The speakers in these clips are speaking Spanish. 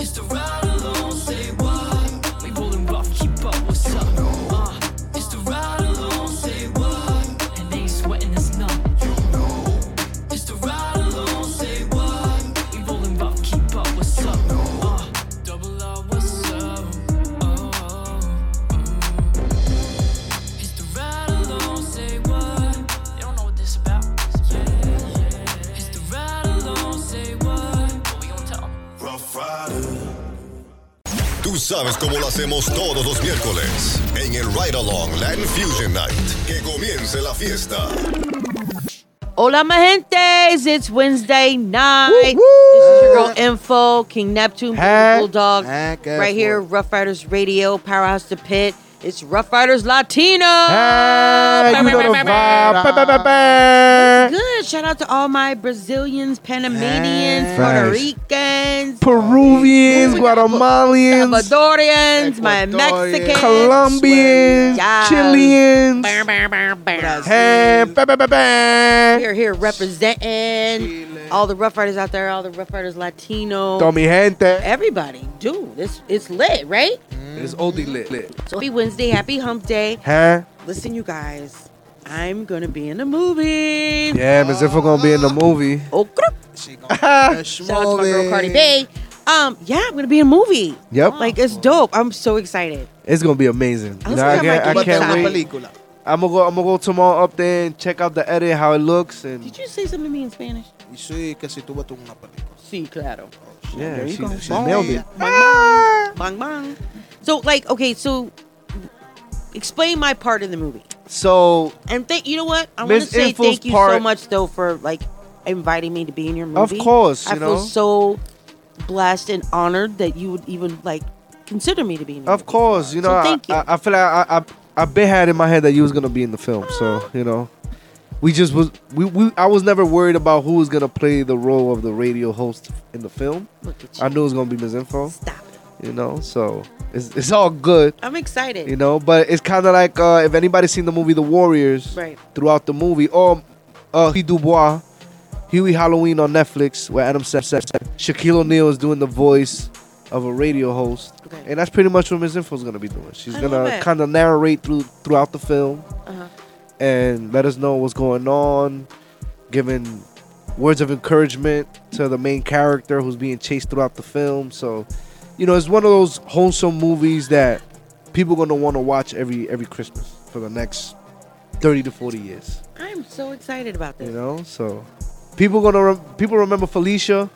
It's the ride sabes cómo lo hacemos todos los miércoles en el Ride Along Latin Fusion Night. Que comience la fiesta. Hola, my gentes. It's Wednesday night. This is your girl Info, King Neptune, Bulldog. Right here. Rough Riders Radio, Powerhouse the Pit. It's Rough Riders Latino. Hey, Good. Shout out to all my Brazilians, Panamanians, hey. Puerto Ricans, Peruvians, Guatemalans, Salvadorians, my Mexicans, Colombians. Chileans. Hey, here, here representing all the Rough Riders out there, all the Rough Riders Latino. Todo mi gente. Everybody, dude, this it's lit, right? It's oldie lit. lit. So happy Wednesday, happy Hump Day. Huh? Listen, you guys, I'm gonna be in a movie. Yeah, Ms. If we're gonna be in the movie. Oh, crap. Shout out to my girl Cardi B. Um, yeah, I'm gonna be in a movie. Yep. Like it's dope. I'm so excited. It's gonna be amazing. I, you know, I, can't, I can't wait. I'm gonna go. I'm gonna go tomorrow up there and check out the edit, how it looks, and Did you say something to me in Spanish? Y sí, que si tuvo una película. Sí, claro. Oh, yeah, There you she, go. she Bong. nailed it. Bang, bang. Bang, bang. So, like, okay, so explain my part in the movie. So And thank you know what? I want to say Info's thank you so much though for like inviting me to be in your movie. Of movie. course, I you feel so blessed and honored that you would even like consider me to be in your Of movie. course, you know, So I- thank you. I, I feel like I, I I've been had in my head that you was gonna be in the film, so you know, we just was we, we I was never worried about who was gonna play the role of the radio host in the film. Look at you. I knew it was gonna be Ms. Info, Stop it. you know, so it's it's all good, I'm excited. you know. But it's kind of like uh, if anybody's seen the movie The Warriors, Right. throughout the movie, or uh, Huey Dubois, Huey Halloween on Netflix, where Adam said Shaquille O'Neal is doing the voice of a radio host, Okay. and that's pretty much what Ms. Info is gonna be doing. She's I gonna kind of narrate through throughout the film Uh-huh. And let us know what's going on, giving words of encouragement to the main character who's being chased throughout the film. So, you know, it's one of those wholesome movies that people gonna want to watch every every Christmas for the next thirty to forty years. I'm so excited about this. You know, so people gonna rem- people remember Felicia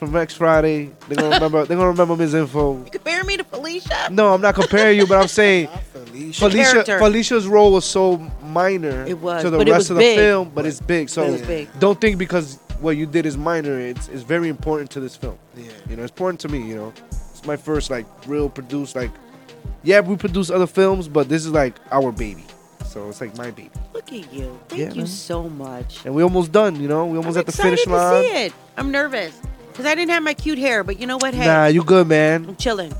from next Friday. They're gonna remember. they're gonna remember Ms. Info. You compare me to Felicia? No, I'm not comparing you, but I'm saying Felicia. Felicia. Felicia's role was so minor It was, to the rest was of the big. film, but it's big. So It was big. don't think because what you did is minor. It's it's very important to this film. Yeah. You know, it's important to me. You know, it's my first like real produced like. Yeah, we produce other films, but this is like our baby. So it's like my baby, Look at you. Thank Yeah, you man. so much. and we almost done. You know, we almost I'm at the excited finish to line. see it. I'm nervous because I didn't have my cute hair, but you know what? Hey, Nah, you good, man. I'm chilling.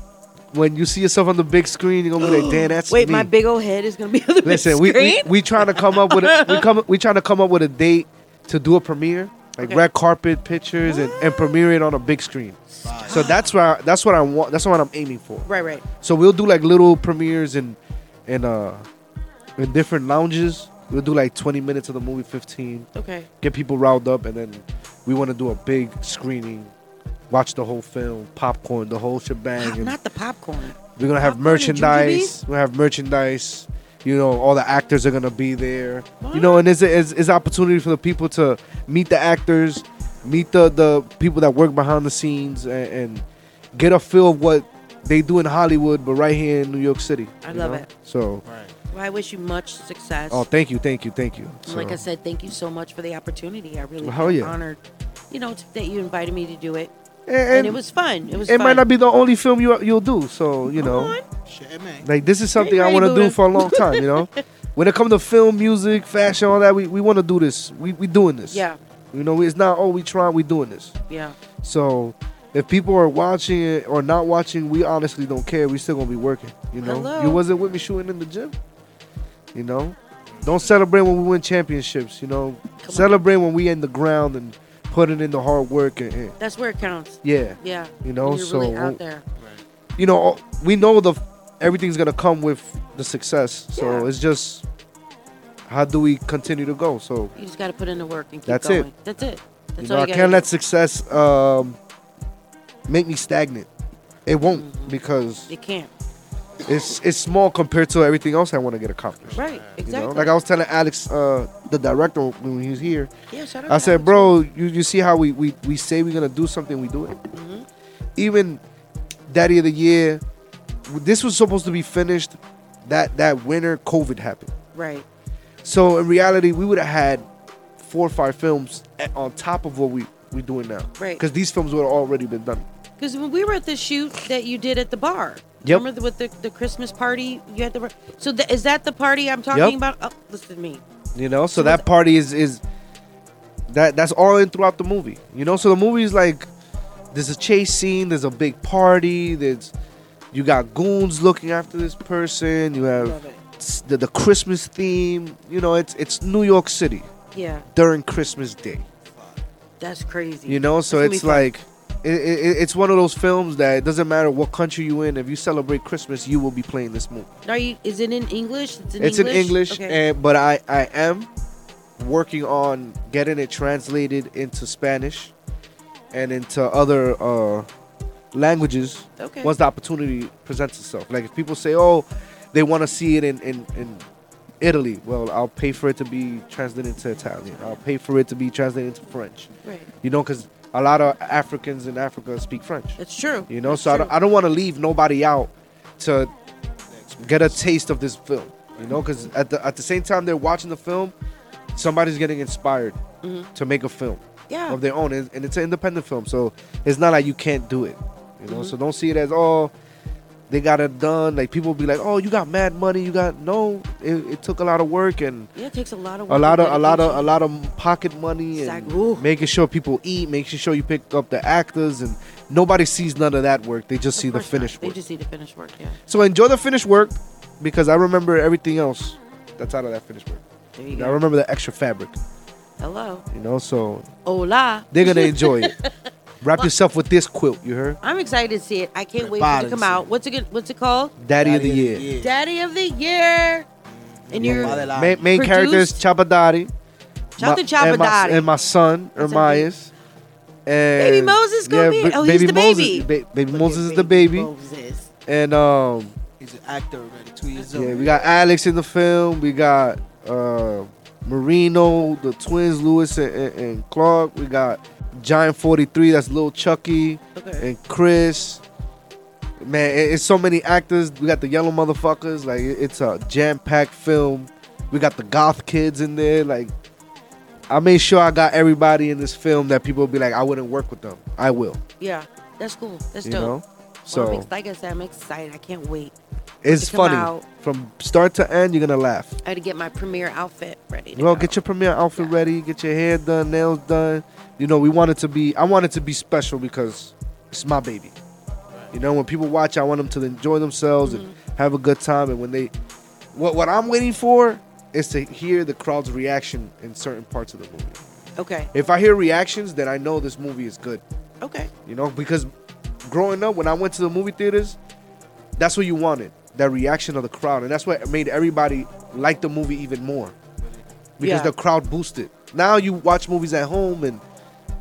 When you see yourself on the big screen, you're gonna be like, "Damn, that's Wait, me." my big old head is gonna be on the Listen, big we, screen. we we trying to come up with a we come we trying to come up with a date to do a premiere, like Okay. red carpet pictures and, and premiere it on a big screen. So that's why that's what I want. That's what I'm aiming for. right, right. So we'll do like little premieres in in uh in different lounges. We'll do like 20 minutes of the movie, 15. Okay. Get people riled up, and then we want to do a big screening. Watch the whole film, popcorn, the whole shebang. Pop- and- not the popcorn. we're gonna have Popcorn and merchandise. We have merchandise. You know, all the actors are gonna be there. You know, and it's it's, it's opportunity for the people to meet the actors, meet the the people that work behind the scenes, and, and get a feel of what they do in Hollywood, but right here in New York City. I you love know? it. So, Well, I wish you much success. oh, thank you, thank you, thank you. And like I said, thank you so much for the opportunity. I really hell am yeah. honored, you know, that you invited me to do it, and, and, it was fun. It was. it fun. might not be the only film you you'll do. So you Come know, on. Shit, man. Like this is something I ready, want to do Buddha. for a long time. You know, when it comes to film, music, fashion, all that, we, we want to do this. We we doing this. Yeah, You know, it's not oh we trying, we doing this. yeah. So if people are watching it or not watching, we honestly don't care. We still gonna be working. You know, Hello. you wasn't with me shooting in the gym. You know, don't celebrate when we win championships. You know, Come on. celebrate when we in the ground and putting in the hard work and, and- That's where it counts. yeah, Yeah. you know. So really out there. you know, we know the everything's gonna come with the success. So Yeah. it's just how do we continue to go? So You just got to put in the work and keep That's it. That's it. That's you know, I gotta can't do. let success um, make me stagnant. It won't Mm-hmm. because It can't. It's it's small compared to everything else I want to get accomplished. Right. You Exactly. know, like I was telling Alex, uh, the director, when he was here, yeah. Shout out I said, Alex. bro, you, you see how we, we, we say we're gonna do something, we do it. Mm-hmm. Even Daddy of the Year, this was supposed to be finished. That that winter, COVID happened. Right. So in reality, we would have had four or five films on top of what we we doing now. Right. Because these films would have already been done. Because when we were at the shoot that you did at the bar, Yep. remember the, with the, the Christmas party you had the so th- is that the party I'm talking Yep. about? Oh, listen to me. You know, so So that party is is that that's all in throughout the movie. You know, so the movie is like there's a chase scene, there's a big party, there's you got goons looking after this person, you have Love it. s- the, the Christmas theme. You know, it's it's New York City Yeah, during Christmas Day. that's crazy. You know, so it's fun. It, it, it's one of those films that it doesn't matter what country you in. If you celebrate Christmas, you will be playing this movie. Are you? Is it in English? It's in it's English. in English, Okay. and but I I am working on getting it translated into Spanish and into other uh, languages okay. once the opportunity presents itself. Like if people say, "Oh, they want to see it in in, in Italy," well, I'll pay for it to be translated into Italian. I'll pay for it to be translated into French. right. You know, because a lot of Africans in Africa speak French. It's true. You know, That's so I don't, I don't want to leave nobody out to get a taste of this film. You know, because at the at the same time they're watching the film, somebody's getting inspired Mhm. to make a film Yeah. of their own, and, and it's an independent film, so it's not like you can't do it. You know, so don't see it as oh they got it done. Like people be like, oh you got mad money, you got no. It, it took a lot of work and Yeah, it takes a lot of a lot of a lot of a lot of pocket money and making sure people eat, making sure you pick up the actors, and nobody sees none of that work. They just Of see the course not. finished They work. just see the finished work. Yeah. So enjoy the finished work because I remember everything else that's out of that finished work. There you I go. remember the extra fabric, Hello. you know. So Hola. they're gonna enjoy it. Wrap yourself with this quilt. You heard? I'm excited to see it. I can't wait for it to come out. What's it? good- What's it called? Daddy, of the year. Daddy of the Year. And you're Papá del año. Main, main character is Produced- Chapadari. Shout to and my, and my son That's Ermias. And Baby Moses gonna be- ba- oh, he's the Moses, baby. ba- baby Moses at is the baby. Moses. And um, He's an actor already. Two years old. Yeah, we got Alex in the film. We got uh, Marino, the twins, Lewis and, and, and Clark. We got Giant 43, that's Lil Chucky, Okay. and Chris. Man, it- it's so many actors. We got the yellow motherfuckers. Like, it- it's a jam packed film. We got the goth kids in there. Like, I made sure I got everybody in this film that people be like, I wouldn't work with them. I will. Yeah, that's cool. That's You dope. know? Well, I'm So ex- like I said, I'm excited. I can't wait. it's funny. out. From start to end, you're going to laugh. I had to get my premiere outfit ready. Well, go. get your premiere outfit ready, get your hair done, nails done. You know, we want it to be. I want it to be special because it's my baby. You know, when people watch, I want them to enjoy themselves and mm-hmm. have a good time. And when they, what what I'm waiting for is to hear the crowd's reaction in certain parts of the movie. Okay. If I hear reactions, then I know this movie is good. Okay. You know, because growing up, when I went to the movie theaters, that's what you wanted. That reaction of the crowd, and that's what made everybody like the movie even more. Because Yeah. the crowd boosted. Now you watch movies at home and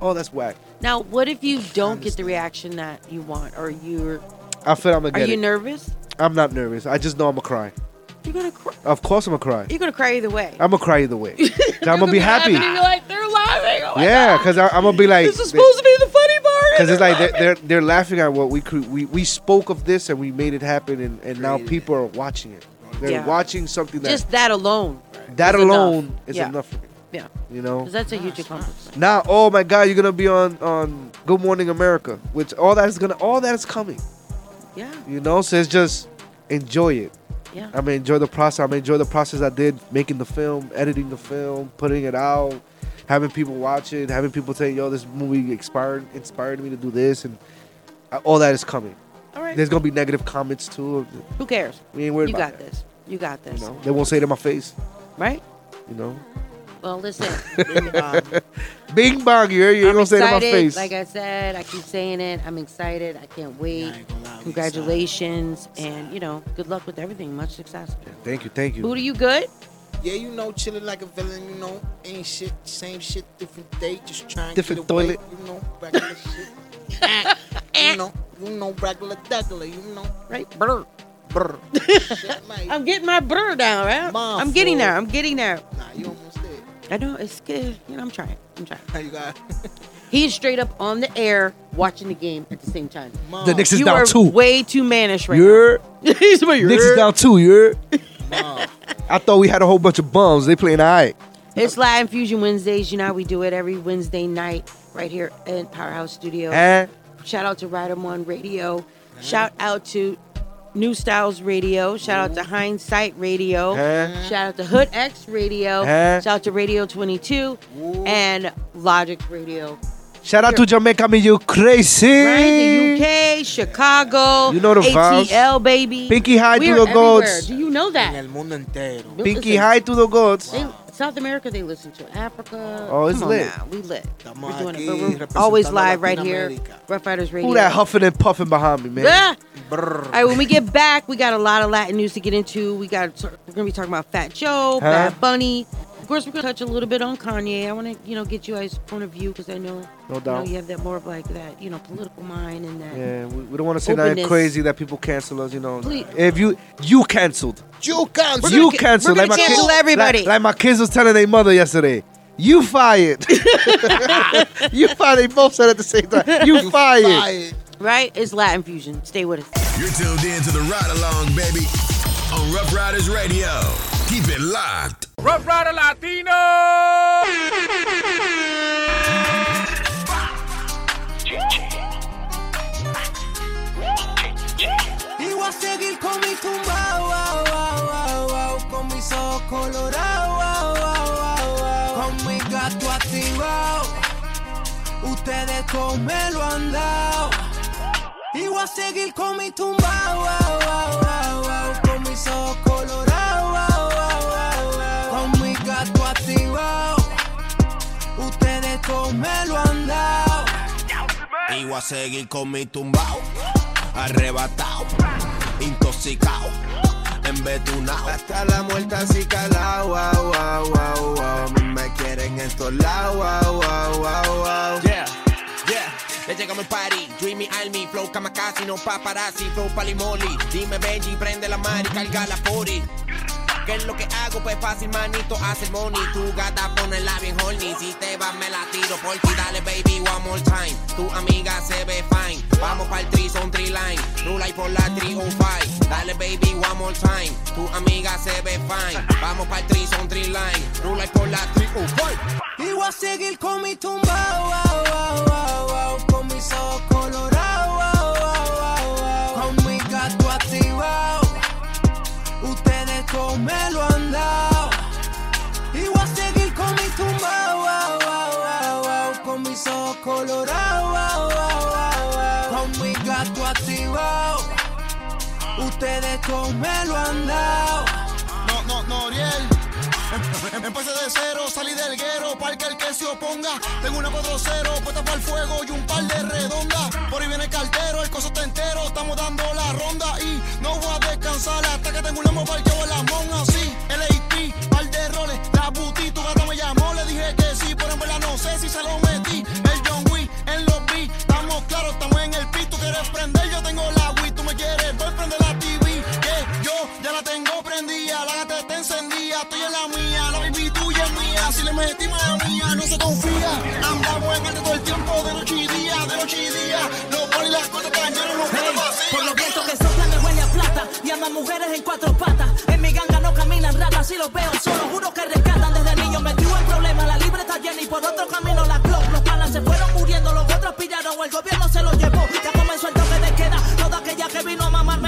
oh, that's whack. Now, what if you don't get the reaction that you want, or you're I feel I'm gonna are you it. nervous? I'm not nervous. I just know I'm gonna cry. You're gonna cry. Of course I'm gonna cry. You're gonna cry either way. I'm gonna cry either way. I'm gonna be happy. you're like, they're laughing. Oh Yeah, because I'm gonna be like, this is supposed to be the funny because it's like they're they're, they're they're laughing at what we cre- we we spoke of this and we made it happen and, and now Created people are watching it. They're Yeah. watching something that just that alone. that is enough. alone is Yeah. enough for me. Yeah, You know. because that's a huge accomplishment. Now, oh my God, you're gonna be on on Good Morning America, which all that is gonna all that is coming. Yeah, You know, so it's just enjoy it. yeah. I'm gonna enjoy the process. I'm gonna enjoy the process I did making the film, editing the film, putting it out, having people watch it, having people say, "Yo, this movie inspired inspired me to do this," and uh, all that is coming. All right. There's gonna be negative comments too. Who cares? We ain't worried You about got that. this. You got this. You know, they won't say it in my face. Right? You know, Well, listen. Bing bong. Bing bong, you you ain't I'm gonna say it in my face. Like I said, I keep saying it. I'm excited. I can't wait. I ain't gonna lie, we Congratulations, and you know, good luck with everything. Much success. thank you, thank you. Booty, you good? Yeah, you know, chilling like a villain, you know, ain't shit, same shit, different day, just trying Different to get away, toilet. you know, regular shit. Eh, you eh. know, you know, regular degular, you know, Right? Brr. brr. shit. I'm getting my brr down, right? Mom, I'm getting there. I'm getting there. Nah, you almost there. I know it's good. You know, I'm trying. I'm trying. How you got? He is straight up on the air watching the game at the same time. Mom, The Knicks is you down are two. way too mannish right You're now. He's like, Knicks is down two. You're. I thought we had a whole bunch of bums. They playing all right. It's Latin Fusion Wednesdays. You know how we do it every Wednesday night right here at Powerhouse Studio. Eh? Shout out to Rhythm One Radio. Shout out to New Styles Radio. Shout out to Hindsight Radio. Eh? Shout out to Hood X Radio. Eh? Shout out to Radio 22 and Logic Radio. Shout out to Jamaica, me you crazy. Right? The UK, Chicago, You know the vibes. ATL, baby. Pinky high we to the everywhere. gods. Do you know En that? el mundo entero. Pinky Listen, high to the gods. They, South America, they listen to Africa. Oh, it's Come on lit. now, We lit. Estamos We're doing aquí it. But we're always live right here. Latinoamérica. Rough Riders Radio. Who that huffing and puffing behind me, man? Yeah. Brr. All right, when we get back, we got a lot of Latin news to get into. We got we're gonna be talking about Fat Joe, Huh? Bad Bunny. Of course, we're gonna touch a little bit on Kanye. I want to, you know, get you guys' point of view because I know, No you know, doubt. you have that more of like that, you know, political mind and that. Yeah, we, we don't want to say nothing crazy that people cancel us, you know. Please. If you you canceled, You can't. You canceled. we're gonna my kid- cancel everybody. Like, like my kids was telling their mother yesterday. You fired. you fired. They both said at the same time. You, fired. Fired. Right? It's Latin fusion. Stay with us. You're tuned in to the ride along, baby, on Rough Riders Radio. Keep it locked. Rough Rider Latino. Y voy a seguir con mi tumbao, wow, wow, wow, wow, con mis ojos colorados, wow, wow, wow, wow, con mi gato activado. Ustedes con me lo han dado. Y voy a seguir con mi tumbao, wow, Me lo han dado. Y voy a seguir con mi tumbao, arrebatado, intoxicado, embetunado. Hasta la muerte así calao, wow, wow, wow, wow. Me quieren en estos lados, wow, wow, wow, wow. Yeah, yeah. Ya llegamos al party, Dreamy Army, flow kamikaze, no paparazzi, flow palimoli. Dime Benji, prende la mar y carga la 40. ¿Qué es lo que hago? Pues fácil, manito, hace el money. Tu gata ponela bien horny. Si te vas, me la tiro por ti. Dale, baby, one more time. Tu amiga se ve fine. Vamos pa'l tri, son tri line. Rula por la 305. Dale, baby, one more time. Tu amiga se ve fine. Vamos pa'l tri, son tri line. Rula por la 305. Y voy a seguir con mi tumbao, con mis ojos colorados, Con me lo han dado. No, no, Noriel. Em- Empecé de cero, salí del guero, para que el que se oponga. Tengo una 4-0, puesta para el fuego y un par de redondas. Por ahí viene el cartero, el coso está entero, estamos dando la ronda y no voy a descansar hasta que tengo un lambo parqueo en la monja. Sí, el AP, par de roles, la buti, tu gata me llamó, le dije que sí, pero en verdad no sé si se lo metí. El John Wick en los beats, estamos claros, estamos en el pit, tú quieres prender, yo tengo la Wii, tú me quieres ver, prende la TV, yo ya la tengo prendida, la gata está encendida, estoy en la mía, la baby tuya es mía, si le a la mía, no se confía, andamos en alto todo el tiempo, de noche y día, de noche y día, los polis las cosas cañeros, los Hey, por los vientos que soplan me huele a plata y andan mujeres en cuatro patas. En mi ganga no caminan ratas, si los veo solo juro que rescatan desde niño metido en problemas. La libre está llena y por otro camino la clock. Los panas se fueron muriendo, los otros pillaron, el gobierno se los llevó. Ya comenzó el toque de queda, toda aquella que vino a mamármelo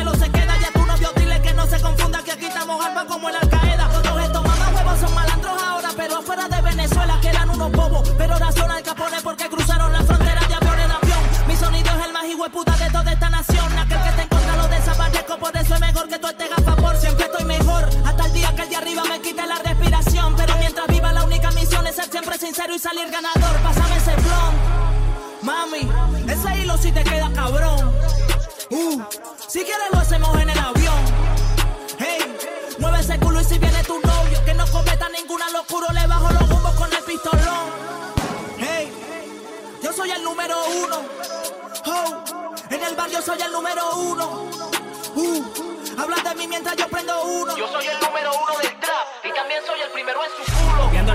como en Al Qaeda. Todos estos mamahuevos son malandros ahora, pero afuera de Venezuela quedan unos bobos. Pero razón al capone porque cruzaron la frontera de avión en avión. Mi sonido es el más hijueputa de toda esta nación. Aquel que te encuentra lo desaparezco, por eso es mejor que tú estés a favor. Siempre estoy mejor, hasta el día que el de arriba me quite la respiración. Pero mientras viva la única misión salir ganador, pásame ese blon. Mami, ese hilo sí te queda cabrón. Uh, si quieres lo hacemos en el avión. Hey, mueve ese culo y si viene tu novio, que no cometa ninguna locura, le bajo los humbos con el pistolón. Hey, yo soy el número uno. Oh, en el barrio soy el número uno. Uh, habla de mí mientras yo prendo uno. Yo soy el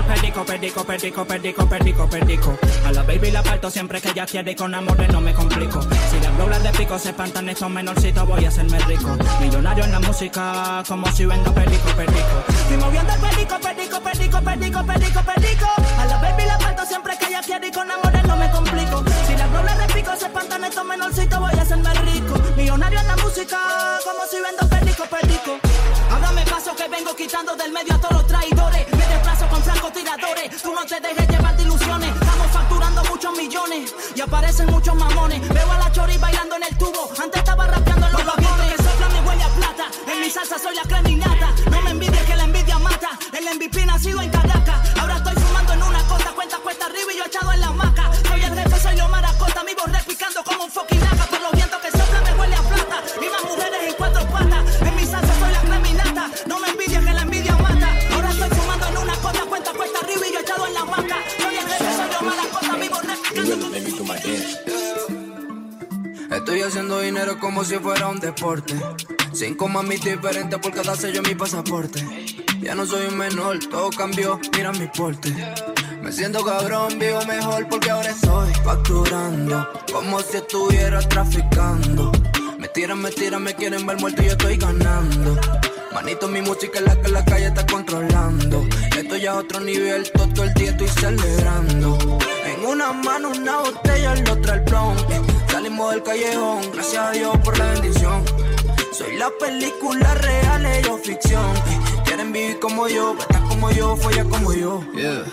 perdico, perdico, perdico, perdico, perdico, perdico. A la baby la parto siempre que ella quiere y con amores no me complico. Si las doblas de pico se espantan estos menorcitos voy a hacerme rico. Millonario en la música como si vendo perdico, perdico. Estoy moviendo el perico, perico, perico, perico, perico, perico. A la baby la parto siempre que ella quiere y con amores no me complico. Si las rolas de pico se espantan estos menorcitos, voy a hacerme rico. Millonario en la música, como si vendo perico, perico. Ahora me paso que vengo quitando del medio a todos los traidores. Con francotiradores. Tú no te dejes llevar de ilusiones. Estamos facturando muchos millones y aparecen muchos mamones. Veo a la chori bailando en el tubo. Antes estaba rapeando en los vagones. Que sopla mi huella plata. En mi salsa soy la creminata. No me envidies que la envidia mata. El MVP nacido en Caracas. Ahora estoy fumando en una costa. Cuenta cuesta arriba y yo echado en la hamaca. Soy el jefe, soy yo maracota. Mi voz repicando como un fucking naga. Por los vientos Estoy haciendo dinero como si fuera un deporte. Cinco mamitas diferentes por cada sello en mi pasaporte. Ya no soy un menor, todo cambió, mira mi porte. Me siento cabrón, vivo mejor porque ahora estoy facturando. Como si estuviera traficando. Me tiran, me tiran, me quieren ver muerto y yo estoy ganando. Manito, mi música es la que la calle está controlando. Esto ya es otro nivel, todo el día estoy celebrando. En una mano una botella, en la otra el blon. Salimos del callejón, gracias a Dios por la bendición. Soy la película real, ellos ficción. Quieren vivir como yo, estar como yo, follar como yo. Yeah.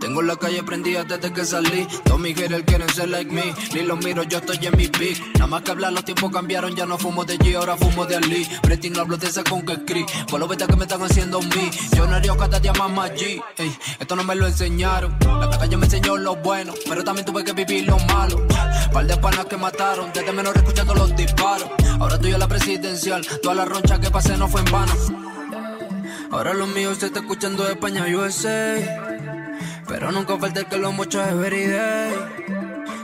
Tengo la calle prendida desde que salí. Todos mis haters quieren ser like me. Ni los miro, yo estoy en mi peak. Nada más que hablar, los tiempos cambiaron. Ya no fumo de G, ahora fumo de Ali. Pretty no hablo de esa con que escribí. Por betas que me están haciendo mí. Yo no haría cada día más G. Ey, esto no me lo enseñaron. La calle me enseñó lo bueno, pero también tuve que vivir lo malo. Par de panas que mataron, desde menor escuchando los disparos. Ahora estoy en la presidencial. Toda la roncha que pasé no fue en vano. Ahora los míos se está escuchando de España, USA. Pero nunca falta el que lo mucho es every day.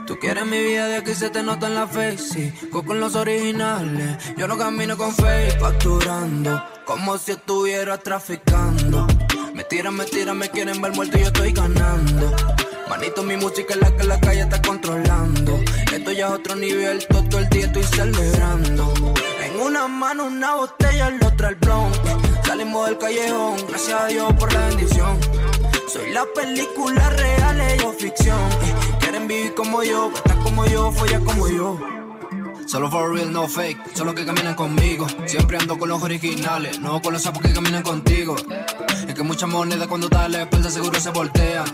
Tú quieres mi vida de aquí se te nota en la face. Sí, con los originales. Yo no camino con fake, facturando. Como si estuviera traficando. Me tiran, me tiran, me quieren ver muerto y yo estoy ganando. Manito, mi música es la que la calle está controlando. Esto ya es otro nivel, todo el día estoy celebrando. En una mano una botella, en la otra el blon. Salimos del callejón, gracias a Dios por la bendición. Soy la película real, ellos ficción. Quieren vivir como yo, estar como yo, follar como yo. Solo for real, no fake, solo que caminan conmigo. Siempre ando con los originales, no con los sapos que caminan contigo. Que mucha moneda cuando está a la espalda seguro se voltea.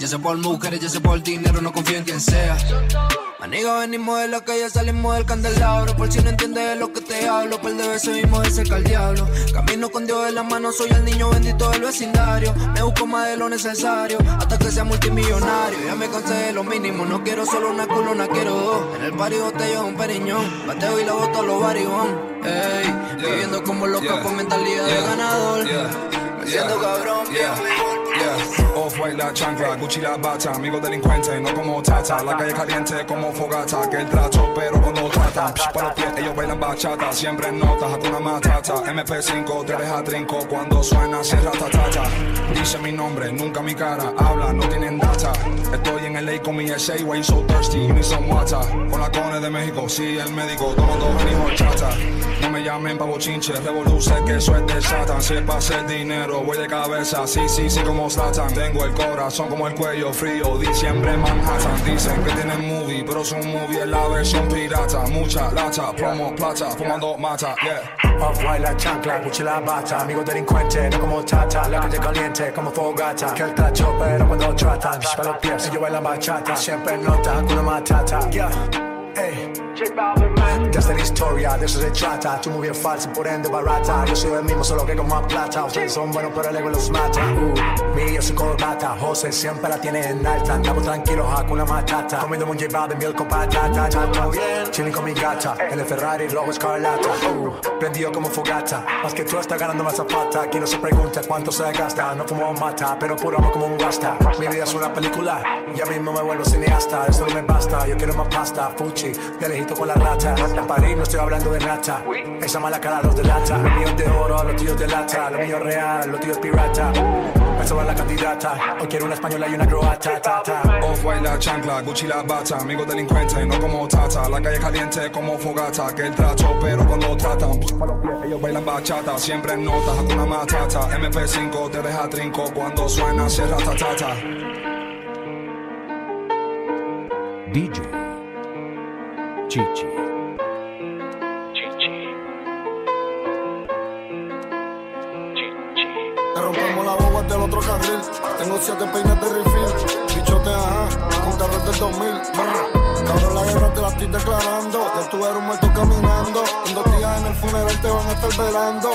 Ya sea por mujeres, ya sea por dinero, no confío en quien sea. Amigo, venimos de la calle, salimos del candelabro. Por si no entiendes de lo que te hablo, par de veces vimos ese al diablo. Camino con Dios en la mano, soy el niño bendito del vecindario. Me busco más de lo necesario, hasta que sea multimillonario. Ya me cansé de lo mínimo, no quiero solo una culona, quiero dos. En el party botellón, un periñón. Bateo y la boto a los baribón. Ey, viviendo como loco con mentalidad de ganador. Me siento cabrón, Yeah. Yeah. Off-white la chancla, Gucci la bata, amigo delincuente, no como tata. La calle caliente como fogata, que el trato, pero cuando tratan, psh, para los pies, ellos bailan bachata. Siempre en notas, hakuna matata. MP5, te deja trinco cuando suena, cierra tatata. Dice mi nombre, nunca mi cara, habla, no tienen data. Estoy en LA con mi SA, why you so thirsty, you need some water. Con la cone de México, sí, el médico, tomando hijo chata. No me llamen pa' bochinche, revoluce que eso es de Satan. Si es dinero, voy de cabeza, sí, sí, sí, como Satan. Tengo el corazón como el cuello frío, diciembre Manhattan. Dicen que tienen movie, pero su movie es la versión pirata. Mucha lata, promo, plata, fumando mata, yeah. Off-white la chancla, Gucci la bata Amigo delincuente, no como tata La calle caliente como fogata Que el tacho, pero cuando tratan Para los pies, ellos bailan bachata Siempre nota, Hakuna Matata Yeah, ey De esta la historia, de eso se trata. Tú muy bien falso, por ende barata. Yo soy el mismo, solo que con más plata. Ustedes son buenos, pero el ego los mata. Uh, yo soy corbata. José siempre la tiene en alta. Andamos tranquilos, Hakuna Matata. Comiendo un llevado miel con patata. Todo bien, chilling con mi gata. En el Ferrari, rojo escarlata. Uh, prendido como fogata. Más que tú estás ganando más zapata. Aquí no se pregunta cuánto se gasta. No fumo mata, pero puro amo como un gasta. Mi vida es una película. Ya mismo me vuelvo cineasta. Eso no me basta. Yo quiero más pasta. Fuchi, de lejito con la rata. En París no estoy hablando de rata. Esa mala cara los delata. Lo mío es de oro, los tíos de lata. Lo mío real, los tíos pirata. Eso va la candidata. Hoy quiero una española y una croata. Ta, ta. Off-white la chancla, Gucci la bata, amigo delincuente, no como tata, la calle caliente como fogata, que el trato, pero cuando tratan, ellos bailan bachata, siempre en notas, una matata, MP5 te deja trinco cuando suena se ratatata. DJ Chichi. Te rompemos la boba del otro carril. Tengo siete peines de refill. Bichote, ajá, con carros del 2000. brr. Cabrón, la guerra te la estoy declarando. Ya tú eres un muerto caminando. En dos días en el funeral te van a estar velando.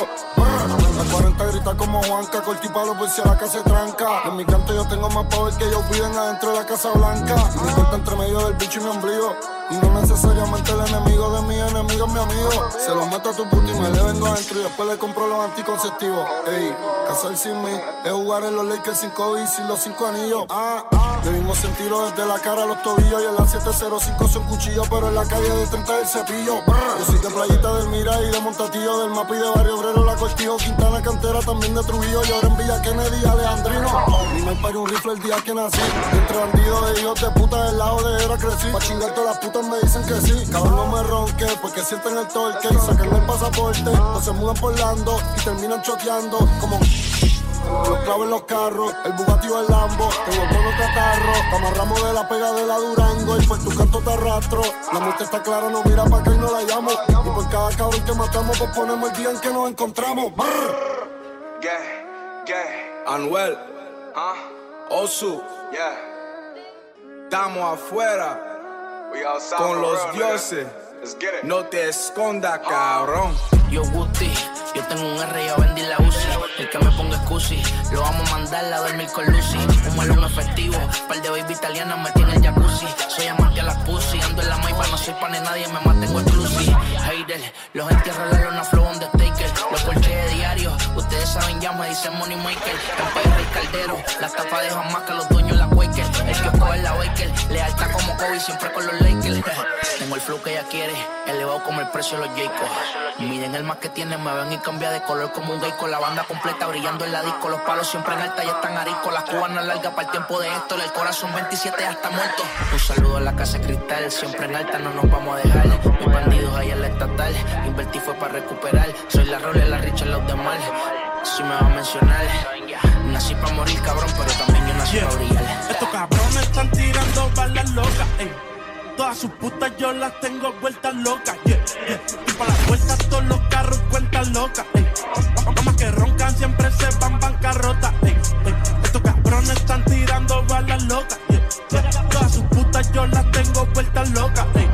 La 40 grita como Juanca, corti palo por si a la casa se tranca. En mi canto yo tengo más poder que ellos viven adentro de la Casa Blanca. Y mi corta entre medio del bicho y mi ombligo. Y no necesariamente el enemigo de mi enemigo es mi amigo. Se lo meto a tu puto y me le vengo adentro y después le compro los anticonceptivos. Ey, casar sin mí es jugar en los Lakers sin COVID y sin los cinco anillos. Ah, debimos sentirlo desde la cara a los tobillos y en la 705 son cuchillos, pero en la calle de 30 el cepillo. Yo de Playita del Mira y de Montatillo, del Mapi de Barrio Obrero, la Cortijo, Quintana, Cantera, también de Trujillo. Y ahora en Villa Kennedy, Alejandrino. Y me parió un rifle el día que nací. Entre bandidos de hijos de puta del lado de era crecí. Pa' chingar todas las putas me dicen que sí. Cabrón, no me ronque, porque sienten el torque. Y sacan el pasaporte, o se mudan por Lando y terminan choteando como. Los clavos en los carros, el Bugatti o el Lambo. Tengo todos los catarros, te amarramos de la pega de la Durango. Y por tu canto te arrastro. La muerte está clara, no mira pa' acá y no la llamo. Y por cada cabrón que matamos, pues ponemos el día en que nos encontramos. Brr. Yeah, yeah. Anuel, ¿ah? Osu, yeah. Estamos afuera con los dioses. No te esconda, cabrón. Yo Guti, yo tengo un R y yo vendí la UCI. El que me ponga excusi, lo vamos a mandar a dormir con Lucy. Un malón efectivo, par de baby italianas me tiene el jacuzzi. Soy amante a las pussy, ando en la maipa, no soy pan de nadie, me mantengo exclusive. Hater, los entierro en la lona flow on the taker. Los porches de diario, ustedes saben ya me dicen money maker. Empire y caldero, la tapa de más que los dueños la Quaker. El kiosco es la Baker, lealtad como Kobe, siempre con los Lakers. El flow que ella quiere, elevado como el precio de los Jacobs. Miren el más que tiene, me ven y cambia de color como un gay con la banda completa brillando en la disco. Los palos siempre en alta y están ariscos. Las cubanas largas para el tiempo de esto. El corazón 27 hasta muerto. Un saludo a la casa cristal, siempre en alta no nos vamos a dejar. Mis bandidos ahí en la estatal, invertí fue para recuperar. Soy la Role, la Richard, los de mal. Si me va a mencionar, nací para morir, cabrón, pero también yo nací para brillar. Estos cabrones están tirando balas locas, ey. Todas sus putas yo las tengo vueltas locas, yeah, yeah. Y para las vueltas todos los carros cuentan locas, ey. Que roncan siempre se van bancarrota, ey. Estos cabrones están tirando balas locas, yeah. Todas sus putas yo las tengo vueltas locas, ey.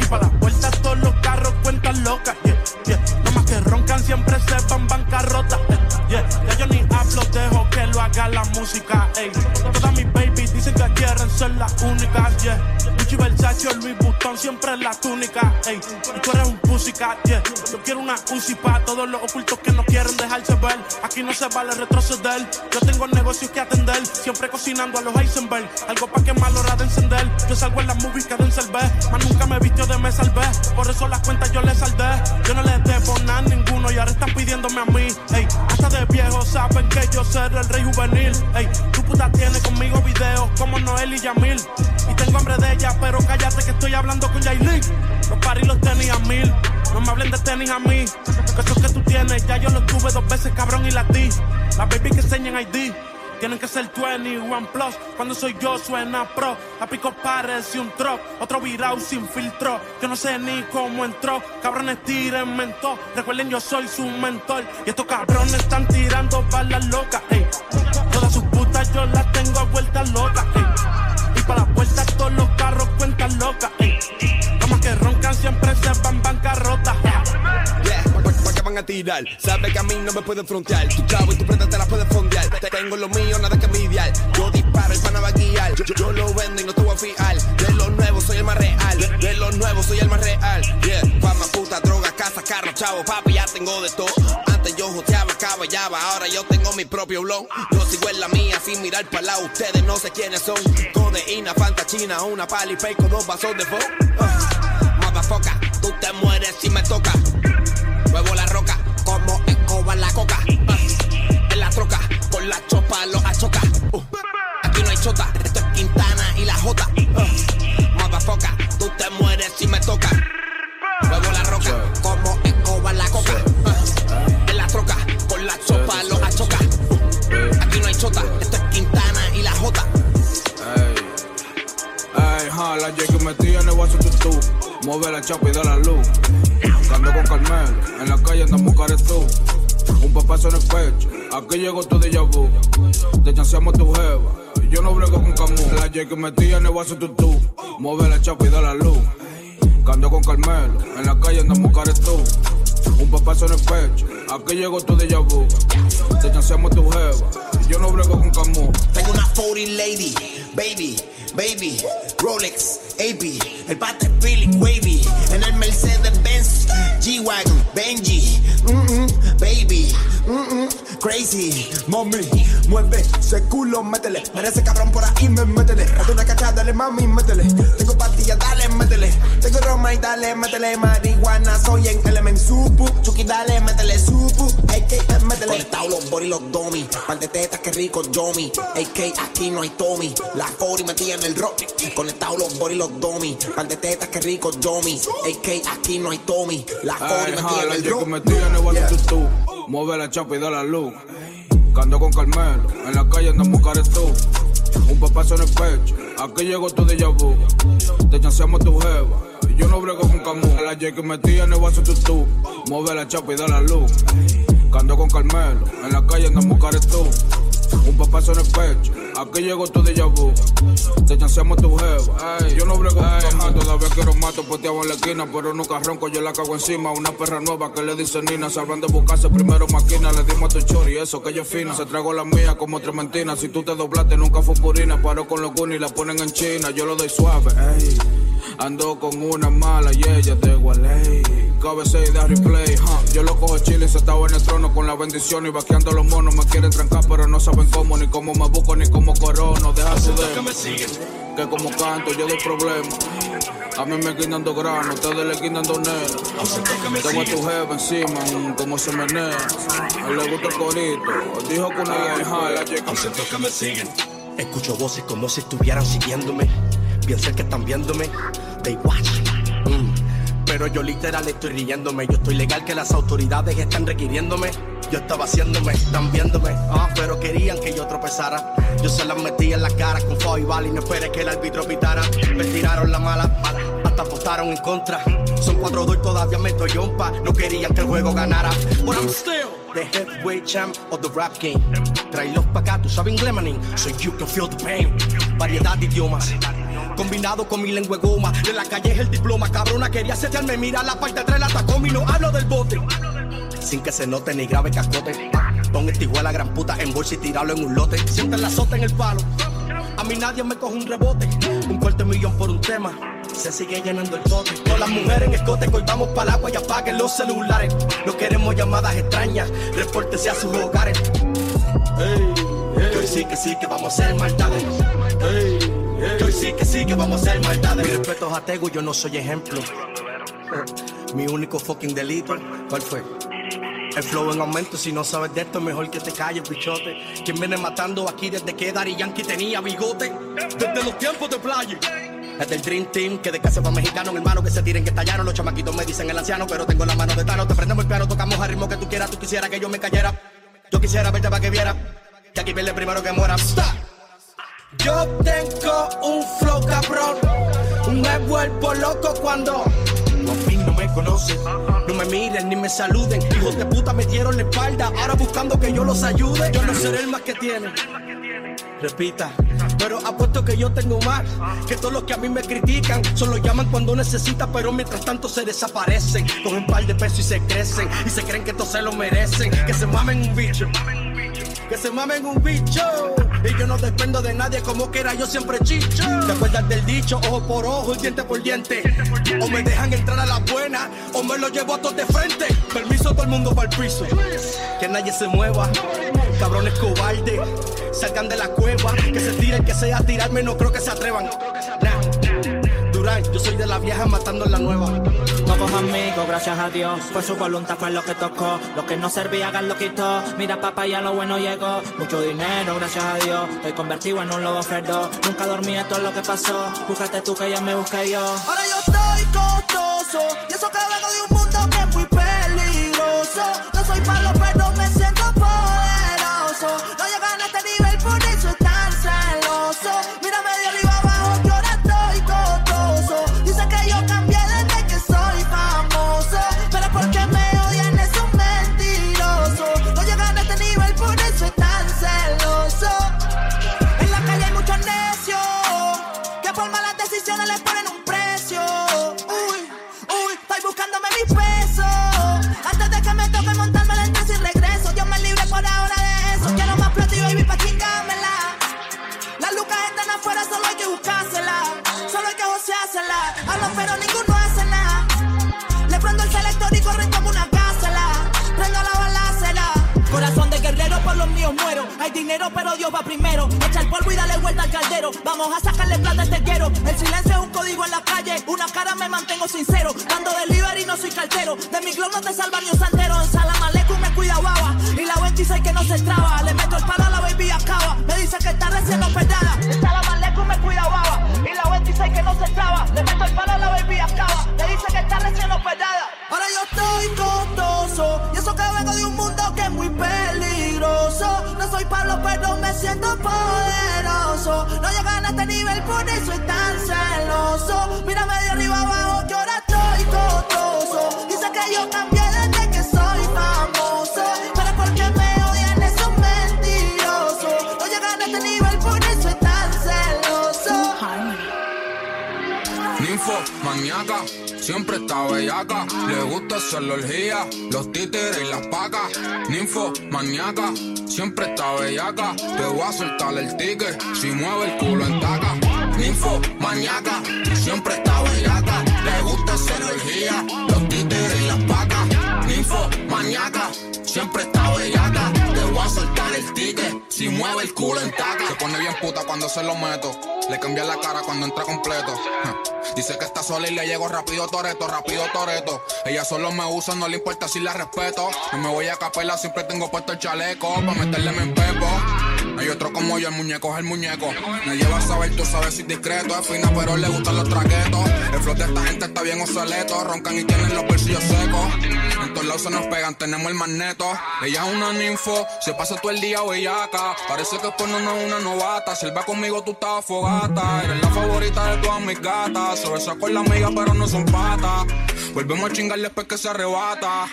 Y para las vueltas todos los carros cuentan locas, yeah, yeah. Que roncan siempre se van bancarrota, yeah. Ya yo ni hablo, dejo que lo haga la música, ey. Todas mis babies dicen que quieren ser las únicas, yeah. Gucci, Versace, Louis Vuitton, siempre en la túnica, ey. Y tú eres un pussycat, yeah. Yo quiero una Uzi pa' todos los ocultos que no quieren dejarse ver. Aquí no se vale retroceder. Yo tengo negocios que atender, siempre cocinando a los Heisenberg. Algo pa' que mal hora de encender. Yo salgo en las movies que den salvé, más nunca me vistió de me salvé. Por eso las cuentas yo les saldé. Yo no les debo nada a ninguno y ahora están pidiéndome a mí, ey. Hasta de viejos saben que yo seré el rey juvenil, ey. Tiene conmigo videos como Noel y Yamil. Y tengo hambre de ella, pero cállate que estoy hablando con Yailin. Los paris los tenía mil. No me hablen de tenis a mí. Que eso que tú tienes, ya yo lo tuve dos veces, cabrón, y la di. Las baby que enseñan ID. Tienen que ser 21 Plus. Cuando soy yo suena pro. La pico parece un truck. Otro virao sin filtro. Yo no sé ni cómo entró. Cabrones tiren mentor. Recuerden, yo soy su mentor. Y estos cabrones están tirando balas locas. ey. Todas sus yo las tengo a vueltas locas. ey. Y para las puertas todos los carros cuentan locas. Damas que roncan siempre se van bancarrota. Yeah, ¿pa- pa- pa' qué van a tirar? Sabe que a mí no me pueden frontear. Tu chavo y tu prenda te la puedes fondear. Te- Tengo lo mío, nada que envidiar. Yo disparo, el pana va a guiar. Yo, lo vendo y no te voy a fiar. De los nuevos soy el más real. De, de los nuevos soy el más real. Yeah, fama, puta, droga, casa, carro, chavo, papi, ya tengo de todo. Caballaba, ahora yo tengo mi propio blog. Yo sigo en la mía sin mirar para lado. Ustedes no sé quiénes son. Codeína, fanta china, una pali con dos vasos de fo. Motherfucker, tú te mueres si me toca. Muevo la roca como escoba la coca. En la troca, con la chopa lo achoca. Uh, aquí no hay chota, esto es Quintana y la Jota. Uh, motherfucker, tú te mueres si me toca. Ey, ja, la J que metí en el vaso tutú. Mueve la chapa y da la luz. Ando con Carmelo, en la calle andamos caretú. Un papazo en el pecho, aquí llegó tu déjà vu. Te chanceamos tu jeva, yo no brego con Camus. La J que metí en el vaso tutú. Mueve la chapa y da la luz. Ando con Carmelo, en la calle andamos caretú. Un papazo en el pecho, aquí llegó tu déjà vu. Te chanceamos tu jeva, yo no brego con Camus. Tengo una 40 lady, baby, baby, Rolex, AB, el pata es Philip Wavy, en el Mercedes Benz, G-Wagon, Benji, mm -mm, baby, mm crazy, mami, mueve ese culo, métele, merece cabrón por ahí, me métele, date una cachada, dale mami, métele, tengo pastillas, dale, métele, tengo Roma y dale, métele, marihuana, soy en Element Supu, Chucky, dale, métele, Supu, AK, métele, conectado los body, los domi, par de tetas, que rico, Yomi, AK, aquí no hay Tommy, la 40 metí en el rock, conectado los body, los domi, par de tetas, que rico, Yomi, AK, aquí no hay Tommy, la 40 Ey, metí ja, en la el rock. tutú. Mueve la chapa y da la luz. Cando con Carmelo, en la calle andamos caretú. Un papazo en el pecho, aquí llegó tu déjà vu. Te chanceamos tu jeva, yo no brego con Camus. La J que metí en el vaso tutú. Mueve la chapa y da la luz. Cando con Carmelo, en la calle andamos caretú. Un papazo en el pecho, aquí llegó tu déjà vu. Te chanceamos tu jeva, ey, yo no brego con. Todavía quiero mato, poteaba en la esquina, pero nunca ronco, yo la cago encima. Una perra nueva que le dice Nina, sabrán de buscarse primero máquina. Le dimos a tu chori, eso que yo es fina. Se tragó la mía como trementina. Si tú te doblaste, nunca fue purina. Paro con los y la ponen en China. Yo lo doy suave, ey. Ando con una mala y ella de Gualey. KBC y da replay, huh. Yo lo cojo chile, sentado en el trono con la bendición y vaqueando los monos. Me quieren trancar, pero no saben cómo, ni cómo me busco, ni cómo corono. Deja su de que como canto yo doy problemas. A mí me quitan dos granos, ustedes le quitan dos nenas. Tengo a tu jefe encima, mm, como se menea. A él le gusta el corito, dijo que una vieja la Siento que me siguen. Escucho voces como si estuvieran siguiéndome. Piensan que están viéndome. They watch. Mm. Pero yo literal estoy riéndome. Yo estoy legal que las autoridades están requiriéndome. Yo estaba haciéndome, están viéndome. Ah, pero querían que yo tropezara. Yo se las metí en la cara con fuego y bala y no esperé que el árbitro pitara. Me tiraron la mala, mala, hasta apostaron en contra. Son cuatro dos y todavía me estoy yompa. No querían que el juego ganara. But I'm still the heavyweight champ of the rap game. Tráelos pa' acá, tú sabes inglés, manín. So you can feel the pain. Variedad de idiomas. Combinado con mi lengua goma. De la calle es el diploma. Cabrona, quería setearme. Mira la parte de atrás la tacón y no hablo del bote. Sin que se note ni grave cascote. Pon este igual a gran puta en bolsa y tirarlo en un lote. Siente la sota en el palo. A mí nadie me coge un rebote. Un cuarto millón por un tema. Se sigue llenando el bote. Con las mujeres en escote, colgamos para el agua y apaguen los celulares. No queremos llamadas extrañas. Repórtese a sus hogares. Ey, ey. Hoy sí que sí que vamos a hacer maldades. Ey. Hoy sí que sí que vamos a hacer maldades. Mi respeto es a Tego, yo no soy ejemplo. Mi único fucking delito, ¿cuál fue? El flow en aumento, si no sabes de esto, mejor que te calles, bichote. ¿Quién viene matando aquí desde que Daddy Yankee tenía bigote? Desde los tiempos de playa. Es del Dream Team, que de casa para mexicano, hermano, que se tiren, que estallaron. Los chamaquitos me dicen el anciano, pero tengo la mano de Tano. Te prendemos el piano, tocamos al ritmo que tú quieras. Tú quisieras que yo me cayera. Yo quisiera verte para que viera. Que aquí pierde primero que muera. Stop. Yo tengo un flow cabrón. Me vuelvo loco cuando por fin no me conocen. No me miren ni me saluden. Hijos de puta me dieron la espalda. Ahora buscando que yo los ayude. Yo no seré el más que tiene. Repita, Pero apuesto que yo tengo más que todos los que a mí me critican. Solo llaman cuando necesitan, pero mientras tanto se desaparecen. Con un par de pesos y se crecen. Y se creen que esto se lo merecen. Que se mamen un bicho. Que se mamen un bicho. Y yo no dependo de nadie como quiera, yo siempre chicho. ¿Te acuerdas del dicho? Ojo por ojo y diente por diente. O me dejan entrar a la buena, o me lo llevo a todos de frente. Permiso todo el mundo para el piso. Que nadie se mueva. Cabrones cobardes, salgan de la cueva. Que se tiren, que sea tirarme, no creo que se atrevan. Durán, yo soy de la vieja matando la nueva. Pocos amigos, gracias a Dios. Fue su voluntad, fue lo que tocó. Lo que no servía, Gas lo quitó. Mira, papá, ya lo bueno llegó. Mucho dinero, gracias a Dios. Estoy convertido en un lobo ferdo. Nunca dormí, esto es lo que pasó. Búscate tú que ya me busqué yo. Ahora yo estoy costoso y eso que vengo de un siempre está bellaca. Te voy a soltar el ticket si mueve el culo en taca. Ninfo, maníaca, siempre está bellaca. Le gusta la orgía, los títeres y las pacas. Ninfo, maníaca, siempre está bellaca. Te voy a soltar el ticket si mueve el culo en taca. Se pone bien puta cuando se lo meto. Le cambia la cara cuando entra completo. Dice que está sola y le llego rápido Toreto, rápido Toreto. Ella solo me usa, no le importa si la respeto. No me voy a capela, siempre tengo puesto el chaleco pa' meterle en pepo. Hay otro como yo, el muñeco es el muñeco. Me lleva a saber, tú sabes si discreto. Es fina, pero le gustan los traquetos. El flow de esta gente está bien obsoleto. Roncan y tienen los bolsillos secos. Todos lados se nos pegan, tenemos el magneto. Ella es una ninfo, se pasa todo el día bellaca. Parece que por no es una novata. Si él va conmigo, tú estás fogata. Eres la favorita de todas mis gatas. Se besa con la amiga, pero no son patas. Volvemos a chingar después que se arrebata.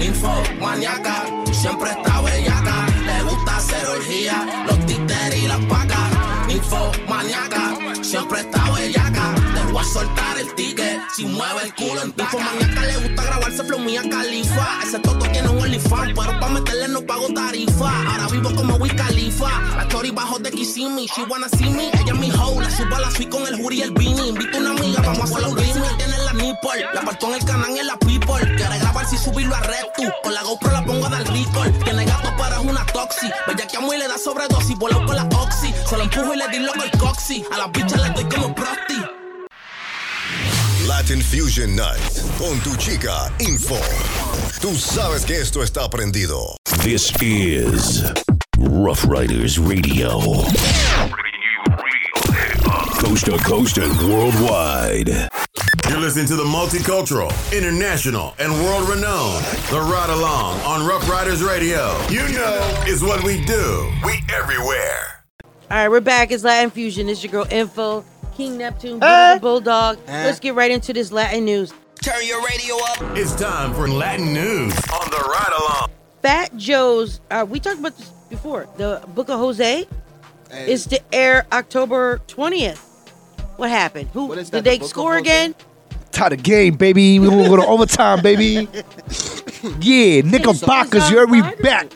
Info maníaca, siempre está bellaca. Le gusta hacer orgía, los títeres y las pacas. Info maníaca, siempre está bellaca. Te voy a soltar el ticket si mueve el culo en taca. Maníaca le gusta grabarse flow mía califa. Ese toto tiene un OnlyFans, pero pa' meterle no pago tarifa. Ahora vivo como Wiz Khalifa. La story bajo de Kissimmee. She wanna see me, ella es mi hoe. La subo a la suite con el jury y el beanie. Invito a una amiga, vamos a hacer los Disney. Tiene la nipple, la partó en el canal y en la people. Quiere grabar si subirlo a RedTube. Con la GoPro la pongo a dar record. Tiene gato es una toxi. Bella que amo y le da sobredosis. Voló con la oxy. Se lo empujo y le di loco el coxi. A las bichas le doy como prosti. Latin Fusion Night con tu chica Info. Tú sabes que esto está prendido. This is Rough Riders Radio. Coast to coast and worldwide. You're listening to the multicultural, international, and world renowned The Ride Along on Rough Riders Radio. You know is what we do. We everywhere. All right, we're back. It's Latin Fusion. It's your girl Info, King Neptune? Beautiful Bulldog. Eh? Let's get right into this Latin news. Turn your radio up. It's time for Latin news on The Ride Along. Fat Joe's. Uh, we talked about this before. The Book of Jose. is to air October 20th. What happened? Who What is did that, the they Book score again? Tie the game, baby. We gonna go to overtime, baby. Yeah, Knickerbockers, you heard we back.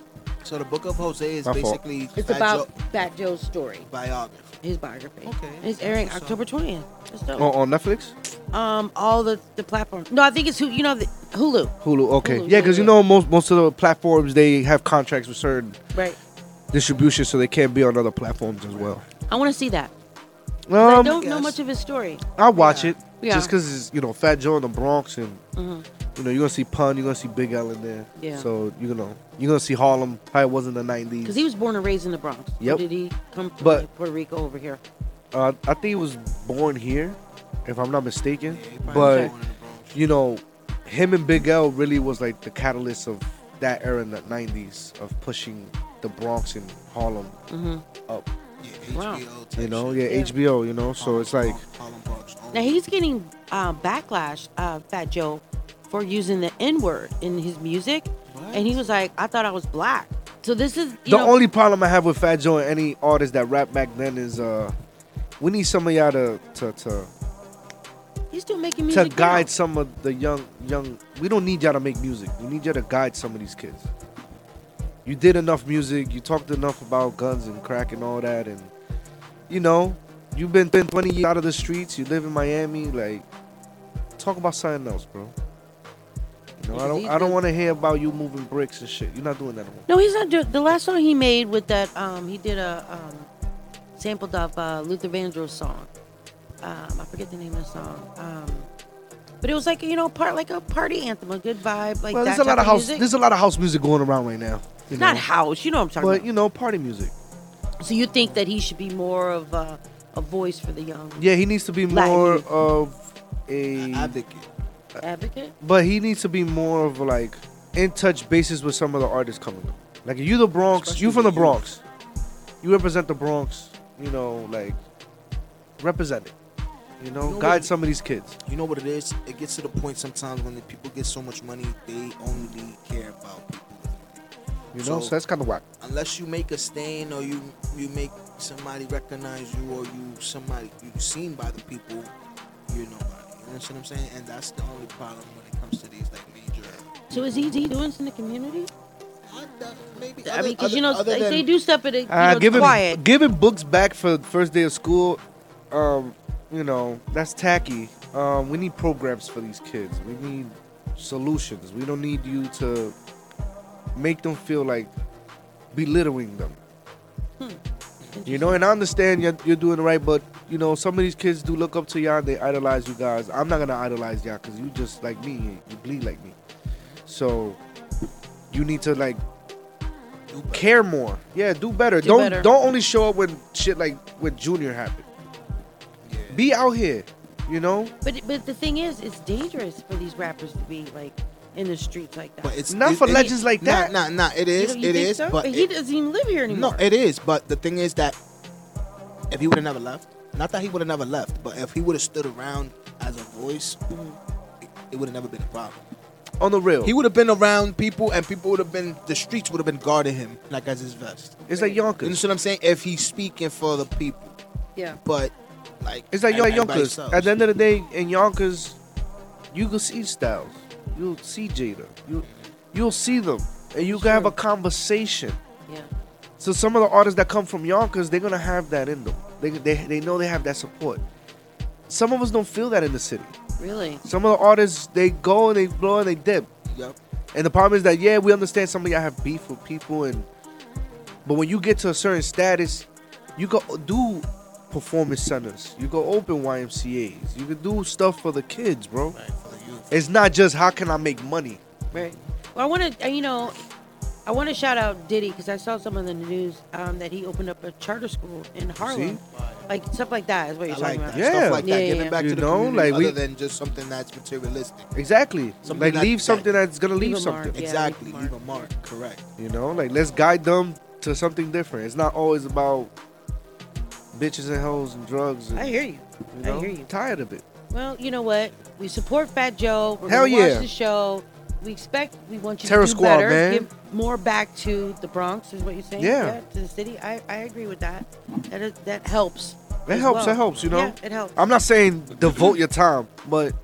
So the book of Hosea is My fault. basically It's Fat about Joe- Fat Joe's story, biography. his biography. Okay, And it's airing October 20th. That's dope. On, on Netflix, Um, all the the platforms. No, I think it's who you know the Hulu. Hulu. Okay, Hulu, yeah, because yeah, you know most most of the platforms they have contracts with certain Right. distribution, so they can't be on other platforms as well. I want to see that. 'Cause I Um, don't know much of his story. I'll watch it Yeah. just because it's you know Fat Joe in the Bronx and Mhm. You know you're gonna see Pun, you're gonna see Big L in there. Yeah. So you know you're gonna see Harlem how it was in the '90s. Because he was born and raised in the Bronx. Or Yep. did he come from But- Puerto Rico over here? Uh, I think he was born here, if I'm not mistaken. probably but you know, him and Big L really was like the catalyst of that era in the '90s of pushing the Bronx and Harlem Mhm. up. Wow. You know, yeah, HBO. You know, so it's like Now he's getting uh, backlash, uh, Fat Joe, for using the N word in his music, and he was like, "I thought I was black." So this is you the know, only problem I have with Fat Joe and any artist that rap back then is uh, we need some of y'all to to to, he's still making to music. now. guide some of the young young. We don't need y'all to make music. We need y'all to guide some of these kids. You did enough music. You talked enough about guns and crack and all that, and you know, you've been been 20 years out of the streets. You live in Miami. Like, talk about something else, bro. You know, I don't I don't want to hear about you moving bricks and shit. You're not doing that no more. No, he's not doing. The last song he made with that, um, he did a um, sampled of uh, Luther Vandross song. Um, I forget the name of the song. Um, but it was like you know, part like a party anthem, a good vibe, like well, that there's a lot type of house. music. There's a lot of house music going around right now. You Not house, you know what I'm talking but about. But you know, party music. So you think that he should be more of a, a voice for the young Yeah, he needs to be Black more youth. of a advocate. Advocate? But he needs to be more of like in touch basis with some of the artists coming up. Like you, the Bronx, you from the Bronx, you represent the Bronx. You know, like represent it. You know, You know guide what- some of these kids. You know what it is? It gets to the point sometimes when the people get so much money, they only care about people. You know, so, that's kind of whack. Unless you make a stain or you you make somebody recognize you or you somebody you seen by the people, you're nobody. You know what I'm saying? And that's the only problem when it comes to these like major. So is he, he doing this in the community? Maybe I mean, because you know, other like, than- they do stuff, but it, you Uh, know, giving quiet. giving books back for the first day of school, um, you know, that's tacky. Um, we need programs for these kids. We need solutions. We don't need you to make them feel like belittling them. You know, and I understand you're, you're doing it right, but you know, some of these kids do look up to y'all and they idolize you guys. I'm not gonna idolize y'all because you just like me, you bleed like me. So you need to like care more. Yeah, do better. Do not better. don't only show up when shit like with Junior happened. Be out here, you know. But but the thing is, it's dangerous for these rappers to be like in the streets like that. But it's Not for legends like nah, that. Nah, nah, it You is. don't- you it think is. so? But he it- doesn't even live here anymore. No, it is. But the thing is that if he would have never left, not that he would have never left, but if he would have stood around as a voice, it, it would have never been a problem. On the real, He would have been around people, and people would have been. The streets would have been guarding him like as his vest. It's like Yonkers. You know what I'm saying? If he's speaking for the people, yeah. but like It's like everybody Yonkers. At the end of the day, in Yonkers, you can see Styles. You'll see Jada. You you'll see them, and you can have a conversation. Yeah. So some of the artists that come from Yonkers, they're gonna have that in them. They they they know they have that support. Some of us don't feel that in the city. Really? Some of the artists they go and they blow and they dip. Yep. And the problem is that yeah, we understand some of y'all have beef with people and but when you get to a certain status, you go do performance centers. You go open YMCA's. You can do stuff for the kids, bro. It's not just how can I make money. Right. Well, I want to, you know, I want to shout out Diddy because I saw some of the news um, that he opened up a charter school in Harlem, like stuff like that is what you're I talking like about. that. Stuff like that. Yeah, Giving yeah. back You to the know, community like other we- than just something that's materialistic. Exactly. Something like that- leave that- something that's gonna leave, Leave a mark, something. yeah. exactly. Leave a mark. Correct. You know, like let's guide them to something different. It's not always about bitches and hoes and drugs. And, I hear you. you I hear you. Tired of it. Well, you know what? We support Fat Joe. We're Hell gonna watch the show. we expect, we want you Terror to do Squad, better. man. Give more back to the Bronx, is what you're saying? Yeah. to the city. I, I agree with that. That is, that helps. It as helps. well. It helps. You know. Yeah, it helps. I'm not saying devote your time, but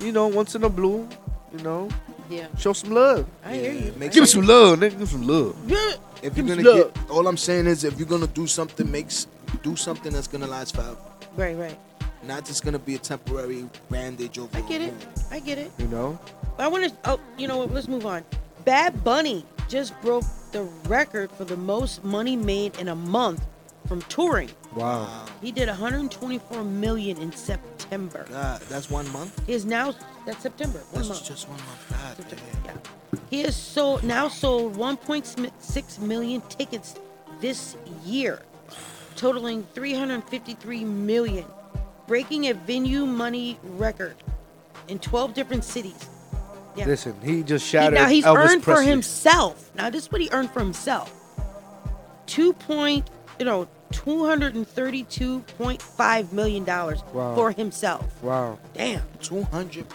you know, once in a blue, you know, Yeah. show some love. I hear you. Make Give me sure- some love, nigga. Give me some love. Yeah. If you're me gonna some get, all I'm saying is, if you're gonna do something, makes do something that's gonna last forever. Right, right. Not just gonna be a temporary bandage over. I get it. I get it. You know. I want to. Oh, you know what? Let's move on. Bad Bunny just broke the record for the most money made in a month from touring. Wow. He did 124 million in September. God, that's one month. He is now that's September. One That's month. just one month. God, Yeah. He has sold now sold 1.6 million tickets this year, totaling 353 million, breaking a venue money record in 12 different cities. Yeah. Listen, he just He- shattered. now he's Elvis earned for himself. Now this is what he earned for himself. Two point, you know, two hundred and thirty-two point five million dollars Wow. for himself. Wow. Damn. 200.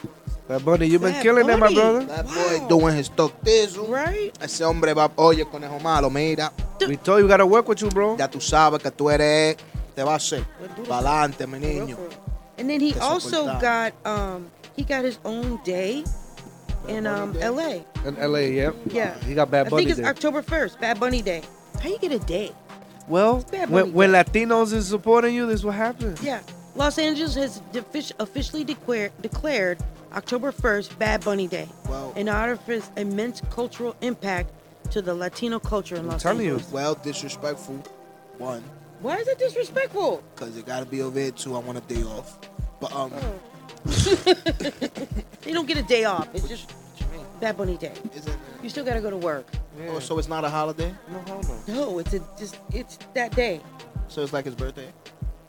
That bunny, you've been Bad killing it, my brother. That boy doing his toquezo. Right. Ese hombre va, oye, conejo malo, mira. We told you we gotta work with you, bro. Ya tú sabes que tú eres, te va a hacer. Pa'lante, mi niño. And then he Te also soportaba. got um he got his own day in um L.A. In LA, yeah. Yeah. He got Bad Bunny I think it's there. October first, Bad Bunny Day. How you get a day? Well, Bad Bunny when, when Latinos is supporting you, this is what happens. Yeah. Los Angeles has defi- officially declared declared October 1st Bad Bunny Day Wow. in honor of his immense cultural impact to the Latino culture in Los telling you. Angeles. Well, disrespectful. One, Why is it disrespectful? because it gotta be over here. too. I want a day off. But um, They don't get a day off. It's just Bad Bunny Day. You still gotta go to work. oh, so it's not a holiday. No, hold on. No, it's a just it's that day. So it's like his birthday.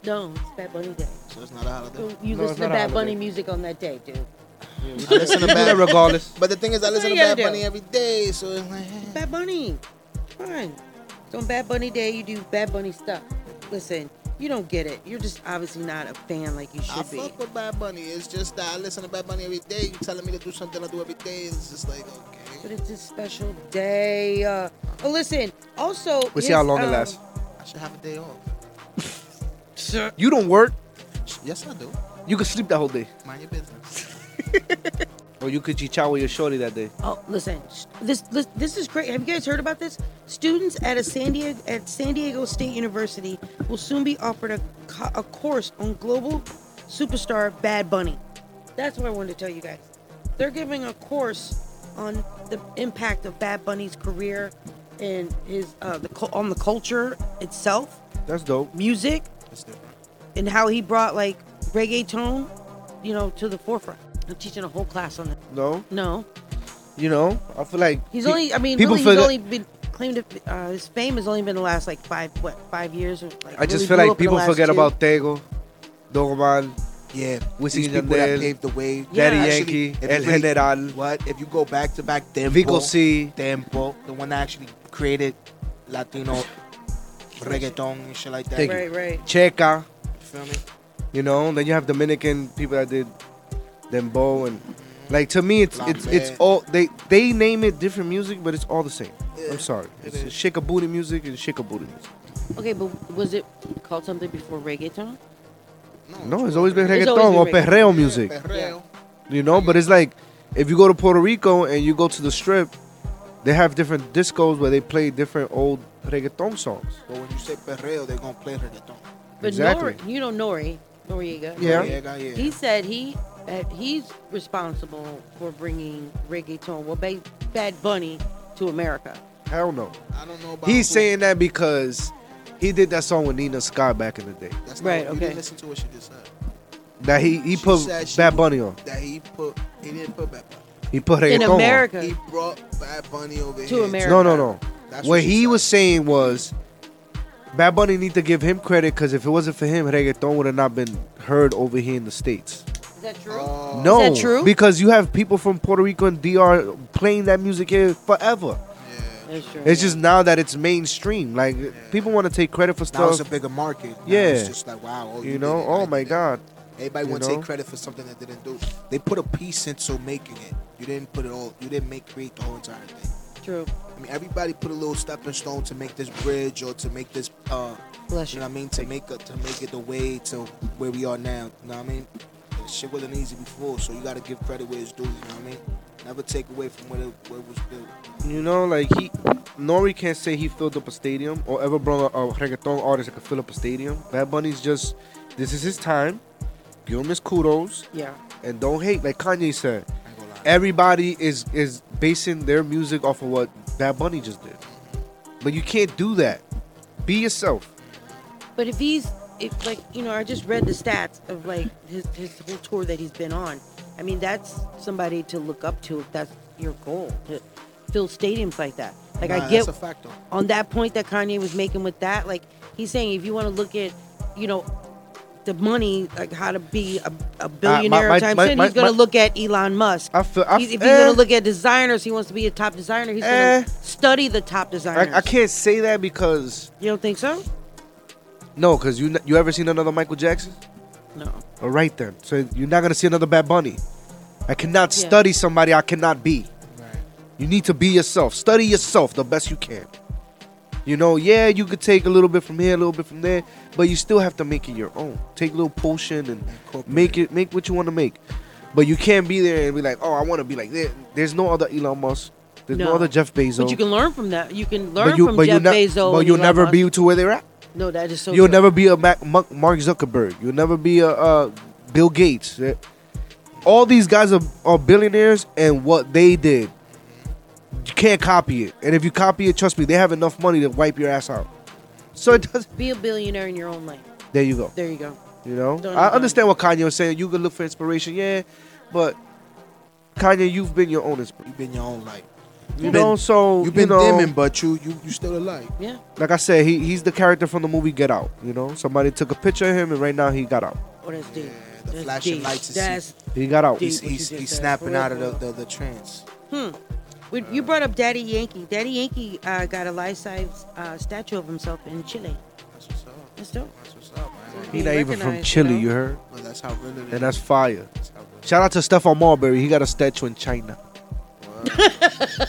No, it's Bad Bunny Day. So it's not a holiday. So you No, listen to Bad. Bunny music on that day, dude. I listen to Bad regardless. But the thing is, I listen to Bad Bunny do. every day, so it's like. Bad Bunny. Fine. So on Bad Bunny Day, you do Bad Bunny stuff. Listen, you don't get it. You're just obviously not a fan like you I should be. I fuck with Bad Bunny. It's just that I listen to Bad Bunny every day. You telling me to do something I do every day. It's just like okay. But it's a special day. Uh, oh, listen. Also, We'll see how long it um, lasts. I should have a day off. Sir. You don't work. Yes, I do. You could sleep that whole day. Mind your business. Or you could chicha with your shorty that day. Oh, listen. This, this this is great. Have you guys heard about this? Students at a San Diego at San Diego State University will soon be offered a, co- a course on global superstar Bad Bunny. That's what I wanted to tell you guys. They're giving a course on the impact of Bad Bunny's career and his uh, the on the culture itself, That's dope. music, That's different. and how he brought like reggaeton, you know, to the forefront. I'm teaching a whole class on that. No, No, you know, I feel like He's pe- only. I mean, people really, feel he's that- only been claimed. To, uh, his fame has only been the last like five, what, five years? Or, like, I just really feel blew like up in the people last forget two. about Tego, Don Omar, Yeah, Wisin these y people that Yandel, paved the way. Daddy Actually, Yankee, if El really- General. What if you go back to back? Tempo, Vico C. Tempo, the one that actually created Latino reggaeton and shit like that. Thank you. Right, right. Checa, Feel me? you know. Then you have Dominican people that did Dembo and like to me it's it's it's Lambert. all they they name it different music, but it's all the same. I'm sorry, it's is. shake a booty music and shake a booty music. Okay, but was it called something before reggaeton? No, it's always been It's reggaeton always or been reggaeton. perreo music. Perreo. You know, but it's like if you go to Puerto Rico and you go to the strip, they have different discos where they play different old reggaeton songs. But when you say perreo, they're gonna play reggaeton. But Exactly. Nori, you know Nori, Noriega. Yeah. Noriega, yeah. He said he uh, he's responsible for bringing reggaeton, well, ba- Bad Bunny, to America. Hell no. I don't know about. He's who- saying that because he did that song with Nina Sky back in the day. That's not, Right, You okay. didn't listen to what she just said. That he he She put said she- Bad Bunny on. That he put. He didn't put Bad Bunny. He put reggaeton In on. America. He brought Bad Bunny over To here. America. No, no, no. That's what what she he said. was saying was Bad Bunny need to give him credit because if it wasn't for him, reggaeton would have not been heard over here in the states. Is that true? No, Is that true? because you have people from Puerto Rico and DR playing that music here forever. That's true. It's just now that it's mainstream. Like people want to take credit for Now it's stuff. a bigger market. Now Yeah. It's just like wow. Oh, you you know, did it. oh I my did. God. Everybody You want to know? take credit for something that didn't do. They put a piece into making it. You didn't put it all. You didn't make create the whole entire thing. True. I mean, everybody put a little stepping stone to make this bridge or to make this. Uh, Bless you know what I mean? To make it to make it the way to where we are now. You know what I mean? Shit wasn't easy before, so you got to give credit where it's due. You know what I mean? Never take away from what it, what it was built. You know, like he, Nori can't say he filled up a stadium or ever brought a, a reggaeton artist that could fill up a stadium. Bad Bunny's just, this is his time. Give him his kudos. Yeah. And don't hate, like Kanye said. Everybody is is basing their music off of what Bad Bunny just did. But you can't do that. Be yourself. But if he's, if like you know, I just read the stats of like his his whole tour that he's been on. I mean, that's somebody to look up to if that's your goal to fill stadiums like that. Like Nah, I get that's a fact, though. on that point that Kanye was making with that. Like he's saying, if you want to look at, you know, the money, like how to be a, a billionaire my- time my- soon, my- he's gonna my- look at Elon Musk. I feel, I, He's- if eh, he's gonna look at designers, he wants to be a top designer. He's Eh. gonna study the top designers. I, I can't say that because you don't think so? No, because you you ever seen another Michael Jackson? No. All right then. So you're not gonna see another Bad Bunny. I cannot Yeah. study somebody I cannot be. Right. You need to be yourself. Study yourself the best you can. You know, yeah, you could take a little bit from here, a little bit from there, but you still have to make it your own. Take a little potion and make it make what you want to make. But you can't be there and be like, oh, I want to be like this. There's no other Elon Musk. There's no, No. other Jeff Bezos. But you can learn from that. You can learn but you, from but you Jeff ne- Bezos. But you'll Elon never Musk. be to where they're at. No, that is so. You'll true. never be a Mac, Mark Mark Zuckerberg. You'll never be a, uh Bill Gates. All these guys are, are billionaires, and what they did, you can't copy it. And if you copy it, trust me, they have enough money to wipe your ass out. So it does. Be a billionaire in your own lane. There you go. There you go. You know, Done, I done. understand what Kanye was saying. You can look for inspiration, yeah, but Kanye, you've been your own. You've been your own light. You You've know, been- so you've been you know, dimming, but you you you still alive. Yeah. Like I said, he, he's the character from the movie Get Out. You know, somebody took a picture of him, and right now he got out. Oh, that's deep. The That's flashing deep. lights. Is That's He got out. He's he's, he's snapping out of the, the, the trance. Hmm. We, you brought up Daddy Yankee. Daddy Yankee uh, got a life-size uh, statue of himself in Chile. That's what's up. That's dope. That's what's up, man. He not even from Chile, you know? you heard? Well, that's how real it is. And that's fire. Shout out to Stefan Marbury. He got a statue in China.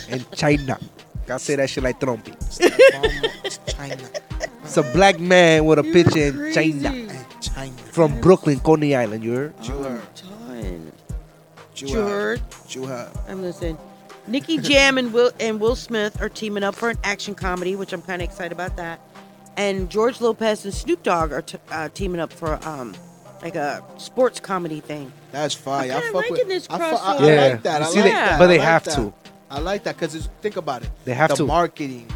In China. Gotta say that shit like Trumpy. China. It's a black man with a picture in China. China. From Brooklyn, Coney Island. You heard? You heard. Ton. You You heard? You heard. I'm listening. Nicky Jam and Will and Will Smith are teaming up for an action comedy, which I'm kind of excited about that. And George Lopez and Snoop Dogg are t- uh, teaming up for um like a sports comedy thing. That's fire. I'm I fuck liking with this I, fu- I, crossover. I like that. You I see, like they- that. but I they like have that. to. I like that because think about it. They have the to. marketing.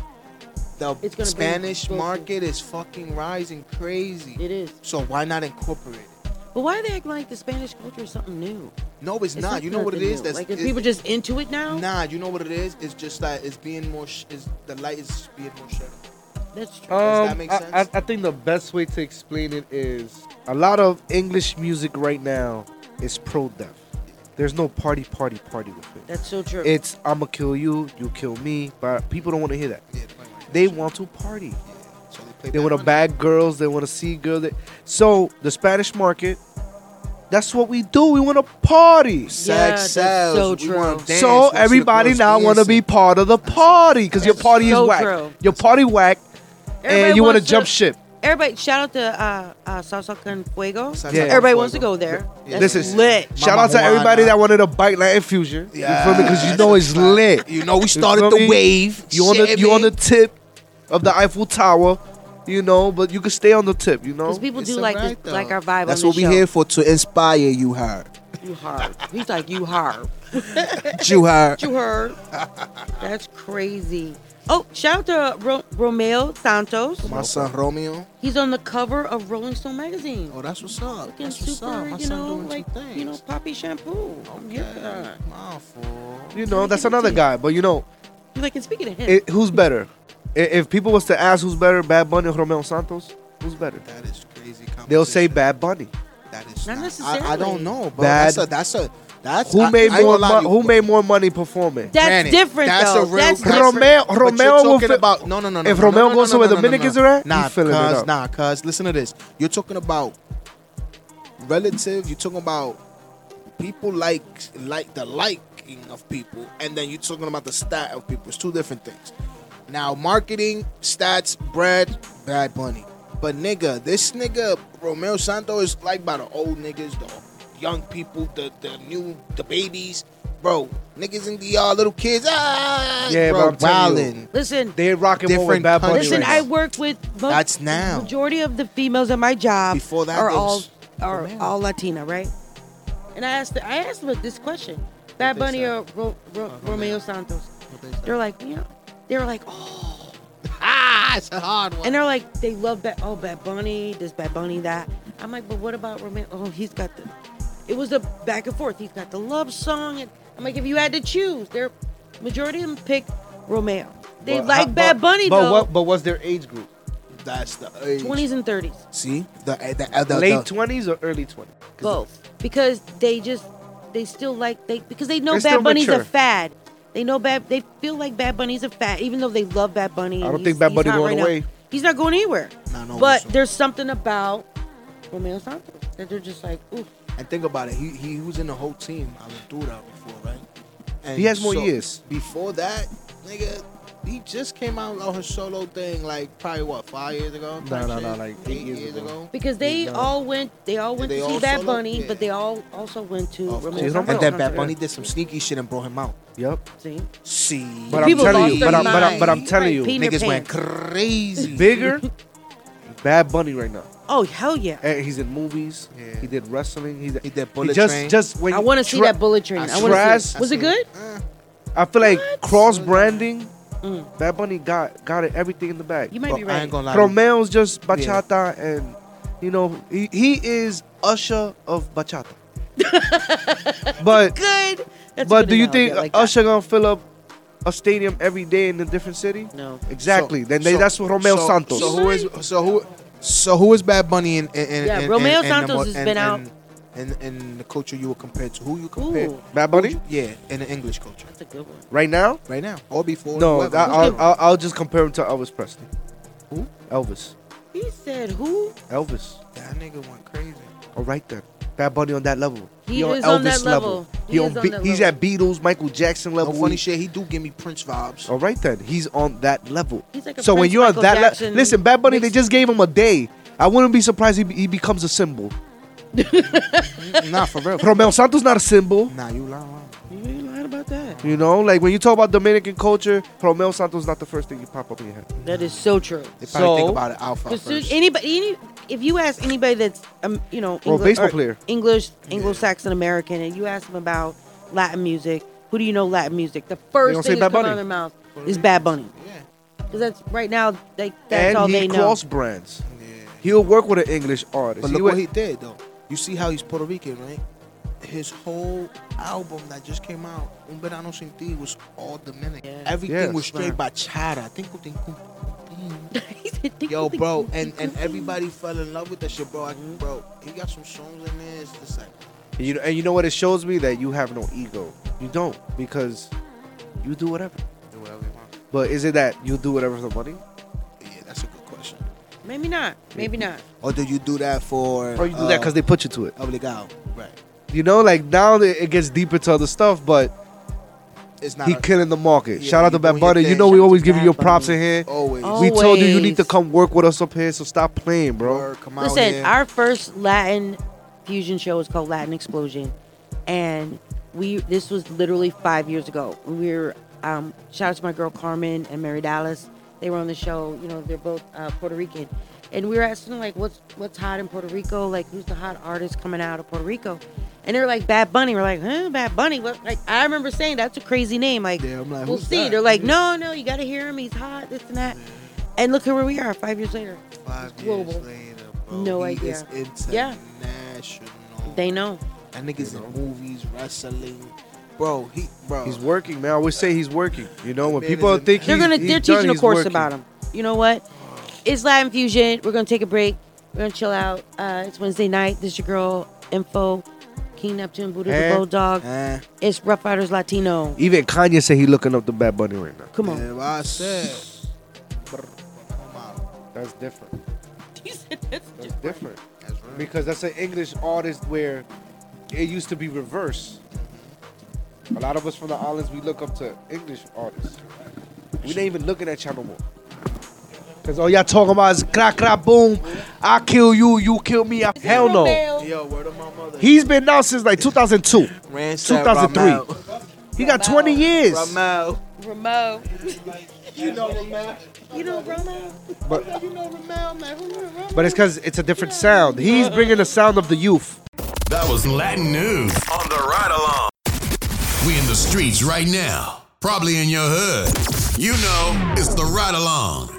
The It's gonna be Spanish explosive. market is fucking rising crazy. It is. So why not incorporate it? But why are they acting like the Spanish culture is something new? No, it's, It's not. not You know what it nothing is? new. That's Like, is it- people just into it now? Nah, you know what it is? It's just that it's being more. Sh- is the light is being more shed. That's true. Does that Um, make I, sense? I, I think the best way to explain it is a lot of English music right now is pro death. There's no party, party, party with it. That's so true. It's I'ma kill you, you kill me, but people don't want to hear that. They want to party. They want to bag girls. They want to see girls. That, so the Spanish market, that's what we do. We want to party. Sex that's sells. so We true. dance. So We wanna see the everybody now want to be part of the party because your party so is whack. true. Your party whack, Everybody and you want to jump ship. Everybody, shout out to uh, uh, Salsa con Fuego. Yeah. Everybody wants to go there. That's This is lit. Shout out to everybody that wanted to bite Latin fusion. You feel me? Because you know it's lit. You know we started feel the wave. You on the you on the tip of the Eiffel Tower. You know, but you can stay on the tip. You know. Because people It's do like alright, this, like our vibe That's on what the we show. here for to inspire you. Heard. You hard. He's like you hard. You heard. You heard. That's crazy. Oh, shout out to Ro- Romeo Santos. My son Romeo. He's on the cover of Rolling Stone magazine. Oh, that's what's up. Looking That's what's super, up. My you son know, doing like some things. you know, poppy shampoo. I'm here for that. My fault. You know, that's another guy. But you know, He's like, and speaking of him, it, who's better? If people was to ask who's better, Bad Bunny or Romeo Santos, who's better? That is crazy. They'll say Bad Bunny. That is not not. necessarily. I, I don't know, but Bad- that's a that's a that's Who I- made I more? gonna lie to Mo- who made more money performing? That's Granted, different, that's though. A real, That's that's Romeo- but Romeo you're will talking fi- about no no no no. if no, Romeo no, goes no, to where the no, no, Dominicans are at, nah, he's filling it cuz nah, cuz listen to this. You're talking about relative. You're talking about people like like the like marketing of people, and then you're talking about the stat of people. It's two different things. Now, marketing, stats, bread, Bad Bunny. But nigga, this nigga Romeo Santo is like by the old niggas, the young people, the the new, the babies, bro. Niggas and the uh, little kids, ah, Yeah, bro, but I'm telling you, wildin'. Listen, They're rocking more with Different Bad Bunny. Listen, right I work with most, That's now. majority of the females at my job Before that, are there all was are all Latina, right? And I asked I asked them this question: Bad Bunny say? or Ro, Ro, Romeo Santos? They're like, you know, they were like, oh, ah, it's a hard one. and they're like, they love Bad, oh Bad Bunny, this Bad Bunny that. I'm like, but what about Romeo? Oh, he's got the. It was a back and forth. He's got the love song, and I'm like, if you had to choose, their majority of them pick Romeo. They But like how- Bad but- Bunny but though. What, but what's their age group? That's the age. 20s and 30s. See the uh, the, the, the Late the- twenties or early twenties? Both. Because they just they still like they because they know Bad still Bunny's a fad. They know Bad they feel like Bad Bunny's a fad, even though they love Bad Bunny. I don't think Bad he's Bunny hot going right now. away. He's not going anywhere. Nah, no, but listen. there's something about Romeo Santos that they're just like, ooh. And think about it. He he was in the whole team Aventura before, right? And He has more so years. Before that, nigga, he just came out on his solo thing like probably what five years ago? No, type no, no, like eight years ago. Because they Yeah. all went they all went they to see Bad solo? Bunny, Yeah. but they all also went to Of Romeo course. And then Bad. Bunny did some sneaky shit and brought him out. Yep. See? See, But I'm telling you, but I'm, but I'm, but I'm telling you, Right, peeing their niggas went crazy. bigger. Bad Bunny right now. Oh hell yeah! And he's in movies. Yeah. He did wrestling. He, He did Bullet just, Train. Just when I want to see that bullet train. I, I want to trash- see. It. Was it good? Uh, I feel like cross branding. Mm. Bad Bunny got got it everything in the bag. You might be bro, I right. ain't gonna lie. Romeo's just bachata, and you know he, he is Usher of bachata. but Good. That's but good do you think I like that. Usher gonna fill up a stadium every day in a different city? No. Exactly. So- then they, so- that's what Romeo so- Santos. So who is so who so who is Bad Bunny in, in, in Yeah, in, Romeo in, in Santos the, has in, been in, out. And, in the culture you were compared to who you compare? Ooh, Bad Bunny Yeah, in the English culture that's a good one. right now? right now or before. No, whoever. I, I'll, I'll, I'll just compare him to Elvis Presley. Who? Elvis. He said who? Elvis. that nigga went crazy. All right then. Bad Bunny on that level. He is on that level. He He is on on Be- that he's level. at Beatles, Michael Jackson No level. funny We- shit. He do give me Prince vibes. All right then. He's on that level. He's like a so when you're on that level, listen, Bad Bunny, they just gave him a day. I wouldn't be surprised if he, he becomes a symbol. nah, for real. Romeo Santos not a symbol. Nah, you lying. You ain't lying about that. You know, like when you talk about Dominican culture, Romeo Santos not the first thing you pop up in your head. That is so true. They probably think about it alpha first. anybody, any, if you ask anybody that's, um, you know, Or a Engli- baseball player. English, Anglo-Saxon American, and you ask them about Latin music, who do you know Latin music? The first gonna thing that that's Bad coming out Bunny. of their mouth is Bad Bunny. Yeah. Because that's right now, they, that's and all he they know. cross brands. He'll work with an English artist. But He look would- what he did though. You see how he's Puerto Rican, right? His whole album that just came out, Un Verano Sin Ti, was all Dominican. Yeah. Everything Yes. was straight bachata. Tinko, tinko, tinko. Yo, bro, and, and everybody fell in love with that shit, bro. I, bro, he got some songs in there. It's just like, And you know, and you know what it shows me that you have no ego. You don't because you do whatever. do whatever you want. But is it that you do whatever for the money, Yeah, that's a good question. Maybe not. Maybe not. Or do you do that for? or you do that because they put you to it? Uh, obligado? Right. You know, like now it it gets deeper to other stuff, but It's not. he a- killing the market. Yeah, Shout out to you Bad doing Bunny. You know we always give you your props Bunny. in here. always. We told you you need to come work with us up here, so stop playing, bro. Word, come out Listen, here. our first Latin fusion show was called Latin Explosion, and we this was literally five years ago. We were um, shout out to my girl Carmen and Mary Dallas. They were on the show. You know, they're both uh, Puerto Rican, and we were asking like, what's what's hot in Puerto Rico? Like, who's the hot artist coming out of Puerto Rico? And they were like Bad Bunny. We're like, huh, Bad Bunny? What? Like, I remember saying that's a crazy name. Like, Yeah, I'm like, we'll who's see. that? They're like, no, no, you got to hear him. He's hot. This and that. And look at where we are five years later. Five global. years later, bro. No he idea. Is Yeah. international. They know. That nigga's in movies, wrestling. Bro, he bro. He's working, man. I always say he's working. You know, when Man people is in- think They're he's, gonna he's they're done, teaching a course working. about him. You know what? It's Latin Fusion. We're gonna take a break. We're gonna chill out. Uh, it's Wednesday night. This is your girl Info, King Neptune, Buddha Eh? the Bulldog. Eh, It's Rough Riders Latino. Even Kanye said he looking up the Bad Bunny right now. Come on. yeah, what I said. That's different. He that's That's different. That's right. Because that's an English artist where it used to be reverse. A lot of us from the islands, we look up to English artists. We ain't even looking at y'all no more. Cause all y'all talking about is crack, crack, boom. I kill you, you kill me. I, hell no. Yo, word of my mother. He's been now since like 2002, Randstad 2003. He got 20 years. Ramel. Ramo. You know Ramel. You know Ramo? But You know Ramel, man. Know Ramel? but it's because it's a different sound. He's bringing the sound of the youth. That was Latin news on the ride along. We in the streets right now, probably in your hood. You know, it's the ride along.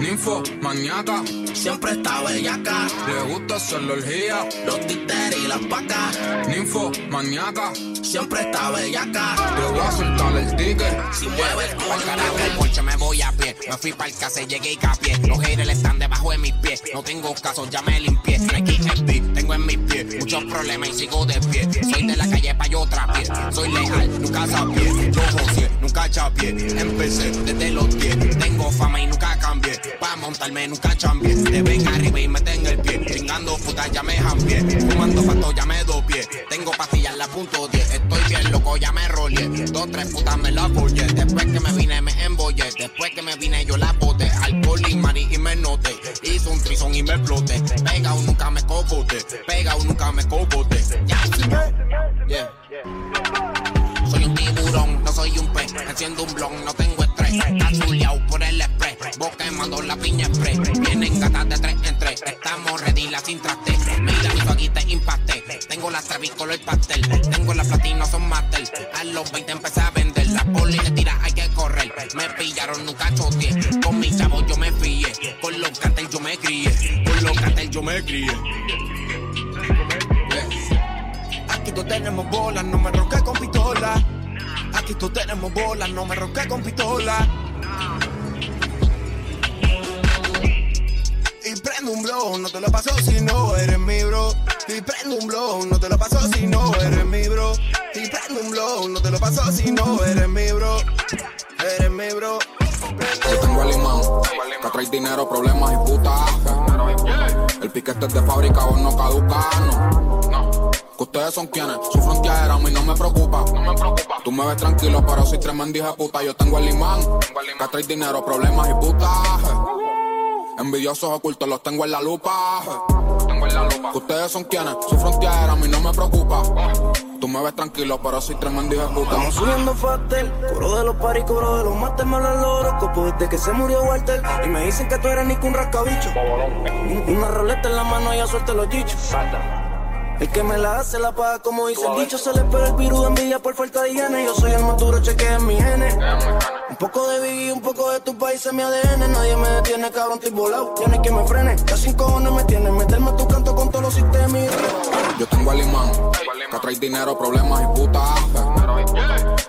Ninfo, maníaca, siempre está bellaca. Le gusta hacer la orgía, los títeres y las pacas. Ninfo, maníaca, siempre está bellaca. Le voy a soltar el ticket. Si mueve el carajo el porche me voy a pie. Me fui para el casa y llegué y capié. Los haters están debajo de mis pies. No tengo caso, ya me limpié. FB, tengo en mis pies muchos problemas y sigo de pie. Soy de la calle pa' yo pie. Soy legal, nunca sapié. Yo José, nunca chapié. Empecé desde los 10. Tengo fama y nunca cambié. Pa' montarme nunca chambié. Te ven arriba y meten el pie. Chingando puta ya me jambié. Fumando pato ya me dopié. Tengo pastillas la punto 10. Estoy bien loco, ya me rollé. Dos, tres putas me la follé. Después que me vine me embollé. Después que me vine yo la Alcohol y mari y me noté. Hice un trison y me exploté. Pega o nunca me cocote. Pega o nunca me cocote. Ya. Yeah. Soy un tiburón, no soy un pez. Enciendo un blon, no tengo Está chuleado por el express. Vos quemando la piña express. Vienen gatas de tres en tres. Estamos ready, la sin traste. Mira mi faguita impacté. Tengo las Travis color pastel. Tengo las platinos, son master. A los 20 empecé a vender. La poli le tira, hay que correr. Me pillaron, nunca choteé. Con mis chavos yo me fié. Con los cartel yo me crié. Con los cartel yo me crié. Aquí tú tenemos bolas, no me roque con pistola. Aquí tú tenemos bolas, no me roque con pistola. Y prendo un blow, no te lo paso si no eres mi bro. Y prendo un blow, no te lo paso si no eres mi bro. Y prendo un blow, no te lo paso si no eres mi bro. Eres mi bro. Yo tengo el imán que trae dinero, problemas y putaje. El piquete es de fábrica o no caduca, no. Que ustedes son quienes, su frontera a mí no me preocupa. No me preocupa. Tú me ves tranquilo, pero soy tremendo hija de puta. Yo tengo el imán que trae dinero, problemas y putaje. Envidiosos ocultos los tengo en la lupa. Tengo en la lupa. Que ustedes son quienes, su frontera a mí no me preocupa. Tú me ves tranquilo, pero soy tremendo hija de puta. Estamos subiendo Fatel, coro de los paris, coro de los mates, me hablan los horóscopos desde que se murió Walter. Y me dicen que tú eres ni que un rascabicho. Un- Una roleta en la mano y a suerte los dichos. El que me la hace la paga como dice el dicho. Se le pega el virus de envidia por falta de higiene. Yo soy el más duro, cheque en mi genes. Un poco de Biggie, un poco de tu país en mi ADN. Nadie me detiene, cabrón, estoy volado. Tienes que me frene. Ya sin cojones me tienes. Meterme a tu canto con todos los sistemas. Yo tengo el imán que trae dinero, problemas y putaje.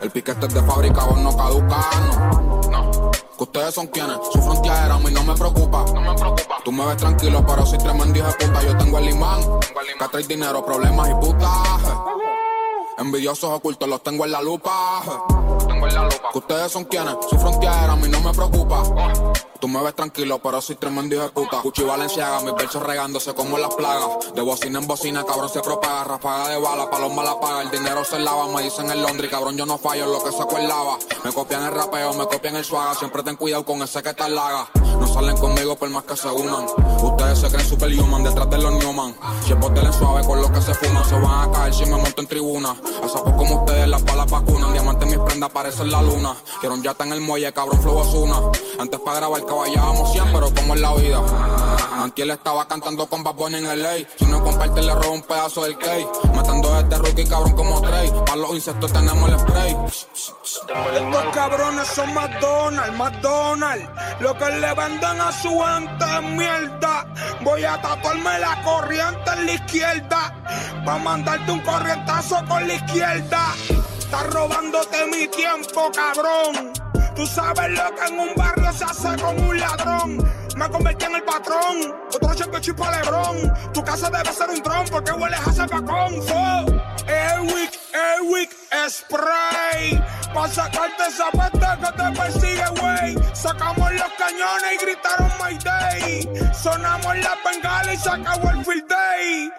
El piquete es de fábrica o no caduca, no. Que ustedes son quienes, su frontera a mí no me preocupa. Tú me ves tranquilo, pero soy tremendo hija de puta. Yo tengo el imán que trae dinero, problemas y putaje. Envidiosos ocultos los tengo en la lupa. Ustedes son quienes, su frontera a mí no me preocupa. Tú me ves tranquilo, pero soy tremendo puta. Gucci Valenciaga, mis versos regándose como las plagas. De bocina en bocina, cabrón se propaga. Ráfaga de bala, paloma la paga. El dinero se lava, me dicen en Londres. Cabrón, yo no fallo en lo que saco el lava. Me copian el rapeo, me copian el suaga. Siempre ten cuidado con ese que en laga. No salen conmigo por más que se unan. Ustedes se creen superhuman detrás de los Newman. Si botelen suave con lo que se fuman, se van a caer si me monto en tribuna. A sapos como ustedes, las balas vacunan. Diamante en mis prendas, parecen la luna. Quiero un yate en el muelle, cabrón, flow. Antes para grabar caballábamos 100, pero como es la vida. Antiel estaba cantando con Bad Bunny en el ley. Si no comparte, le robo un pedazo del cake. Matando a este rookie, cabrón, como Trey. Para los insectos tenemos el spray. Estos cabrones son McDonald's, McDonald's. Lo que le venden a su gente es mierda. Voy a tatuarme la corriente en la izquierda. Pa' mandarte un corrientazo con la izquierda. Estás robándote mi tiempo, cabrón. Tú sabes lo que en un barrio se hace con un ladrón. Me convertí en el patrón. Otro cheque chipa Lebron. Tu casa debe ser un dron porque hueles a zapacón. Fo. Airwick, Airwick, spray. Pa' sacarte esa peste que te persigue, wey. Sacamos los cañones y gritaron My Day. Sonamos la bengala y se acabó el field day.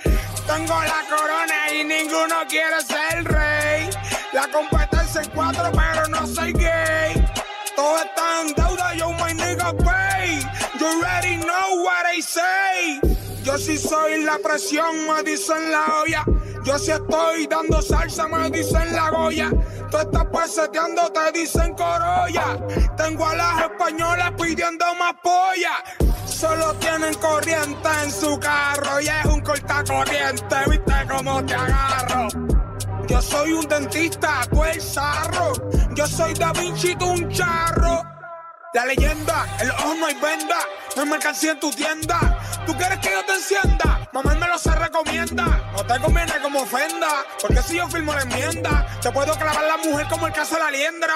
Tengo la corona y ninguno quiere ser rey. La competencia en cuatro, pero no soy gay. Todo está en deuda, yo my nigga pay. You already know what I say. Yo sí soy la presión, me dicen la olla. Yo sí estoy dando salsa, me dicen la goya. Tú estás peseteando, te dicen corolla. Tengo a las españolas pidiendo más polla. Solo tienen corriente en su carro y es un cortacorriente, viste cómo te agarro. Yo soy un dentista, tú el zarro. Yo soy Da Vinci, tú un charro. La leyenda, el ojo no hay venda. No hay mercancía en tu tienda. ¿Tú quieres que yo te encienda? Mamármelo se recomienda. No te conviene como ofenda. Porque si yo firmo la enmienda, te puedo clavar la mujer como el caso de la liendra.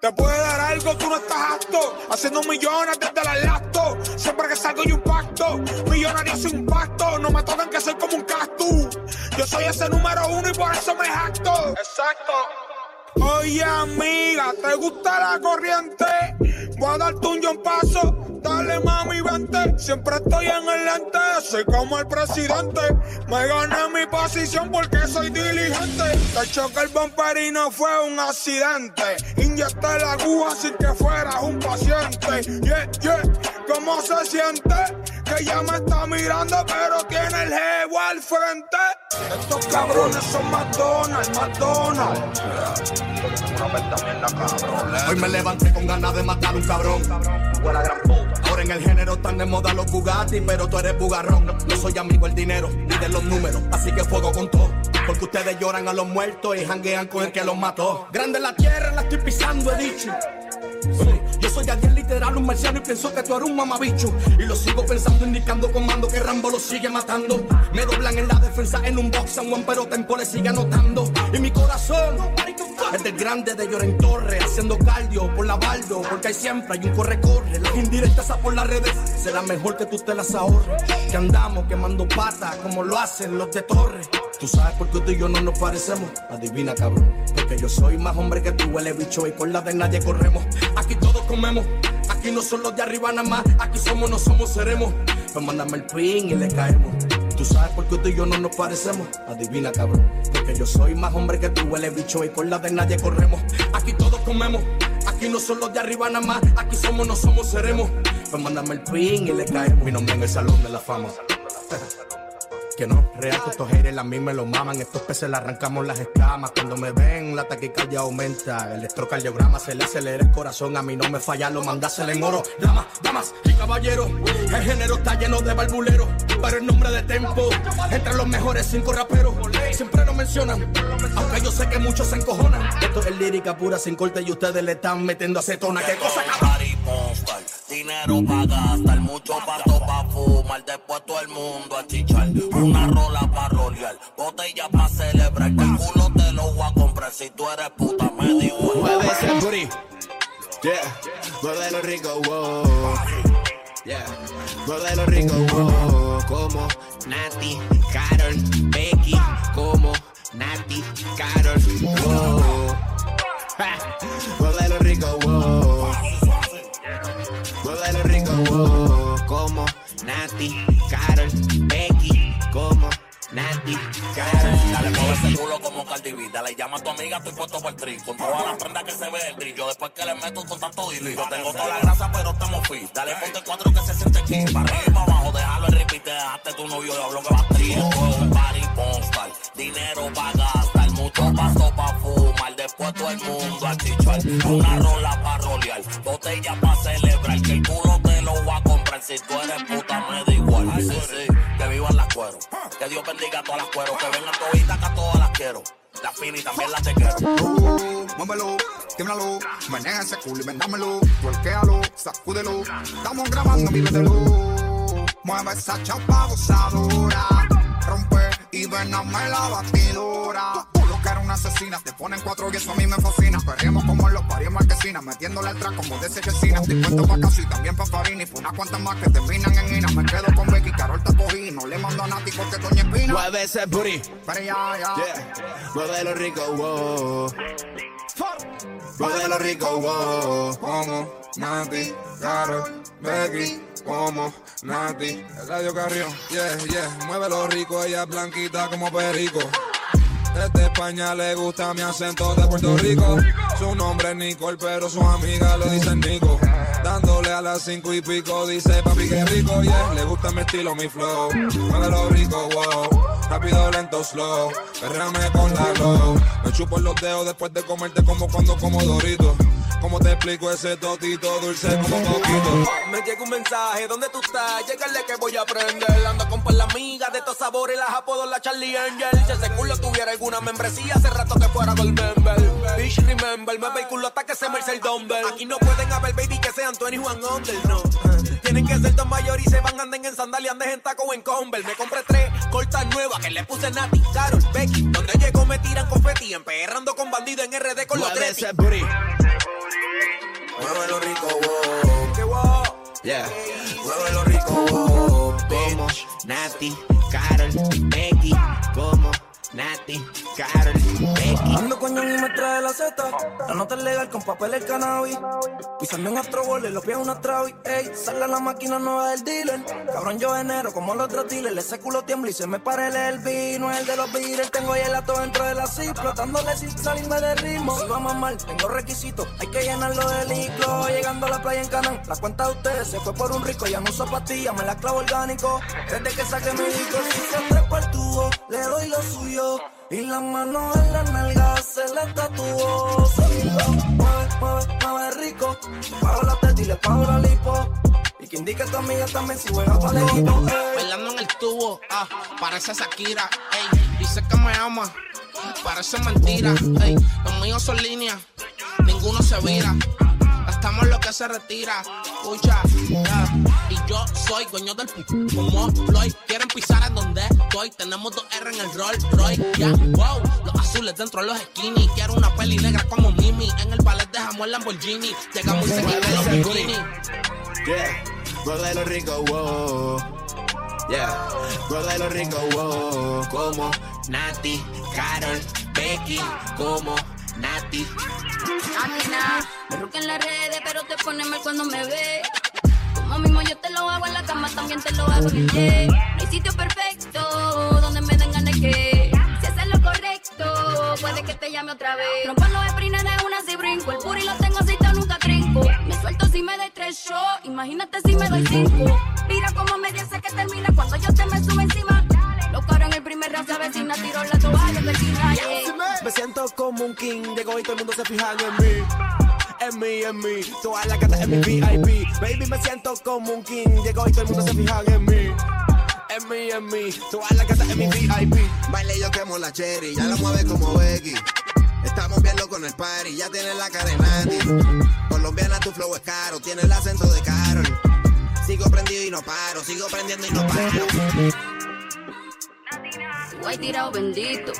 Te puede dar algo, tú no estás apto. Haciendo millones desde la lacto. Siempre que salgo hay un pacto. Millonario sin pacto. No me tocan que soy como un cactus. Yo soy ese número uno y por eso me jacto. Exacto. Oye, amiga, ¿te gusta la corriente? Voy a darte un paso. Dale, mami, vente. Siempre estoy en el lente. Soy como el presidente. Me gané mi posición porque soy diligente. Te choca el bumper y no fue un accidente. Inyecté la aguja sin que fueras un paciente. Yeah, yeah. ¿Cómo se siente? Que ella me está mirando, pero tiene el jevo al frente. Estos cabrones son McDonald's, McDonald's. Hoy me levanté con ganas de matar un cabrón. Ahora en el género están de moda los Bugatti, pero tú eres bugarrón. No soy amigo del dinero ni de los números, así que fuego con todo. Porque ustedes lloran a los muertos y janguean con el que los mató. Grande la tierra, la estoy pisando, he dicho. Sí, Yo soy alguien literal, un marciano y pienso que tú eres un mamabicho. Y lo sigo pensando, indicando comando que Rambo lo sigue matando. Me doblan en la defensa en un box and one, pero Tempo le sigue anotando. Y mi corazón es grande de Lloren Torre, haciendo cardio por la baldo, porque hay siempre hay un corre-corre. Las indirectas por las redes, será mejor que tú te las ahorres. Que andamos quemando patas como lo hacen los de Torre. Tú sabes por qué tú y yo no nos parecemos. Adivina, cabrón. Porque yo soy más hombre que tú, huele bicho, y por la de nadie corremos. Aquí todos comemos. Aquí no son los de arriba nada más. Aquí somos, no somos, seremos. Pues mándame el pin y le caemos. Sabes por qué tú y yo no nos parecemos. Adivina, cabrón. Porque yo soy más hombre que tú, huele bicho, y por la de nadie corremos. Aquí todos comemos. Aquí no son los de arriba nada más. Aquí somos, no somos, seremos. Pues mándame el pin y le caemos. Mi nombre en el salón de la fama. Que no, real que estos haters a mí me lo maman. Estos peces le arrancamos las escamas. Cuando me ven, la taquicardia aumenta. El electrocardiograma se le acelera el corazón. A mí no me falla, lo mandásela en oro. Damas, damas y caballeros. El género está lleno de barbuleros. Pero el nombre de tempo, entre los mejores cinco raperos. Siempre lo mencionan. Aunque yo sé que muchos se encojonan. Esto es lírica pura sin corte y ustedes le están metiendo acetona. ¿Qué cosa, cabrón? Dinero pa' gastar, mucho pasto pa' fumar, después todo el mundo a chichar, una rola pa' rolear, botella pa' celebrar, que te lo voy a comprar, si tú eres puta me igual. Mueve ese booty. Yeah. Muévelo rico, wow. Yeah. Muévelo rico, wow. Como Nati, Carol, Becky. Como Nati, Carol, wow. Ja. Muévelo rico, wow. Como Nati, Carol, Becky. Como Nati, Carol. Dale, mueve ese culo como Cardi B. Dale, llama a tu amiga, estoy puesto por el tri. Con todas las prendas que se ve el brillo. Después que le meto con tanto dili. Yo tengo toda la grasa, pero estamos fit. Dale, ponte cuatro que se siente aquí. Para arriba para abajo, déjalo en repeat. Dejaste tu novio y hablo que va a trío. Un party dinero pa' gastar. Mucho pasto pa' fumar. Después todo el mundo a chichar. Una rola pa' rolear. Botella pa' celebrar. Que el culo lo voy a comprar. Si tú eres puta, me da igual. Sí, sí, que vivan las cueros. Que Dios bendiga a todas las cueros. Que vengan toditas que a todas las quiero. Las fini también las te quiero. Muévelo, tímbralo, menea ese culo y vendámelo, tuerquéalo, sacúdelo, estamos grabando, vívetelo. Mueve esa chapa gozadora, rompe y ven a la batidora. Lo que eres una asesina, te ponen cuatro y eso a mí me fascina. Perremos como en los parios marquesinas, metiéndole el track como de Chesina. Te pa' caso y también pa' Farini, por unas cuantas más que terminan en Ina. Me quedo con Becky, Carol te cogí, no le mando a Nati porque Doña Espina. Mueve ese booty. Pero ya, ya. Yeah. Muévelo rico, wow. Muévelo rico, wow. Como Nati, Carol, Becky, como Nati. Eladio Carrión, yeah, yeah. Muévelo rico, ella es blanquita como perico. Desde España le gusta mi acento de Puerto Rico. Su nombre es Nicole, pero sus amigas le dicen Nico. Dándole a las cinco y pico, dice papi que rico, yeah. Le gusta mi estilo, mi flow. Muévelo rico, wow. Rápido, lento, slow. Perrame con la low. Me chupo los dedos después de comerte como cuando como Dorito. ¿Cómo te explico ese totito dulce como coquito? Me llega un mensaje, ¿dónde tú estás? Llegale que voy a aprender. Ando con la amiga de estos sabores, las apodo la Charlie Angel. Si ese culo tuviera alguna membresía, hace rato que fuera Gold Member. Bitch, remember, me ve el culo hasta que se me el dumbbell. Aquí no pueden haber baby que sean 21 under, no. Tienen que ser dos mayores y se van anden en sandalia, anden en taco o en Converse. Me compré tres cortas nuevas que le puse Nati, Carol, Becky. Donde llego me tiran confeti, emperrando con bandido en RD con los tres. Muévelo rico, wow. ¿Qué wow? Yeah. Muévelo rico, wow. Como Nati, Carol, Becky. Como Nati, Carol. Ando con John y me trae la Z. La nota es legal con papel el cannabis. Pisando en otro bole, los pies una travi. Ey, sale la máquina nueva del dealer. Cabrón, yo enero como los otros dealers. Ese culo tiembla y se me para el vino. El de los beaters. Tengo ato dentro de la zip. Flotándole sin salirme de ritmo. Si vamos mal, tengo requisitos. Hay que llenarlo de licro. Llegando a la playa en Canán. La cuenta de ustedes se fue por un rico. Ya no uso pastillas, me la clavo orgánico. Desde que saqué mi disco, si se trepa le doy lo suyo. Y la mano en la nalga se le tatuó. Seguilo, mueve, mueve, mueve rico. Pago la teta y le pago la lipo. Y que indique a tu amiga también si juega para el equipo. Bailando en el tubo, ah, parece Shakira, ey, dice que me ama, parece mentira, ey, los míos son líneas, ninguno se vira, gastamos lo que se retira, escucha, yeah. y yo soy dueño del pu- como Floyd, quieren pisar en donde estoy, tenemos dos R en el Rolls Royce, ya, wow, los azules dentro de los skinny, quiero una peli negra como Mimi, en el ballet dejamos el Lamborghini, llegamos y se quitan los bikini. Yeah. Muévelo rico, wow. Yeah. Muévelo rico, wow. Como Nati, Carol, Becky. Como Nati. Amina, me en las redes, pero te pone mal cuando me ve. Como mismo yo te lo hago en la cama, también te lo hago en el. No hay sitio perfecto donde me den ganas que. Si haces lo correcto, puede que te llame otra vez. Rompo los sprines de una si brinco. El puri lo tengo aceitado, nunca trinco. Me suelto si me doy tres shows. Imagínate si me doy cinco. Mira cómo me dice que termina cuando yo te me subo encima. Lo caro en el primer round, vecina, tiro la toalla, vecina. yeah. Me siento como un king, llego y todo el mundo se fijan en mí. En mí, en mí, todas las gatas en mi VIP. Baby, me siento como un king, llego y todo el mundo se fijan en mí. En mí, en mí, todas las gatas en mi VIP. Baile yo quemo la cherry, ya la mueve como Becky. Estamos bien en el party, ya tienes la cara de Nati. Colombiana, tu flow es caro, tienes el acento de Carol. Sigo prendido y no paro, sigo prendiendo y no paro. Tú hay tirado bendito.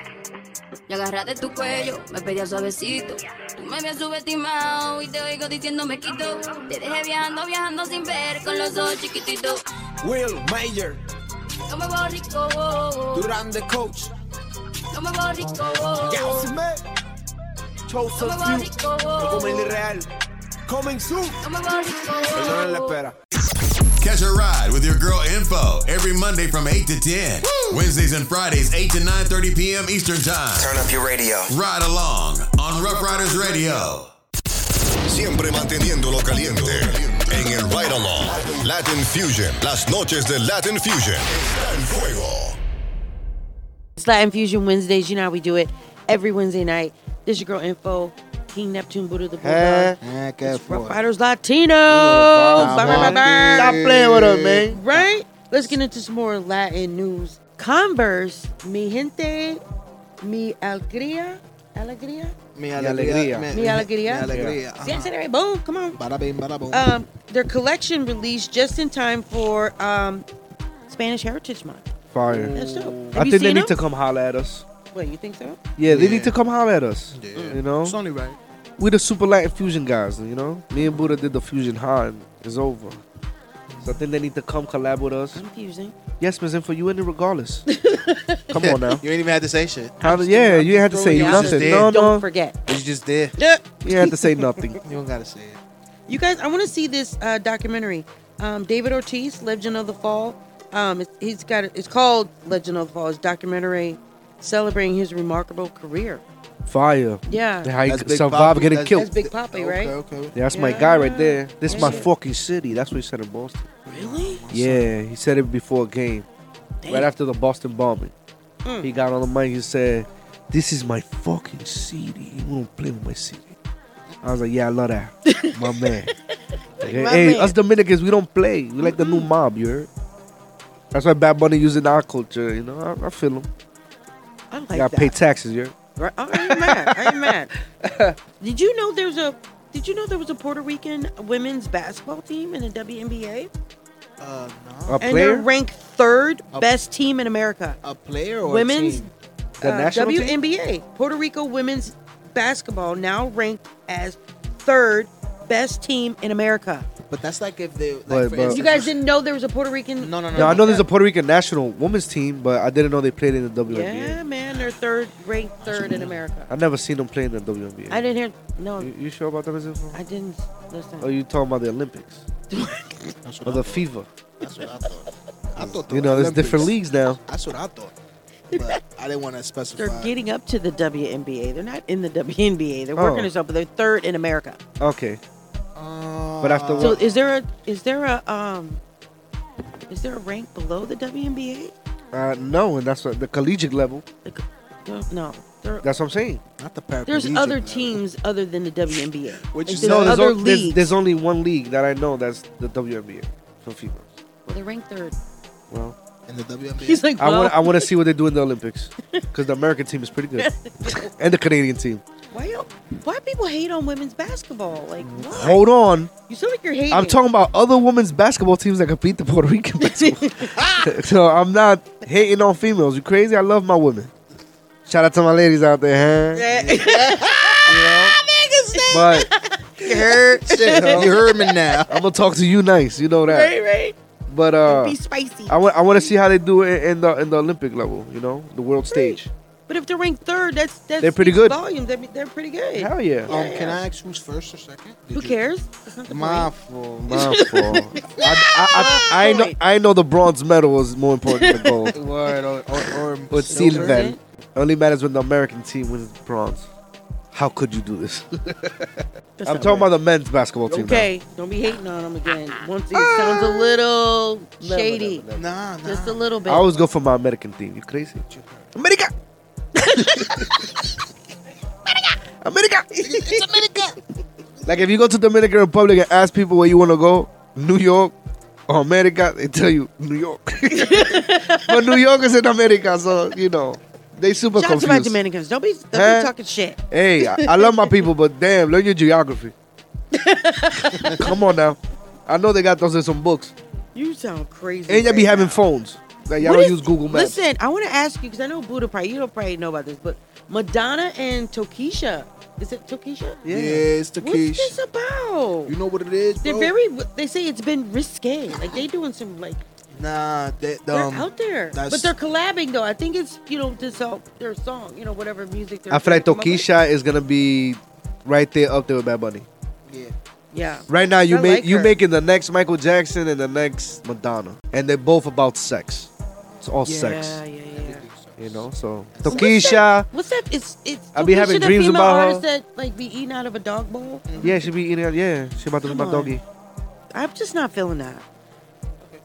Y agarraste tu cuello, me pedía suavecito. Tú me habías subestimado y te oigo diciendo me quito. Te dejé viajando, viajando sin ver con los ojos chiquititos. Will Mayer, No me voy rico, oh. Durán the Coach. no me voy rico. oh. Chose No me voy of rico, You. oh. Comedy real. Coming soon. No me voy rico. oh. Perdonen la espera. Catch a ride with your girl Info every Monday from 8 to 10. Wednesdays and Fridays 8 to 9:30 p.m. Eastern Time. Turn up your radio. Ride along on Rough Riders Radio. Siempre manteniéndolo caliente. En el Ride Along. Latin Fusion. Las noches de Latin Fusion. Está en fuego. It's Latin Fusion Wednesdays. You know how we do it every Wednesday night. This is your girl Info, King Neptune, Buddha the Eh, Bulldog. eh, It's fue. Rough Riders Latino. Bye, bye, bye, bye. Stop playing with us, man. Right? Let's get into some more Latin news. Converse, mi gente, mi alegría, alegría, Mi alegría. Mi alegría. Mi alegría. Sí, I said it right. Boom, come on. Bada bing, bada boom. Um, their collection released just in time for um, Spanish Heritage Month. Fire. That's dope. Have I you think they seen need them? to come holler at us. Wait, you think so? Yeah, they Yeah. need to come holler at us. Yeah. You know? It's only right. We the super Latin fusion guys, you know? Me and Buddha did the fusion hard. It's over. So I think they need to come collab with us. Confusing. Yes, Miss Info, you in it regardless. come on now. You ain't even had to say shit. How do- yeah, you ain't had to say You just nothing. did. No, Don't no. forget. You just did. Yeah. You ain't had to say nothing. You don't gotta say it. You guys, I want to see this uh, documentary. Um, David Ortiz, Legend of the Fall. Um, it's, he's got it. It's called Legend of the Fall. It's a documentary celebrating his remarkable career. Fire. Yeah. How he That's Big survived getting That's- killed. That's Big Papi, right? Okay, okay. Yeah, that's my guy right there. This is my Yeah. fucking city. That's what he said in Boston. Really? Yeah, he said it before a game. Right after the Boston bombing. Mm. He got on the mic, he said, This is my fucking city. You won't play with my city. I was like, Yeah, I love that. my man. Like, My hey, man. us Dominicans, we don't play. We like the new mob, you heard? That's why Bad Bunny using our culture, you know? I, I feel him. I like you gotta that. pay taxes, you heard? Right? I ain't mad. I ain't mad. Did you know there's a Did you know there was a Puerto Rican women's basketball team in the WNBA? Uh, A and they're ranked third A- best team in America. A player or a women's team? The uh, national team? WNBA. Puerto Rico women's basketball now ranked as third best team in America. But that's like if they. Like But- for but- instance, You guys didn't know there was a Puerto Rican? No, no, no. No, I know there's a Puerto Rican national women's team, but I didn't know they played in the WNBA. Yeah, man, they're third, ranked third in America. I never seen them play in the WNBA. I didn't hear. No, You, you sure about that? Info? I didn't listen. Oh, you talking about the Olympics That's or what, the I, FIFA? that's what I thought. I thought. the You know, there's Olympics- different leagues now. That's what I thought. But I didn't want to specify. They're getting up to the WNBA. They're not in the WNBA. They're Oh. working themselves, but they're third in America. Okay, Uh, but after So what? is there a is there a um is there a rank below the WNBA? Uh, no, and that's what the collegiate level. No, no. There, That's what I'm saying. not the paraplegic. there's other teams other than the WNBA. Which Like, is there's no, there's, other o- there's, leagues. there's only one league that I know that's the WNBA for females. well, they're ranked third. Well, in the WNBA. He's like, I want I want to see what they do in the Olympics because the American team is pretty good, and the Canadian team. Why you, why people hate on women's basketball? Like, why? Hold on, You sound like you're hating. I'm talking about other women's basketball teams that can beat the Puerto Rican basketball. so I'm not hating on females. You crazy? I love my women. Shout out to my ladies out there, huh? Yeah. but You heard, shit, you heard me now. I'm gonna talk to you nice. You know that. right, right. But uh, Be spicy. I want I want to see how they do it in the in the Olympic level. You know, the world stage. But if they're ranked third, that's that's They're pretty good. Volumes. They're, they're pretty good. Hell yeah. Um, can I ask who's first or second? Did Who you- cares? That's not the My point. fault. My fault. I, I, I, I know I know the bronze medal was more important than gold. Word or, or, or With silver. silver. Only matters when the American team wins bronze. How could you do this? That's I'm not talking right. about the men's basketball team. now. Okay, don't be hating on them again. Once it sounds a little shady, Nah, nah. just a little bit. I always go for my American team. You crazy? America. America. America! It's America. Like if you go to Dominican Republic and ask people where you want to go, New York or America, they tell you New York. but New York is in America, so you know they super Shout out to my confused. Dominicans. Don't be, don't Huh? be talking shit. Hey, I, I love my people, but damn, learn your geography. Come on now. I know they got those in some books. You sound crazy. And be right having now. phones. Like y'all What don't is- use Google Maps. Listen, I want to ask you because I know Buddha probably you don't probably know about this, but Madonna and Tokisha, is it Tokisha? Yeah, it's the What's this about? You know what it is, They're bro? very. They say it's been risque. Like they doing some like Nah, they, they're um, out there, that's- but they're collabing though. I think it's you know this uh, their song, you know whatever music. They're I feel like gonna come up with. Tokisha is gonna be right there up there with Bad Bunny. Yeah. Yeah. Right now, you I make like you making the next Michael Jackson and the next Madonna, and they're both about sex. It's all Yeah, sex, yeah, yeah. you know. So What's Tokisha, What's that? It's it's. I be having the dreams female about her. artist That like be eating out of a dog bowl. yeah, she be eating. out- Yeah, she about to be Come my on. doggy. I'm just not feeling that.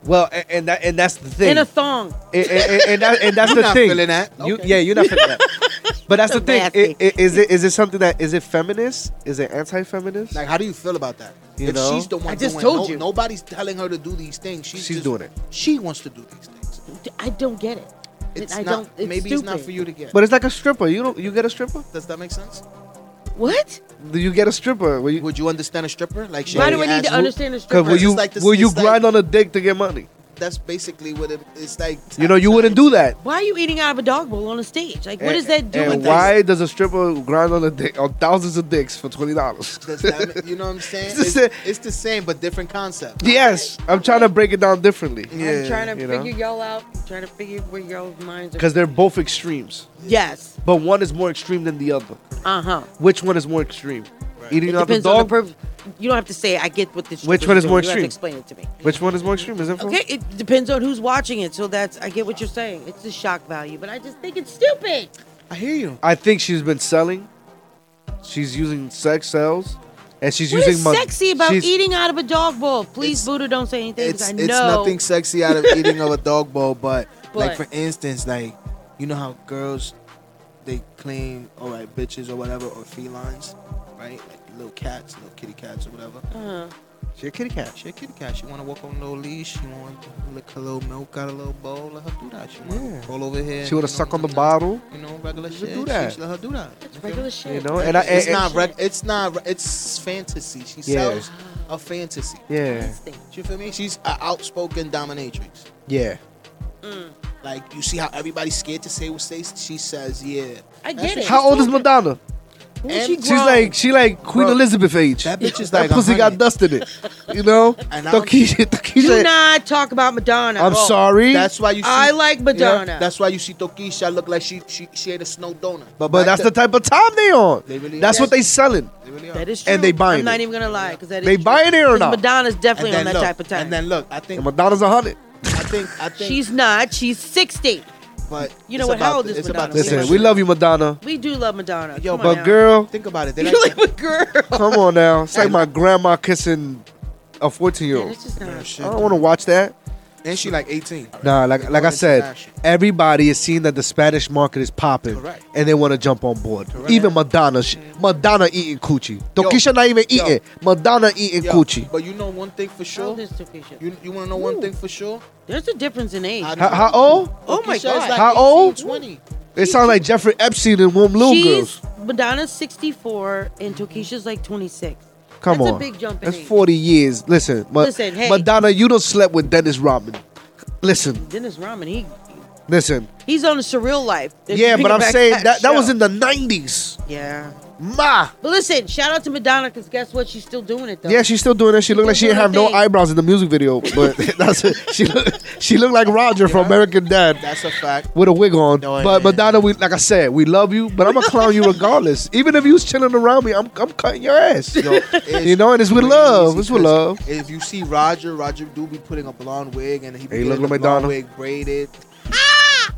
Well, and, and that and that's the thing. In a thong. and, and- and that, and that's You're the not thing. feeling that. You, Okay. yeah, you're not feeling that. But that's the So thing. nasty. I- i- Is it is it something that is it feminist? Is it anti-feminist? Like, how do you feel about that? You if know? she's the one I just doing, told no- you. nobody's telling her to do these things. She's, She's just- doing it. She wants to do these things. I don't get it. It's I not. don't. It's maybe stupid. it's not for you to get. But it's like a stripper. You don't. You get a stripper? Does that make sense? What? Do you get a stripper? Will you? Would you understand a stripper? Like, Why do I need to understand a Because stripper? will you like this- will you it's like- grind on a dick to get money? That's basically what it, it's like. You know, you wouldn't do that. Why are you eating out of a dog bowl on a stage? Like, what And- is that doing? And why does a stripper grind on a dick on thousands of dicks for twenty dollars? Does that mean- you know what I'm saying? It's the It's, same- it's the same but different concept. Yes, I'm trying to break it down differently. I'm trying to you know? figure y'all out. I'm trying to figure where y'all's minds are. Because they're both extremes, Yes. but one is more extreme than the other. Uh huh. Which one is more extreme? Eating it out the depends on the dog. per- You don't have to say I get what this. Which one is more You have to extreme? explain it to me. Which one is more extreme? Is it for? Okay, it depends on who's watching it. So that's I get what you're saying. It's the shock value, but I just think it's stupid. I hear you. I think she's been selling. She's using sex sells, and she's What using. is mon- sexy about she's- eating out of a dog bowl? Please, Buddha, don't say anything. 'cause It's, I it's nothing sexy out of eating of a dog bowl, but like But- for instance, like you know how girls they claim all right bitches or whatever or felines, right? Like little cats, little kitty cats or whatever. Uh-huh. She a kitty cat. She a kitty cat. She want to walk on a little leash. She want to lick her little milk out of a little bowl. Let her do that. She want Yeah. to roll over here. She wanna you know, suck on the bottle. You know, regular She shit. do that. She, let her do that. It's regular shit. You know, and I- it's and- not. Reg- it's not. It's fantasy. She Yeah. sells a fantasy. Yeah. You feel me? She's an outspoken dominatrix. Yeah. Like you see how everybody's scared to say what they. She says, "Yeah." I That's get what it. How old is Madonna? And she She's grown. like she like Queen Bro, Elizabeth age. that bitch is like That like pussy got 100. dust in it. You know? And I don't- Tokisha, Do not talk about Madonna. I'm Oh, sorry. That's why you. See, I like Yeah, Madonna. that's why you see Tokisha look like she she she ate a snow donut. but but that's to- the type of time they on. They really that's are. what they selling. They really are. That is true. And they buying it. I'm not it. even gonna lie, because that is They true. buying it or 'Cause not? Madonna's definitely And on then that look, type of time. And then look, I think And Madonna's a hundred. I think I think She's not. She's 60. But You know what? How old is it's Madonna? the Listen, we love you, Madonna. We do love Madonna. Yo, Come on But now. girl, Think about it. They you like like a girl. come on now. It's like my grandma kissing a 14 year Yeah, old. this is not. I don't want to watch that. And she like 18. Nah, like like I said, everybody is seeing that the Spanish market is popping, Correct. and they want to jump on board. Even Madonna, she, Madonna eating coochie. Tokisha not even yo. eating. Madonna eating Yo, coochie. But you know one thing for How sure. Oh, old is Tokisha? You you want to know one thing for sure? There's a difference in age. How, how old? Oh my Tokisha God. like How 18, old? 20. It sounds like Jeffrey Epstein and one little girls. Madonna's 64 and Tokisha's like 26. Come That's on, a big jump in That's age. 40 years. Listen, Ma- Listen, hey. Madonna, you don't slept with Dennis Rodman. Listen, Dennis Rodman, he listen. he's on a surreal life. Yeah, but I'm saying that that was in the 90s. yeah. Ma. But listen, shout out to Madonna because guess what? She's still doing it though. Yeah, she's still doing it. She looked like she didn't have doing no thing. eyebrows in the music video, but that's it. She look, she looked like Roger from American Dad That's a fact. with a wig on. No, but yeah. Madonna, we like I said, we love you, but I'm gonna clown you regardless. Even if you was chilling around me, I'm I'm cutting your ass. Yo, it's you know, and it's with crazy love. It's with 'cause love. If you see Roger, Roger do be putting a blonde wig and he be Hey, look getting like the blonde Madonna. wig braided.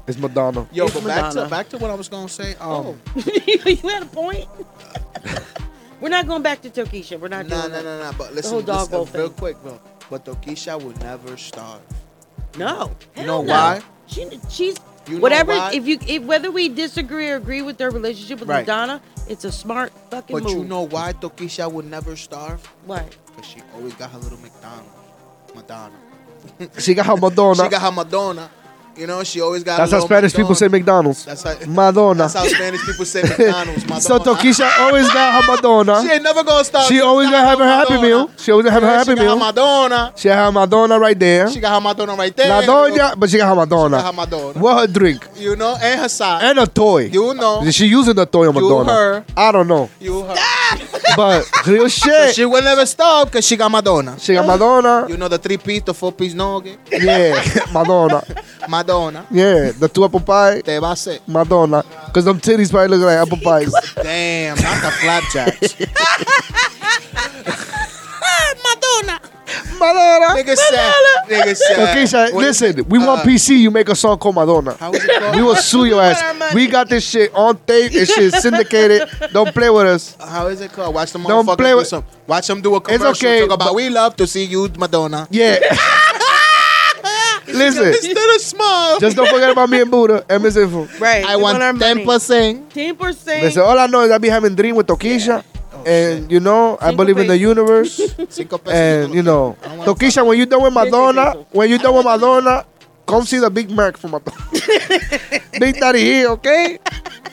It's Madonna. Yo, It's but back to Madonna. back to what I was gonna say. Um, you had a point. We're not going back to Tokisha. We're not nah, doing nah, that. nah, nah. But whole listen, dog listen real quick, bro. But Tokisha would never starve. No. You know no. why? She, she's You know whatever. why? If you if whether we disagree or agree with their relationship with Right. Madonna, it's a smart fucking But move. you know why Tokisha would never starve? why? Because she always got her little McDonald's. Madonna. She got her Madonna. She got her Madonna. You know, she always got. That's a how Spanish people say McDonald's. That's how. Madonna. That's how Spanish people say McDonald's. Madonna. So Tokisha always got her Madonna. She ain't never gonna stop. She always gonna have her happy meal. She always gonna have her Yeah, happy she got meal. her Madonna. She have her Madonna right there. She got her Madonna right there. Madonna, but she got her Madonna. She got her Madonna. What her drink? You know, and her side. And a toy. You know. Is she using the toy on Madonna? You her. I don't know. You her. But real shit. she will never stop because she got Madonna. She got Madonna. You know the three piece, the four piece nugget. Yeah, Madonna. Madonna. Yeah, the two apple pie. Te va a hacer. Madonna. Because them titties probably look like apple pies. Damn, not the flapjacks. Madonna. Madonna. Nigga said. Nigga said. Tokisha, what- listen, we want uh, PC, you make a song called Madonna. How is it called? We will sue your ass. We got this shit on tape. This shit is syndicated. Don't play with us. How is it called? Watch them Don't play with- some. Watch them do a commercial. It's okay, talk about but- we love to see you, Madonna. Yeah. listen, Instead of smile. just don't forget about me and Buddha and Miss Info. Right. I want ten money. percent. Ten percent. Listen, all I know is I be having dream with Tokisha. And you know, I Cinco believe in the universe. Cinco pesos. and you know, I don't Tokisha, when you done with Madonna, when you done with Madonna, come see the Big Mac from Madonna. Big Daddy here, okay?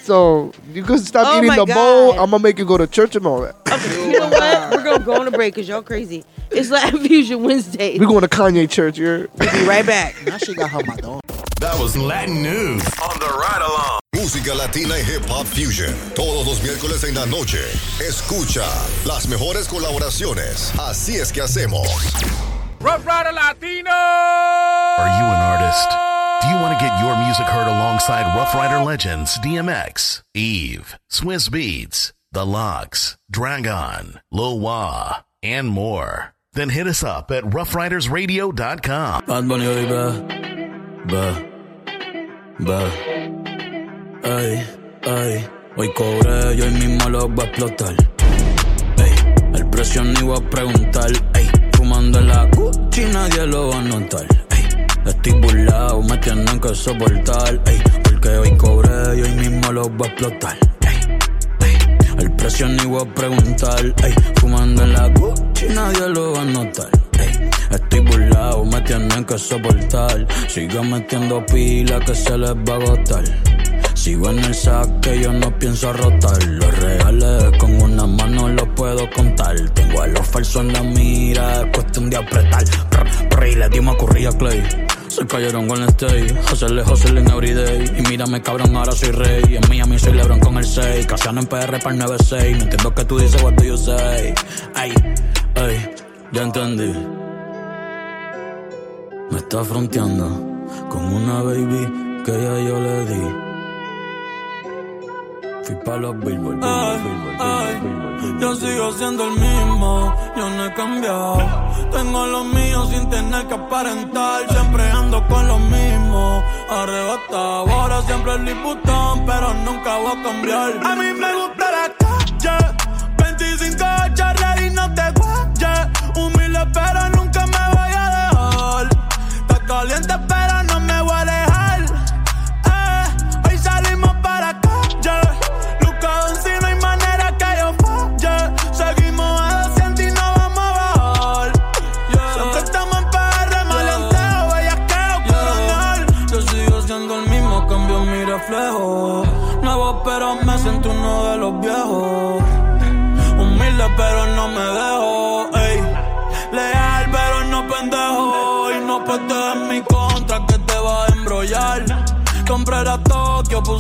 So you can stop Oh eating my the bowl. I'm gonna make you go to church and all that. You know what? We're gonna go on a break because y'all crazy. It's Latin Fusion Wednesday. We're going to Kanye church here. We'll be right back. Now she got her Madonna. That was Latin news on the ride along. Música latina y hip hop fusion. Todos los miércoles en la noche. Escucha las mejores colaboraciones. Así es que hacemos. Rough Rider Latino! Are you an artist? Do you want to get your music heard alongside Rough Rider legends DMX, Eve, Swiss Beats, The Locks, Dragon, Lil Wah, and more. Then hit us up at roughridersradio.com. Bad Bunny, hoy ve, ve, ve. Ey, ey. Hoy cobré, yo hoy mismo lo voy a explotar. Ey, el precio ni voy a preguntar. Ey, fumando en la Gucci nadie lo va a notar. Ey, estoy burlado, me tienen que soportar. Ey, porque hoy cobré, yo hoy mismo lo voy a explotar. El precio ni voy a preguntar. Ey, fumando en la Gucci nadie lo va a notar. Ey, estoy burlado, me tienen que soportar. Sigo metiendo pila que se les va a agotar. Sigo en el saque, yo no pienso rotar. Los reales con una mano los puedo contar. Tengo a los falsos en la mira, es cuestión de apretar. Prr, y le dimos a Curry a Clay. Se cayeron con el stay, hacerle hustle en everyday. Y mírame cabrón, ahora soy rey. En Miami soy Lebron con el 6. Casiano en PR para el 9-6. No entiendo que tú dices, what do you say? Ay, ay, ya entendí. Me está fronteando con una baby que ya yo le di. Fui pa' los billboard, billboard, billboard, billboard, billboard, billboard. Yo sigo siendo el mismo, yo no he cambiado. Tengo lo mío sin tener que aparentar. Siempre ando con lo mismo, arrebatado. Ahora siempre el liputón, pero nunca voy a cambiar. A mí me gusta la calle, 25 charlas y no te guayes. Humilde, pero nunca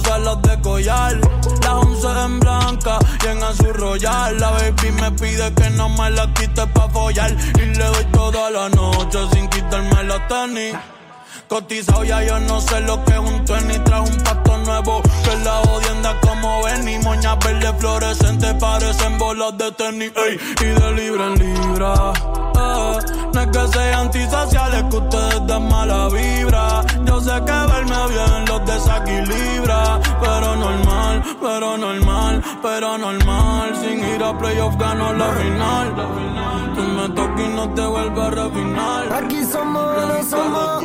Las de collar. Las once en blanca y en azul royal. La baby me pide que no me la quite pa' follar. Y le doy toda la noche sin quitarme la tenis. Cotizado ya yo no sé lo que es un tenis Trajo un pato nuevo que la odienda como ven Y moñas verdes fluorescentes parecen bolas de tenis Y de libra en libra eh, No es que sean antisociales que ustedes den mala vibra. Yo sé que verme bien los desequilibra. Pero normal, pero normal, pero normal. Sin ir a playoff gano la final. Tú me tocas y no te vuelves a refinar. Aquí somos, no somos.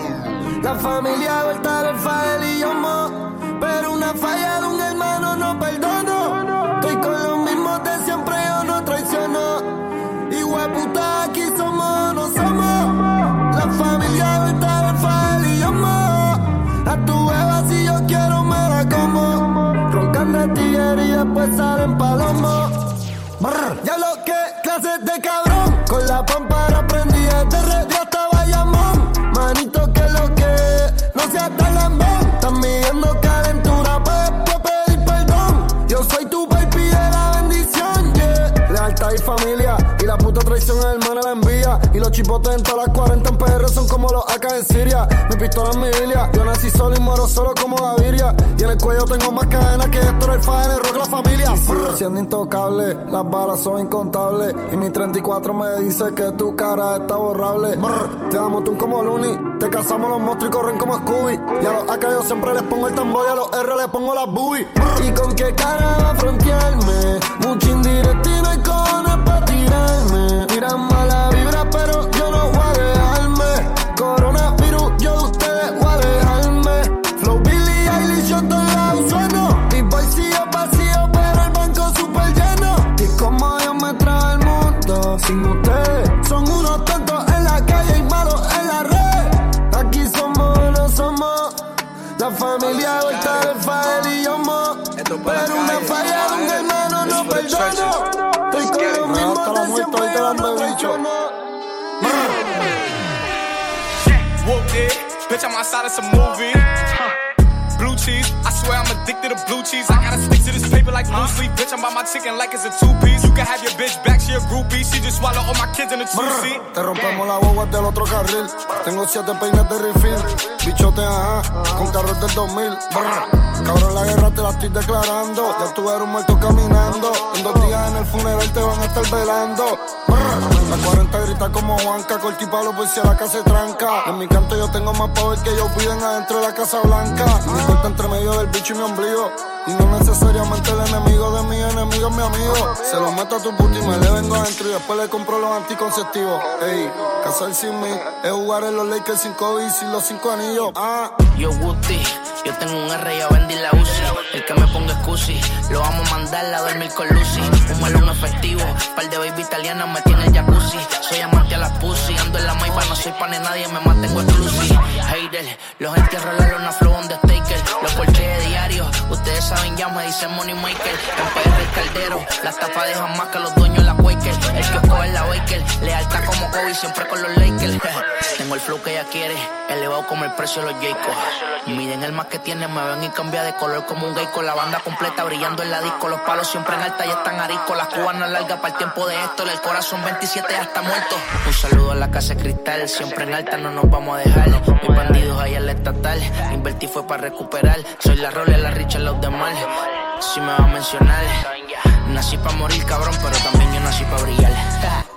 La familia vuelta del Fael y yo mo. Pero una falla de un hermano no perdono. Quiero me la como. Roncan de tigre y después salen palomos. Brr. Ya lo que clases de cabrón. Con la pampara prendida de red hasta Bayamón. Manito que lo que no sea tan lambón. Están midiendo calentura pa' pa' pedir perdón. Yo soy tu baby de la bendición, yeah. Lealtad y familia. Y la puta traición hermana la Y los chipotes en todas las 40 en PR son como los AK en Siria. Mi pistola es mi Biblia. Yo nací solo y muero solo como Gaviria. Y en el cuello tengo más cadenas que esto el fa en el rock la familia. Siendo intocable. Las balas son incontables. Y mi 34 me dice que tu cara está borrable. Te damos tú como Looney. Te cazamos los monstruos y corren como Scooby. Y a los AK yo siempre les pongo el tambor y a los R les pongo las boobies. ¿Y con qué cara va a frontearme? Mucho indirecto y no hay cojones pa' tirarme. Tiran estoy quedando. Whoop it, bitch, I'm outside, of a movie. Cheese. I swear I'm addicted to blue cheese. I gotta stick to this paper like blue sleep. Bitch, I'm by my chicken like it's a two piece. You can have your bitch back, she a groupie. She just swallow all my kids in a two seat. Te rompemos la boba del otro carril. Tengo siete peines de refill. Bichote, ajá, con carros del 2000. Brr. Cabrón, la guerra te la estoy declarando. Ya tú eres un muerto caminando. En dos días en el funeral te van a estar velando. Brr. La 40 grita como Juanca, corti palo por si a la casa se tranca. En mi canto yo tengo más poder que ellos piden adentro de la Casa Blanca. Mi corta entre medio del bicho y mi. Y no necesariamente el enemigo de mi enemigo es mi amigo. Se lo meto a tu puto y me le vengo adentro y después le compro los anticonceptivos. Ey, casar sin mí es jugar en los Lakers sin COVID y sin los cinco anillos. Ah. Yo Guti, yo tengo un R y a vendí la UCI. El que me ponga excusi, lo vamos a mandar a dormir con Lucy. Un melón efectivo, par de baby italianas me tiene el jacuzzi. Soy amante a las pussy, ando en la maipa, no soy pan de nadie, me mantengo exclusive. Hater, los entierro la luna flow staker. Los de diario, ustedes saben ya me dicen money maker. En PR el caldero, la estafa dejan más que los dueños de la Quaker. El kiosco es la Baker, lealtad como Kobe, siempre con los Lakers. Tengo el flow que ella quiere, elevado como el precio de los Jaycos. Miren el más que tiene, me ven y cambia de color como un gay con la banda completa brillando en la disco. Los palos siempre en alta y están arisco. Las cubanas largas para el tiempo de esto. El corazón 27 ya está muerto. Un saludo a la casa cristal, siempre en alta no nos vamos a dejar. Bandidos ahí en estatal, invertí fue para recuperar. Soy la Rolex, la Richard, los demás. Si me va a mencionar, nací para morir cabrón, pero también yo nací para brillar.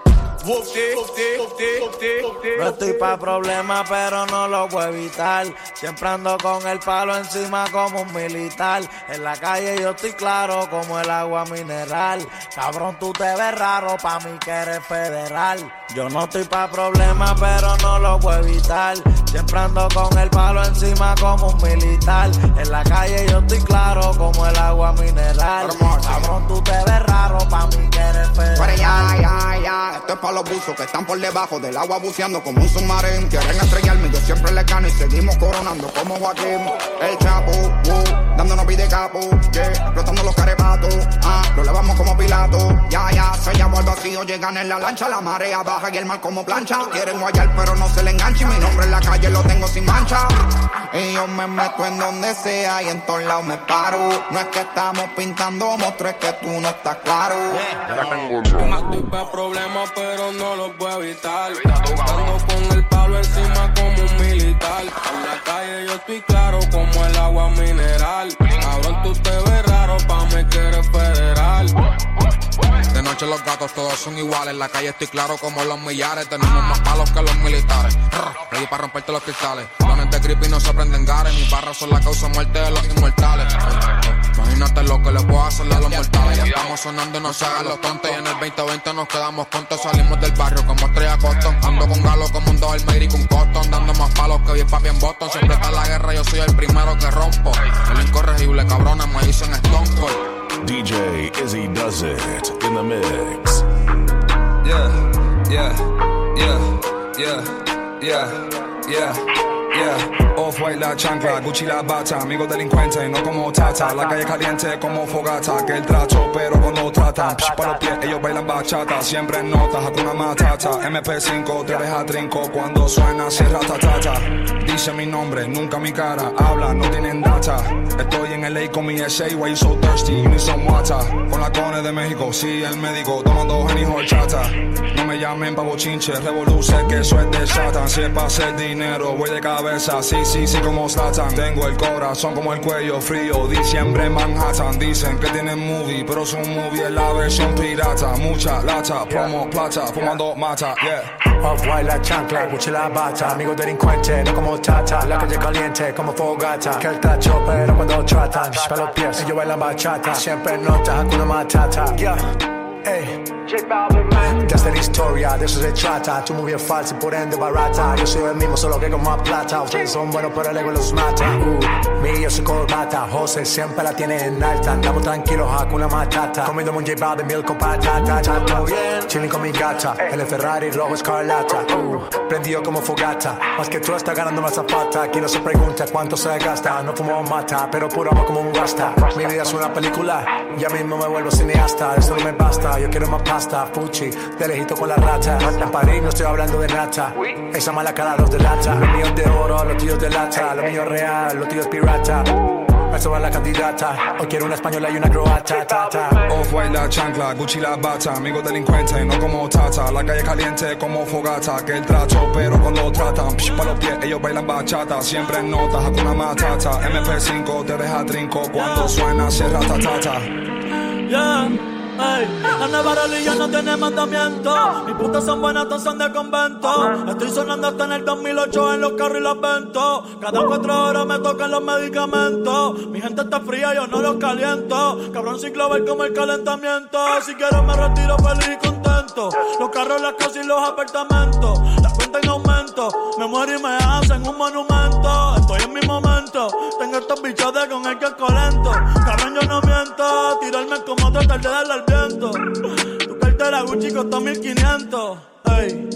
No estoy pa' problemas, pero no lo puedo evitar. Siempre ando con el palo encima como un militar. En la calle yo estoy claro como el agua mineral. Cabrón, tú te ves raro, pa' mí que eres federal. Yo no estoy pa' problemas, pero no lo puedo evitar. Siempre ando con el palo encima como un militar. En la calle yo estoy claro como el agua mineral. Cabrón, tú te ves raro, pa' mí que eres Pero federal. ya, ya, ya, esto es los buzos que están por debajo del agua buceando como un submarino. Quieren estrellarme, yo siempre le gano y seguimos coronando como Joaquín. El chapo, uh, dándonos pide capo, yeah, explotando los carepatos, ah, lo levamos como pilato. Ya, ya, se llama al vacío, llegan en la lancha, la marea baja y el mar como plancha. Quieren guayar, pero no se le engancha y mi nombre en la calle lo tengo sin mancha. Y yo me meto en donde sea y en todos lados me paro. No es que estamos pintando monstruos, es que tú no estás claro. Pa' problemas, pero no los puedo evitar. Ando con el palo encima como un En la calle yo estoy claro como el agua mineral. Cabrón, tú te ves raro, pa' mí que eres federal. De noche los gatos todos son iguales. En la calle estoy claro como los millares. Tenemos más palos que los militares. Ready para romperte los cristales. Dones de creepy no se prenden gares. Mis barras son la causa muerte de los inmortales. Imagínate lo que le puedo hacerle a los mortales. Ya estamos sonando, no se hagan los tontos. Y en el 2020 nos quedamos contos. Salimos del barrio como estrella Coston. Ando con galo como un Dover Mary con Coston. Dando más palos que bien papi en Boston. Siempre está la guerra, yo soy el primero que rompo. El incorregible, cabrones, me dicen Stone Cold. DJ Izzy does it in the mix. Yeah, yeah, yeah, yeah, yeah, yeah. Yeah, off-white la chancla, Gucci la bata, amigo delincuente, no como tata, la calle caliente como fogata, que el trato, pero cuando tratan, psh, pa' los pies, ellos bailan bachata, siempre en notas, hakuna matata, MP5, te deja trinco, cuando suena, cierra tatata, dice mi nombre, nunca mi cara, habla, no tienen data, estoy en LA con mi SA, why you so thirsty, you need some water, con la cone de México, sí, el médico, tomando me llamen pa' bochinche, revoluce, que eso es de Satan, si es pa' hacer dinero, voy de cabeza, sí, sí, sí, como Slatan, tengo el corazón como el cuello frío, diciembre en Manhattan, dicen que tienen movie, pero su movie es la versión pirata, mucha lata, promo plata, fumando mata, yeah. Off-white la chancla, Gucci la bata. Amigo delincuente, no como tata. La calle caliente como fogata. Que el tacho, pero cuando tratan Pa' los pies, ellos bailan bachata. Siempre nota, Hakuna Matata. Yeah, ey Desde la historia, de eso se trata Tu movie es falsa y por ende barata. Yo soy el mismo, solo que con más plata. Ustedes son buenos, pero el ego los mata. Uh, Mi, yo soy corbata José siempre la tiene en alta. Andamos tranquilos, Hakuna Matata. Comiendo un J Balvin, mil con patata bien, chilling con mi gata. El Ferrari rojo escarlata. Uh, Prendido como fogata. Más que tú estás ganando más zapata. Aquí no se pregunta cuánto se gasta. No fumo mata, pero puro amo como un rasta Mi vida es una película Ya mismo me vuelvo cineasta. Eso no me basta pasta. Yo quiero más pasta, fuchi, de lejito con la rata. En París no estoy hablando de rata. Esa mala cara los delata. Los míos de oro, los tíos de lata. Lo mío real, los tíos pirata. Me sobra la candidata. Hoy quiero una española y una croata. Ta, ta. Off-white la chancla, Gucci la bata, amigo delincuente, no como tata. La calle caliente como fogata, que el trato, pero cuando tratan, psh, pa' los pies, ellos bailan bachata. Siempre en notas, hakuna matata. MP5 te deja trinco cuando suena, cierra tatata. Yeah, ey, la nueva religión no tiene mandamiento. Mis putas son buenas, todas son de convento. Estoy sonando hasta en el 2008 en los carros y los ventos. Cada cuatro horas me tocan los medicamentos. Mi gente está fría, yo no los caliento. Cabrón ciclo ver como el calentamiento. Si quiero me retiro feliz y contento. Los carros, las casas y los apartamentos. La cuenta en aumento. Me muero y me hacen un monumento. Estoy en mi momento. Tengo estos bichos de con el que colento. Cabrón, yo no miento. Tirarme como tratar de darle al viento. Tu cartera Gucci costó 1500. Ey.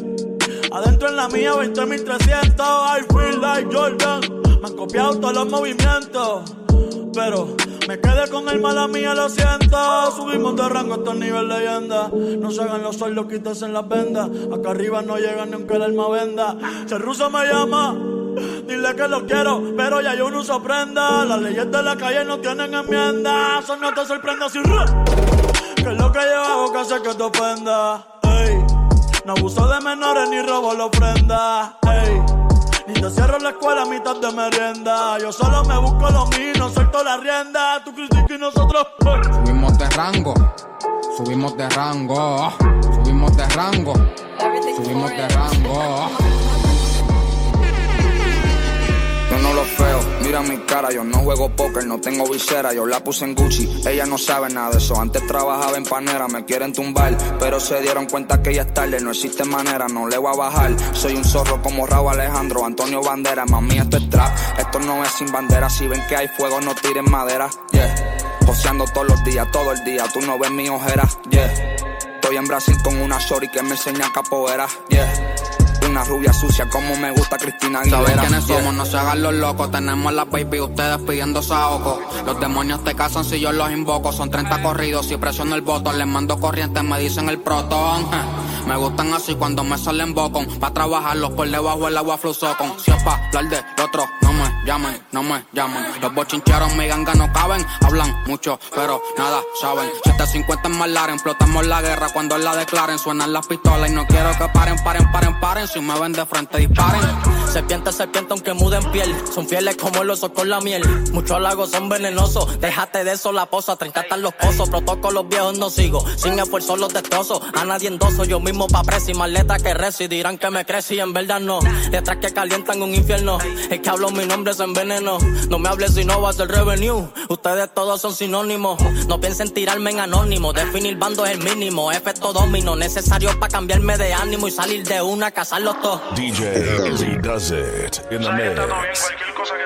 Adentro en la mía 20.300. I feel like Jordan. Me han copiado todos los movimientos. Pero me quedé con el mala mía, lo siento. Subimos de rango hasta el nivel leyenda. No se hagan los solos, quítense en las vendas. Acá arriba no llegan ni aunque el alma venda. Si el ruso me llama, dile que lo quiero, pero ya yo no uso prenda. Las leyes de la calle no tienen enmienda. Eso no te sorprenda si que es lo que yo hago que hace que te ofenda. Ey. No abuso de menores ni robo la ofrenda. Ey. Ni te cierro la escuela a mitad de merienda. Yo solo me busco lo mío, no suelto la rienda. Tú criticas y nosotros. ey. Subimos de rango, subimos de rango, subimos de rango, subimos de rango. Yo no lo feo, mira mi cara, yo no juego póker, no tengo visera, yo la puse en Gucci, ella no sabe nada de eso, antes trabajaba en panera, me quieren tumbar, pero se dieron cuenta que ya es tarde, no existe manera, no le voy a bajar, soy un zorro como Raúl Alejandro, Antonio Bandera, mami esto es trap, esto no es sin bandera, si ven que hay fuego no tiren madera, yeah, joseando todos los días, todo el día, tú no ves mi ojera, yeah, estoy en Brasil con una shorty que me enseña capoeira, yeah. Una rubia sucia como me gusta Cristina Aguilera. ¿Saben quiénes yeah. somos? No se hagan los locos. Tenemos la baby, ustedes pidiendo saoco. Los demonios te casan si yo los invoco. Son 30 corridos, si presiono el botón, les mando corriente, me dicen el protón. Me gustan así cuando me salen bocón. Pa' trabajarlos por debajo el agua con Si es pa' hablar de otro, no me llamen, no me llamen. Los bochincheros mi ganga no caben. Hablan mucho, pero nada saben. 750 en Malaren, explotamos la guerra cuando la declaren. Suenan las pistolas y no quiero que paren, paren, paren, paren. Si me ven de frente, disparen. Serpiente, serpiente, aunque muden piel. Son fieles como el oso con la miel. Muchos lagos son venenosos. Déjate de eso, la posa. 30 están los pozos. Protocolos viejos no sigo. Sin esfuerzo los destrozo. A nadie endoso. Yo mismo pa' presi. Más letra que reci. Dirán que me crecí. En verdad no. Letras que calientan un infierno. Es que hablo mi nombre es enveneno. No me hables si no vas el revenue. Ustedes todos son sinónimos. No piensen tirarme en anónimo. Definir bando es el mínimo. Efecto domino. Necesario pa' cambiarme de ánimo y salir de una, cazarlos todos. DJ Closet in the mix.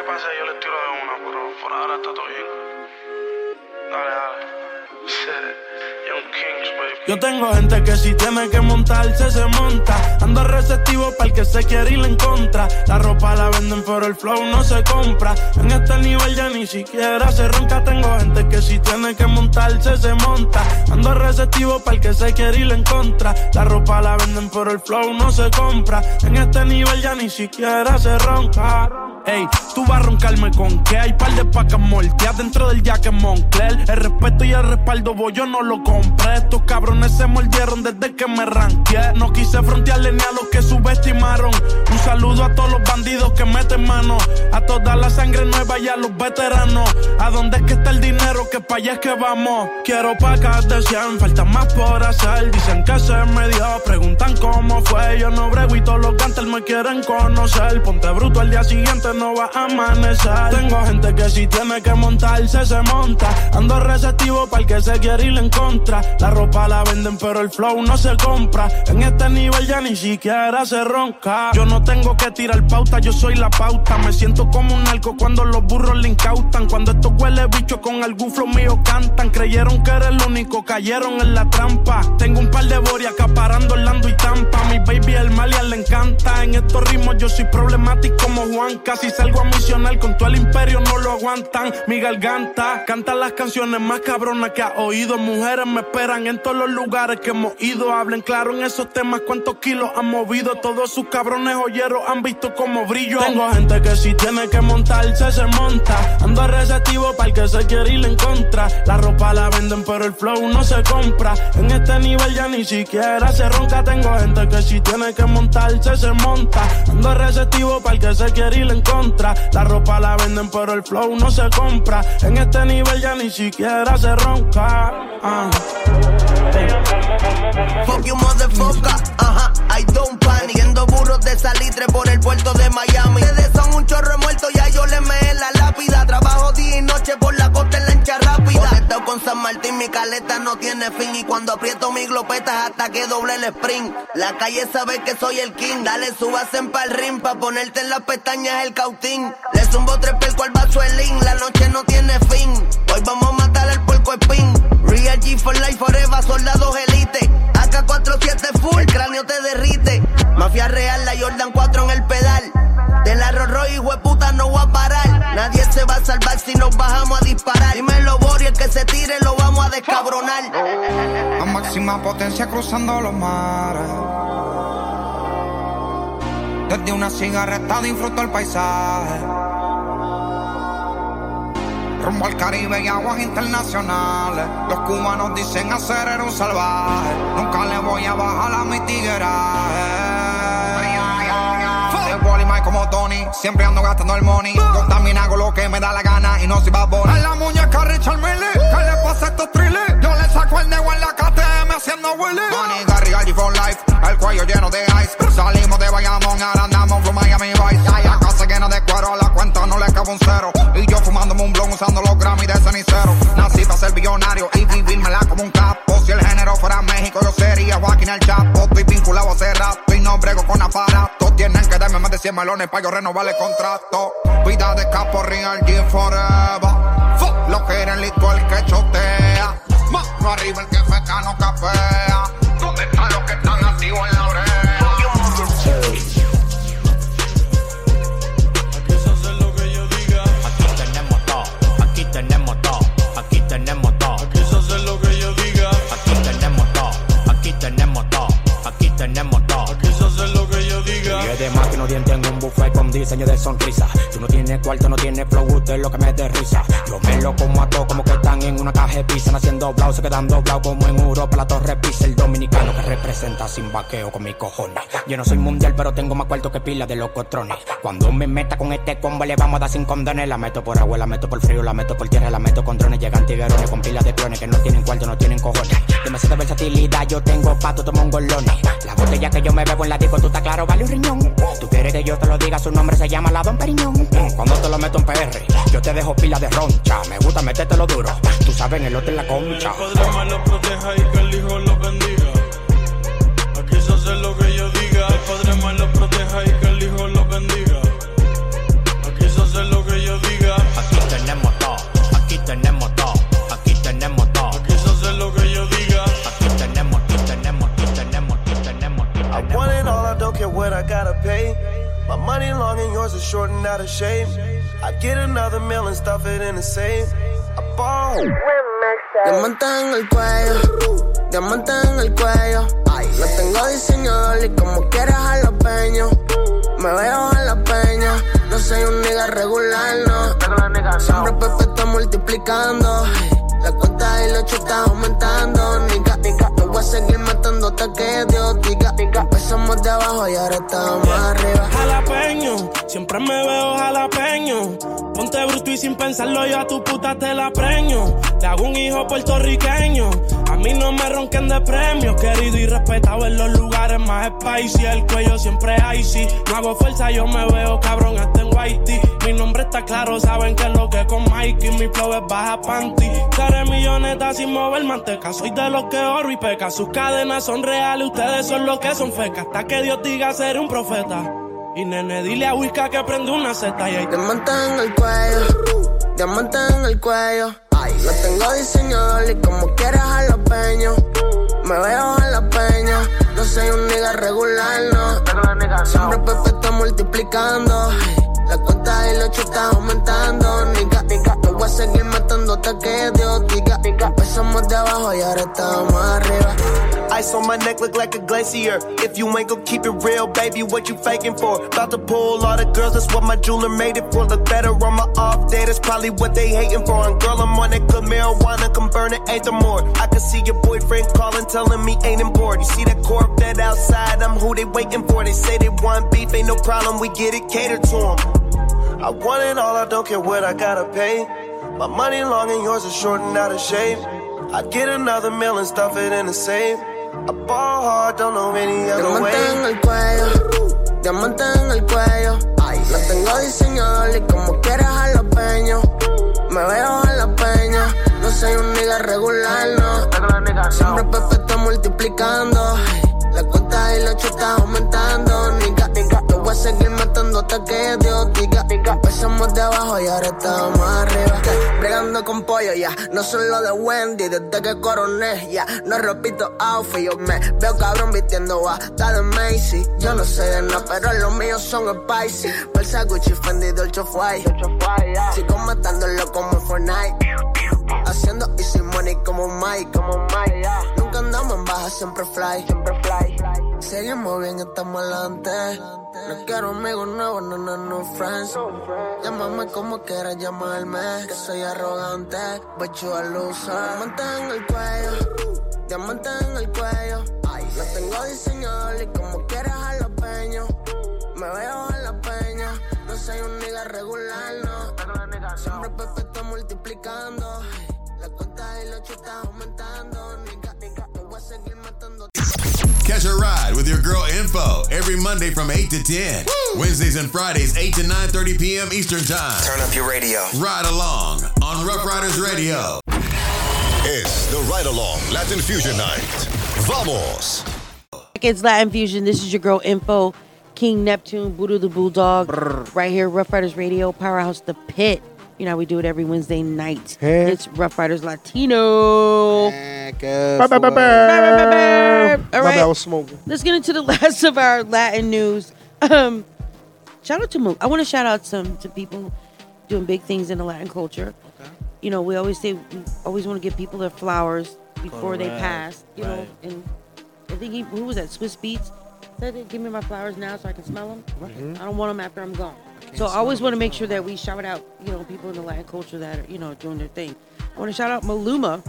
Yo tengo gente que si tiene que montarse, se monta. Ando receptivo para el que se quiere ir en contra. La ropa la venden, pero el flow no se compra. En este nivel ya ni siquiera se ronca. Tengo gente que si tiene que montarse, se monta. Ando receptivo para el que se quiere ir en contra. La ropa la venden, pero el flow no se compra. En este nivel ya ni siquiera se ronca. Ey, tú vas a roncarme con que hay par de pacas molteadas dentro del jacket Moncler. El respeto y el respaldo, voy, yo no lo compré. Estos cabrones se mordieron desde que me ranqué. No quise frontearle ni a los que subestimaron. Un saludo a todos los bandidos que meten mano. A toda la sangre nueva y a los veteranos. ¿A dónde es que está el dinero? Que pa' allá es que vamos. Quiero pacas de 100, falta más por hacer. Dicen que se me dio, preguntan cómo fue. Yo no brego y todos los gantes me quieren conocer. Ponte bruto al día siguiente, no va a amanecer. Tengo gente que si tiene que montarse, se monta. Ando receptivo para el que se quiere ir en contra. La ropa la venden, pero el flow no se compra. En este nivel ya ni siquiera se ronca. Yo no tengo que tirar pauta, yo soy la pauta. Me siento como un narco cuando los burros le incautan. Cuando estos huele bichos con algún flow mío cantan. Creyeron que era el único, cayeron en la trampa. Tengo un par de boria acaparando Orlando y Tampa. Mi baby el Malian le encanta. En estos ritmos yo soy problemático como Juan. Casi salgo a misionar con todo el imperio, no lo aguantan. Mi garganta canta las canciones más cabronas que ha oído. Mujeres me esperan en todos los lugares que hemos ido. Hablen claro en esos temas cuántos kilos han movido. Todos sus cabrones joyeros han visto como brillo. Tengo gente que si tiene que montarse, se monta. Ando receptivo para el que se quiere ir en contra. La ropa la venden, pero el flow no se compra. En este nivel ya ni siquiera se ronca. Tengo gente que si tiene que montarse, se monta. Ando receptivo para el que se quiere ir en contra. La ropa la venden, pero el flow no se compra. En este nivel ya ni siquiera se ronca. thing. Fuck you motherfucker, ajá, I don't panic. Yendo burros de salitre por el puerto de Miami. Ustedes son un chorro muerto, ya yo le meé la lápida. Trabajo día y noche por la costa en lancha rápida. Conectado con San Martín, mi caleta no tiene fin. Y cuando aprieto mi glopeta hasta que doble el sprint La calle sabe que soy el king. Dale, subasen pa'l ring pa' ponerte en las pestañas el cautín. Le zumbo tres pelco al link La noche no tiene fin. Hoy vamos a matar al puerco spin. Real G for life forever, soldados elite AK-47 full, cráneo te derrite. Mafia real, la Jordan 4 en el pedal. De la Rorro, hijo de puta, no voy a parar. Nadie se va a salvar si nos bajamos a disparar. Dímelo, Bori, el que se tire lo vamos a descabronar. A máxima potencia cruzando los mares. Desde una cigarreta disfruto el paisaje. Rumbo al Caribe y aguas internacionales. Los cubanos dicen hacer era un salvaje. Nunca le voy a bajar a mi tigueraje. De Wally Mike como Tony, siempre ando gastando el money. Hago lo que me da la gana y no soy bad 100 melones para yo renovar el contrato. Vida de capo, real G forever. Fuck lo que era el listo, el que chotea. Mano arriba, el que feca no capea. Diseño de sonrisa. Tienes cuarto, no tienes flow, usted es lo que me da risa. Yo me lo como a todo como que están en una caja de pizza. Naciendo blau, se quedan doblados como en Europa. La torre pisa, el dominicano que representa sin vaqueo con mis cojones. Yo no soy mundial, pero tengo más cuarto que pila de los cotrones. Cuando me meta con este combo, le vamos a dar sin condones. La meto por agua, la meto por frío, la meto por tierra, la meto con drones. Llegan tiguerones con pilas de clones que no tienen cuarto, no tienen cojones. Demasiada versatilidad, yo tengo pato, tomo un golones. La botella que yo me bebo en la disco, tú estás claro, vale un riñón. Tú quieres que yo te lo diga, su nombre se llama la Don Periñón. Cuando te lo meto en PR, yo te dejo pila de roncha. Me gusta metértelo duro, tú sabes, en el otro en la concha. Padre más lo proteja y que el Hijo lo bendiga. Aquí se hace lo que yo diga. El Padre más lo proteja y que el Hijo lo bendiga. Aquí se hace lo que yo diga. Aquí tenemos todo, aquí tenemos todo, aquí tenemos todo. Aquí se hace lo que yo diga. Aquí tenemos, aquí tenemos, aquí tenemos, aquí tenemos, aquí I tenemos. want it all, I don't care what I gotta pay. My money long and yours is short and out of shape. I get another meal and stuff it in the safe. I ball. Diamantes en el cuello, diamantes en el cuello. No tengo diseñador y como quieres jalapeño. Me veo en la peña, no soy un nigga regular, no. Siempre Pepe está multiplicando. La cuenta y hecho está aumentando, nigga. No voy a seguir matando hasta que Dios diga. Empezamos de abajo y ahora estamos arriba. Jalapeño, siempre me veo jalapeño. Ponte bruto y sin pensarlo yo a tu puta te la preño. Te hago un hijo puertorriqueño. A mí no me ronquen de premios, querido y respetado en los lugares más spicy. El cuello siempre icy. No hago fuerza, yo me veo cabrón hasta en whitey. Mi nombre está claro, saben que es lo que con Mikey. Mi flow es baja panty. Seré milloneta sin mover manteca. Soy de los que oro y peca. Sus cadenas son reales, ustedes son los que son fecas. Hasta que Dios diga ser un profeta. Y nene, dile a Whisca que prende una seta y ahí Diamante en el cuello, diamante en el cuello. Lo tengo diseñador y como quieras a los peños. Me veo a la peña, no soy un nigga regular, no. Siempre Pepe está multiplicando. La cuenta y los está aumentando, nigga. Te voy a seguir matando hasta que Dios diga. Empezamos de abajo y ahora estamos arriba. Ice on my neck look like a glacier. If you ain't gon' keep it real, baby, what you faking for? About to pull all the girls, that's what my jeweler made it for. Look better on my off day, that's probably what they hating for. And girl, I'm on that good marijuana, come burn it, ain't the more. I can see your boyfriend calling, telling me ain't important. You see that Corvette outside, I'm who they waiting for. They say they want beef, ain't no problem, we get it catered to them. I want it all, I don't care what I gotta pay. My money long and yours is short and out of shape. I get another meal and stuff it in the safe. I ball hard, don't know any other Diamante en way. el cuello, diamante en el cuello. Lo tengo diseñador y como quieras a los peños. Me veo a la peña, no soy un nigga regular, no. Siempre Pepe está multiplicando. La cuenta y los está aumentando, nigga, nigga. Voy a seguir matando hasta que Dios diga. Empezamos de abajo y ahora estamos arriba. Bregando con pollo, ya. No solo de Wendy, desde que coroné, ya. No repito outfit, yo me veo cabrón vistiendo bata de Macy. Yo no sé de nada, pero los míos son spicy. Versa Gucci, Fendi, Dolce Fly. Sigo matándolo como Fortnite. Haciendo easy money como Mike, como Mike. Nunca andamos en baja, siempre fly, siempre fly. Seguimos bien, estamos adelante. No quiero amigos nuevos, no, no, no friends. Llámame como quieras llamarme, que soy arrogante. But you a loser. Diamante en el cuello, diamante en el cuello. Lo tengo diseñador y como quieras peños. Me veo en la peña, no soy un nigga regular, no. Siempre Pepe está multiplicando. La cuenta y los está aumentando, nigga, nigga. Te voy a seguir matando. Catch a ride with your girl Info every Monday from 8 to 10. Wednesdays and Fridays 8 to 9:30 p.m. Eastern Time. Turn up your radio. Ride along on Rough Riders Radio. It's the Ride Along Latin Fusion Night. Vamos. It's Latin Fusion. This is your girl Info, King Neptune, Buddha the Bulldog, right here, Rough Riders Radio, Powerhouse The Pit. You know, we do it every Wednesday night. Hey. It's Rough Riders Latino. All All right. right. I was smoking. Let's get into the last of our Latin news. Um, shout out to Mook. I want to shout out some to people doing big things in the Latin culture. Okay. You know, we always say we always want to give people their flowers before they pass. You know, and I think he, who was that? Swiss Beats said, "Give me my flowers now so I can smell them. Right. I don't want them after I'm gone." So I always want to make sure that we shout out, you know, people in the Latin culture that are, you know, doing their thing. I want to shout out Maluma.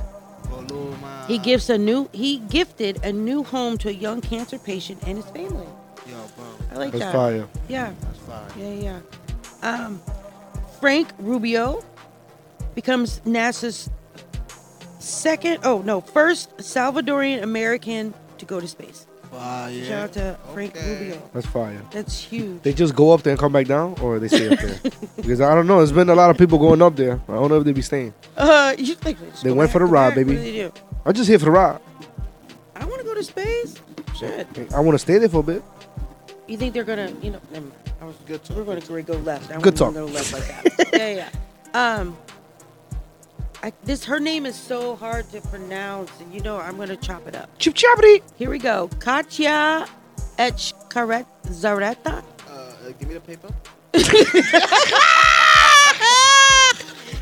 He gives a new he gifted a new home to a young cancer patient and his family. Yo, bro. I like That's that. fire. Yeah. That's fire. Yeah, yeah. Um, Frank Rubio becomes NASA's second, oh no, first Salvadorian American to go to space. Fire. Shout out to Frank Rubio. That's fire. That's huge. They just go up there and come back down, or they stay up there? because I don't know. There's been a lot of people going up there. I don't know if they be staying. Uh, you think just They go went back for the to ride, back? baby. What do they do? I'm just here for the ride. I want to go to space. Shit. I want to stay there for a bit. You think they're gonna, you know? Never mind. I was good. We're gonna go- go left. I Good wouldn't talk. Go left like that. yeah, yeah. Um, I, this her name is so hard to pronounce, and you know I'm gonna chop it up. Chip choppity. Here we go. Katya Echkaret Zareta. Uh, give me the paper.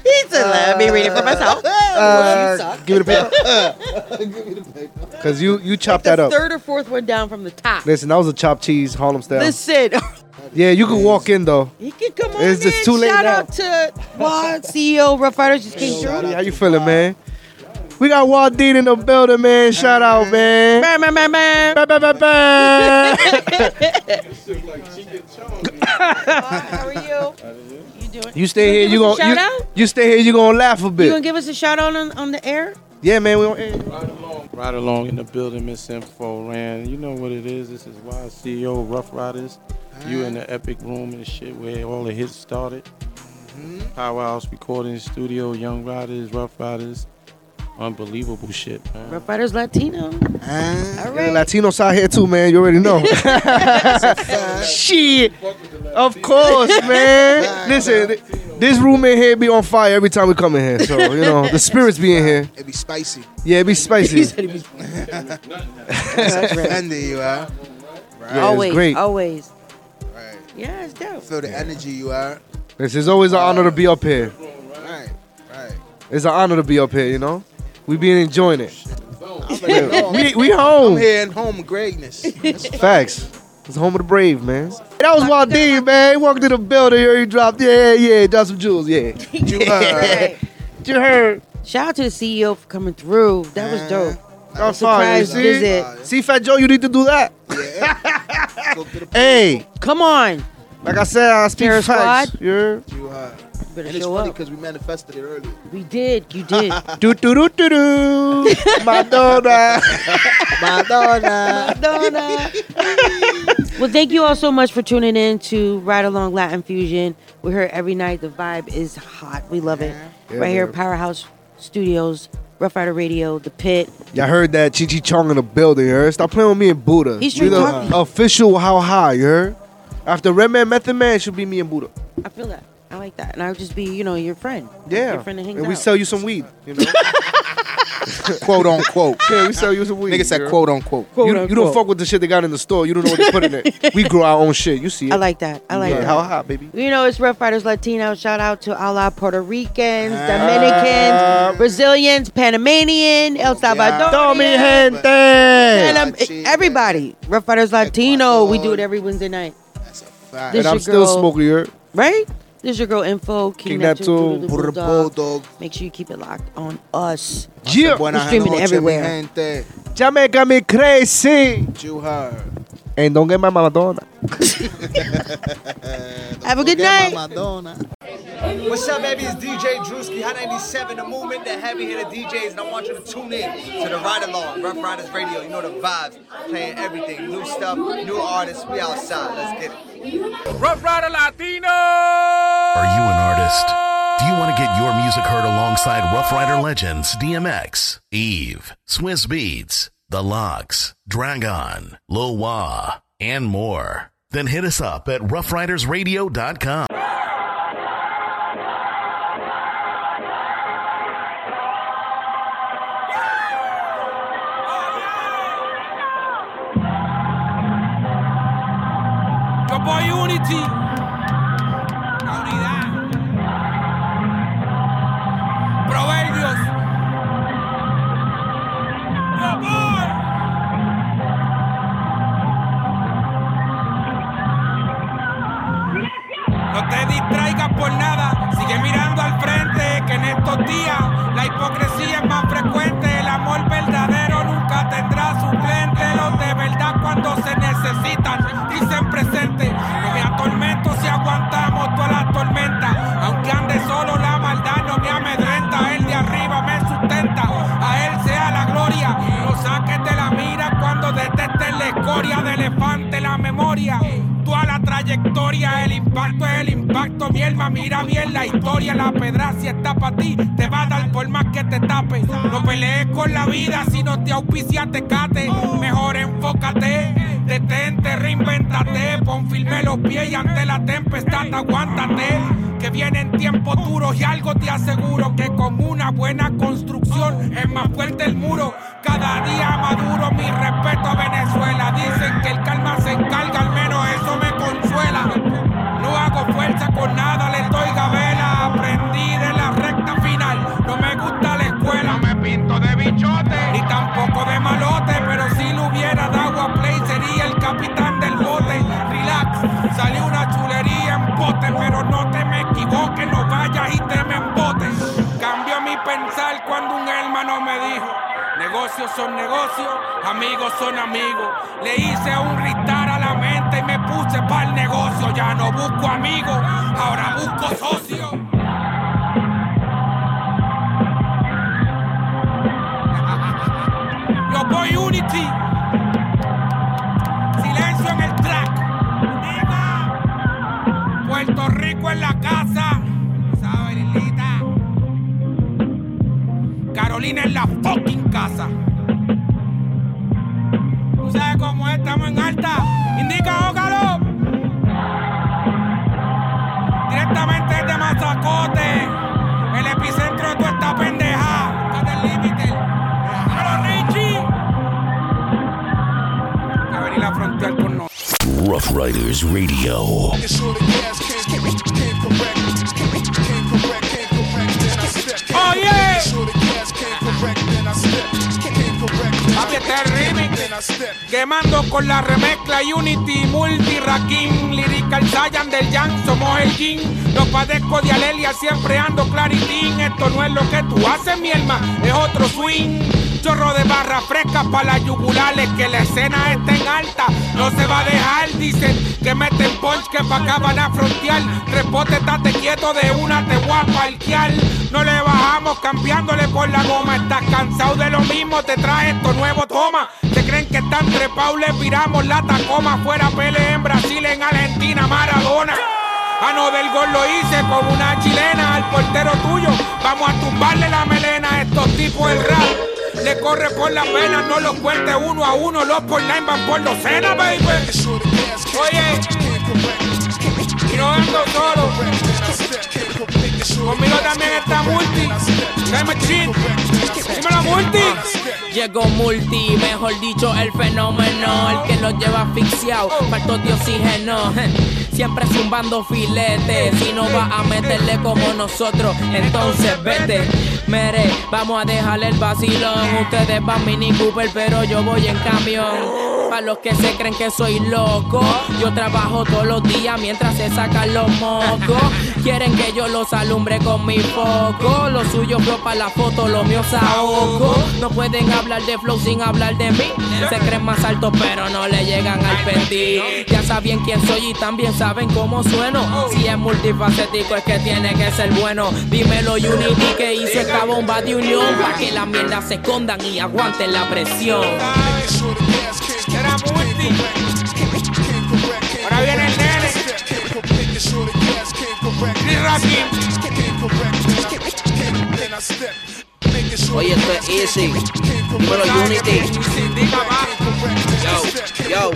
He said, "Let me read it for myself." Uh, you suck. give me the paper. give me the paper. Cause you you chopped the that up. third or fourth one down from the top. Listen, that was a chopped cheese Harlem style. Listen, Yeah, you can walk in though. he can come on It's just in. too late Shout now. out to Wad, CEO Rough Riders just came through. How you feeling, man? We got Walt Dean in the building, man. Shout out, man. Bam, bam, bam, bam. Bam, bam, bam, bam. How are you? You doing? You stay here, you gonna shout you, out? you stay here, you gonna laugh a bit. You gonna give us a shout out on, on the air? Yeah, man. We on Right along in the building, Miss Info ran. You know what it is. This is Wild CEO Rough Riders. You in the epic room and shit where all the hits started. Mm-hmm. Powerhouse Recording Studio, Young Riders, Rough Riders. unbelievable shit, man. Rough Riders Latino. Ah. All Yeah, right. Latinos out here too, man. You already know. Shit. Of course, man. Listen, this room in here be on fire every time we come in here. So, you know, the spirits be in here. It be spicy. Yeah, it be spicy. That's offended you, huh? Right. Yeah, always, great. always. Right. Yeah, it's dope. Feel the energy you are. This is always an honor to be up here. Right. Right. It's an honor to be up here, you know? We been enjoying it. We, we home. I'm here in home greatness. Facts. It's the home of the brave, man. That was Wild Waldine, man. He walked in the building here. He dropped, yeah, yeah, dropped some jewels, yeah. You heard. You heard. Shout out to the CEO for coming through. That was dope. I'm sorry, you surprise see? visit. See, Fat Joe, you need to do that. hey, Come on. like I said, I speak Terror facts. Squad. You heard? You uh, heard. Better And it's show funny up. because we manifested it earlier. We did. You did. Do do do do do. Madonna. Madonna. Madonna. well, thank you all so much for tuning in to Ride Along Latin Fusion. We're here every night. The vibe is hot. We love it. Yeah, right here, man. Powerhouse Studios, Rough Rider Radio, The Pit. Y'all heard that Chi Chi Chong in the building, you heard? Stop playing with me and Buddha. He's straight the official how high, you heard? After Redman Method Man, it should be me and Buddha. I feel that. I like that. And I would just be, you know, your friend. Yeah. Your friend that hangs and we out. sell you some weed, you know? quote unquote. Yeah, we sell you some weed. Nigga said girl. quote unquote. Quote, you, you don't unquote. fuck with the shit they got in the store. You don't know what they put in it. We grow our own shit. You see it. I like that. I like yeah, that. How hot, baby? You know, it's Rough Riders Latino. Shout out to all our Puerto Ricans, Dominicans, Brazilians, Panamanian, El Salvador. Tome gente. And um, everybody. Rough Riders Latino. We do it every Wednesday night. That's a fact. This and I'm your still girl- smoking, you heard? Right? This is your girl Info, King, King Neptune, Neptune, Voodoo the Buddha Bulldog. Bulldog. Make sure you keep it locked on us. Yeah. Buenas We're streaming everywhere. mi gente. Jamaica me crazy. You heard. And don't get my Madonna. Have a good night. Madonna. What's up, baby? It's DJ Drewski, Hot 97, the movement, the heavy hitter DJs, and I want you to tune in to the Ride Along, Rough Riders Radio. You know the vibes, playing everything, new stuff, new artists. We outside. Let's get it. Rough Rider Latino. Are you an artist? Do you want to get your music heard alongside Rough Rider legends DMX, Eve, Swizz Beats, The Locks, Dragon, Wah, and more? Then hit us up at roughridersradio.com. Boy Unity. pocket impacto es el impacto. Mi mira bien la historia. La pedra si está para ti, te va a dar por más que te tape. No pelees con la vida si no te auspicia, te cate. Mejor enfócate, detente, reinventate. Pon firme los pies y ante la tempestad aguántate. Que vienen tiempos duros y algo te aseguro que con una buena construcción es más fuerte el muro. Cada día maduro, mi respeto a Venezuela. Dicen que el calma se encarga, al menos eso me consuela. No hago fuerza con nada, le doy. Aprendí Negocios son negocios, amigos son amigos. Le hice un ristar a la mente y me puse para el negocio. Ya no busco amigos, ahora busco socios. Yo voy Unity. Silencio en el track. Puerto Rico en la casa. Carolina en la fucking casa. Tú sabes cómo es, estamos en alta. Indica, ócalo. Directamente desde Mazacote, el epicentro de toda esta pendeja. Está del límite. Dímelo, Richie. A venir la frontera con nosotros. Rough Riders Radio. Papi, este remix. Quemando con la remezcla Unity, Multi, Rakim, Lyrical Saiyan del Yang, somos el Jin. Los padezco de Alelia, siempre ando claritín. Esto no es lo que tú haces, mi alma, es otro swing. Chorro de barra fresca para las yugulares, que la escena está en alta, no se va a dejar. Dicen que meten punch, que pa' acá van a frontear. Repote, estate quieto de una, te voy a parquear. No le bajamos cambiándole por la goma. Estás cansado de lo mismo, te trae esto nuevo, toma. Se creen que están trepados, le viramos la tacoma. Fuera Pele en Brasil, en Argentina, Maradona. A no del gol lo hice con una chilena al portero tuyo. Vamos a tumbarle la melena a estos tipos del rap. Le corre por la pena, no los cuente uno a uno. Los por line van por docena, baby. Oye, y no ando solo. Conmigo también está Multi. Dame chin. Dímelo, Multi. Llegó multi, mejor dicho, el fenómeno, el que los lleva asfixiado, faltos de oxígeno. Siempre zumbando filete, si no va a meterle como nosotros, entonces vete. Mere, vamos a dejarle el vacilón. Ustedes van Mini Cooper, pero yo voy en camión. Para los que se creen que soy loco, yo trabajo todos los días mientras se sacan los mocos. Quieren que yo los alumbre con mi foco. Lo suyo fue para la foto, lo mío saoco. No pueden hablar de flow sin hablar de mí. Se creen más altos, pero no le llegan al pendí. Ya saben quién soy y también saben cómo sueno. Si es multifacético, es que tiene que ser bueno. Dímelo, Unity, que hizo esta bomba de unión. Pa' que las mierdas se escondan y aguanten la presión. Ahora viene el nene. Oye, esto es easy. Dímelo, Unity. Yo, yo.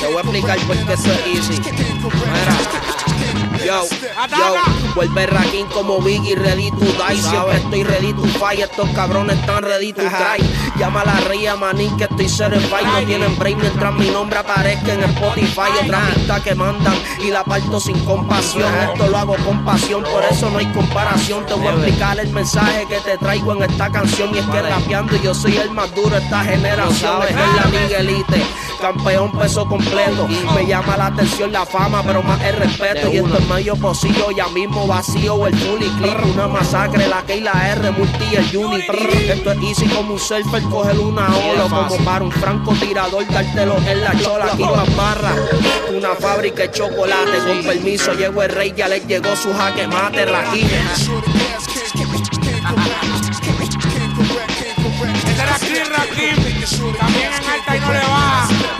Te voy a explicar por qué eso es easy. Mira. Yo, yo, vuelve Rakim como Biggie, ready to die. Siempre estoy ready to fight. Estos cabrones están ready to try. Llama a la ría, manín, que estoy certified. No tienen break mientras mi nombre aparezca en Spotify. Otra pista que mandan y la parto sin compasión. Esto lo hago con pasión, por eso no hay comparación. Te voy a explicar el mensaje que te traigo en esta canción. Y es que rapeando yo soy el más duro de esta generación. Es la Miguelite, campeón peso completo. Me llama la atención la fama, pero más el respeto. Y esto es medio pocillo, ya mismo vacío. El fully clip, una masacre, la K y la R, multi el unity. Esto es easy como un surfer, coger una ola. Como para un francotirador, dártelo en la chola. Aquí las barras, una fábrica de chocolate. Con permiso, llegó el rey, ya le llegó su jaque mate, era Chris Rakim. También en alta y no le baja.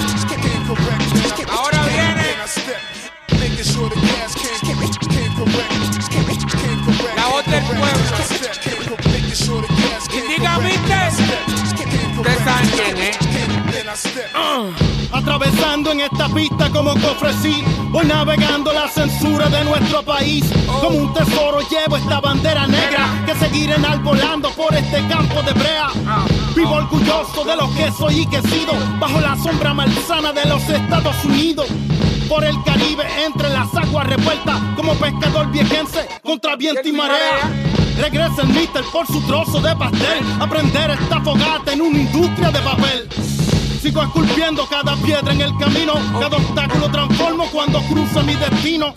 Ustedes saben quién es. Atravesando en esta pista como que ofrecí, voy navegando la censura de nuestro país. Como un tesoro llevo esta bandera negra que seguiré enarbolando por este campo de brea. Vivo orgulloso de lo que soy y que he sido, bajo la sombra malsana de los Estados Unidos. Por el Caribe, entre las aguas revueltas, como pescador viejense, contra viento y marea. Regresa el mister por su trozo de pastel, aprender esta fogata en una industria de papel. Sigo esculpiendo cada piedra en el camino, cada obstáculo transformo cuando cruzo mi destino.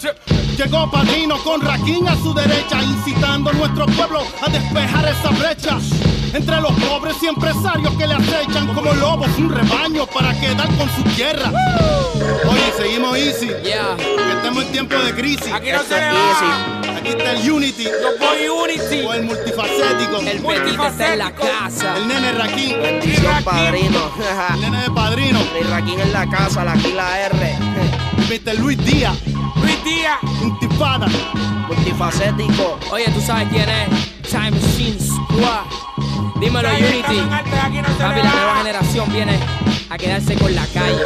Llegó Padrino con Raquín a su derecha, incitando a nuestro pueblo a despejar esa brecha. Entre los pobres y empresarios que le acechan como lobos un rebaño para quedar con su tierra. Oye, seguimos easy. Que estamos en tiempo de crisis. Aquí no se va. Aquí está el Unity. Yo voy Unity. O el multifacético. El Petito está en la casa. El nene Raquín. Bendición, padrino. El nene de padrino. El Raquín en la casa, la la R. Mr. Luis Díaz. Día. Intifada. Multifacético. Oye, ¿tú sabes quién es? Time Machine Squad. Dímelo, Unity. no Papi, la va. nueva generación viene a quedarse con la calle.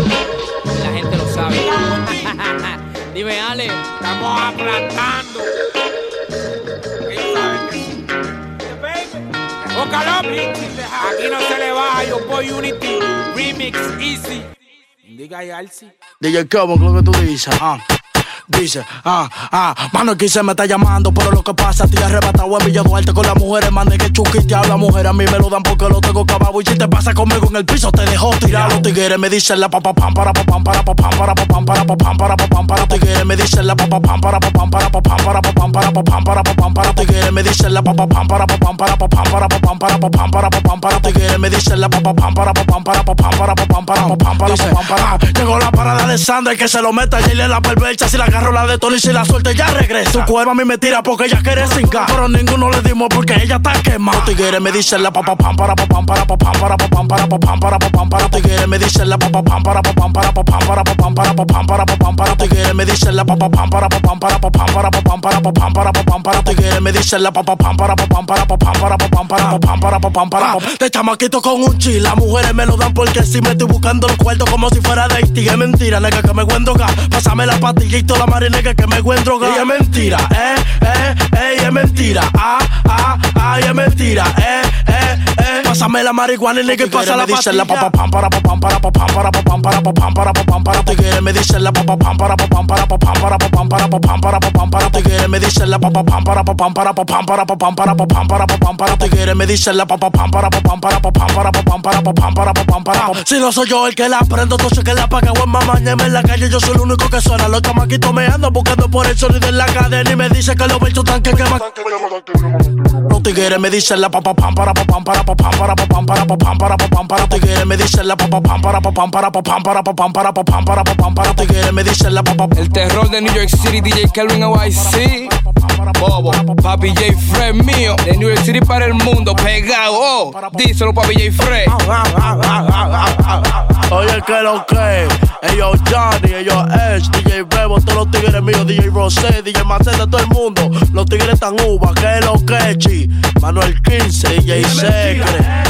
La gente lo sabe. Dime, Ale. Estamos aplastando. Aquí no se le baja. Yo voy Unity. Remix Easy. Diga y Alci. DJ Cabo, lo que tú dices, ah. Dice, ah, ah, mano, aquí se me está llamando, pero lo que pasa, estoy arrebatado en Villa Duarte con las mujeres, mande que chuki te habla, mujer, a mí me lo dan porque lo tengo acabado, y si te pasa conmigo en el piso, te dejo tirar, los tigres me dicen la papá pam para papam para papam para papam para papam para papam para tigres me dicen la papá pam para papam para papam para papam para papam para papam para tigres me dicen la papá pam para papam para papam para papam para papam para papam para tigres me dicen la papá pam para papam para papam para papam para papam para papam para llegó la parada de Sandra que se lo meta y le la perversa si la agarro la de Tony si la suelta ya regresa tu cuerpo a mí me tira porque ella quiere cincar pero ninguno le dimos porque ella está quemada tigres me dicen la papá pam para papam para papam para papam para papam para papam para tigres me dicen la papá pam para papam para papam para papam para papam para papam para tigres me dicen la papá pam para papam para papam para papam para papam para papam para tigres me dicen la papá pam para papam para papam para papam para papam para papam para de chamaquito con un chill las mujeres me lo dan porque si me estoy buscando el cuarto como si fuera de Haití es mentira nega que me voy a drogar pásame la pastilla y la marinega que me voy a drogar y es mentira eh eh eh y es mentira ah ah ah es mentira eh eh eh pásame la marihuana y nigga y pasa la pastilla la papá pam para papam para papam para papam para papam para papam para tigres me dicen la papá pam para papam para papam para papam para papam para papam para me dicen la papá pam para papam para papam para papam para papam para papam para tigres me dicen la papá pam para papam para papam para papam para papam para papam para si no soy yo el que la prendo entonces que la apaga o en mamañeme en la calle yo soy el único que suena los chamaquitos me andan buscando por el sonido en la cadena y me dice que los bichos tanque queman los tigres me dicen la papá pam para papam para papam para papam para papam para papam para tigres me dicen la papá pam para papam para papam para papam para papam para papam para tigres me dicen la papá El terror de New York City, DJ Kelvin YC. Bobo, Papi J. Fred mío. De New York City para el mundo, pegado. Oh, díselo, Papi J. Fred. Oye, que lo que, ellos Johnny, ellos Edge, DJ Bebo, todos los tigres míos, DJ Rosé, DJ Maceta, todo el mundo. Los tigres están uva, que lo que, chi. Manuel 15, DJ Secre.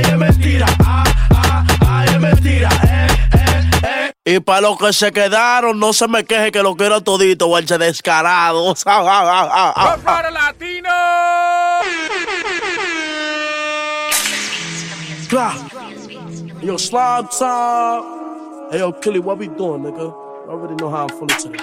es mentira, ah, ah, ah, es mentira, eh, eh, eh. Y para los que se quedaron, no se me queje que lo quiero todito, guache descarado. Para Latino. Yo, slime time. Hey, yo, Killy, what we doing, nigga? I already know how I'm feeling today.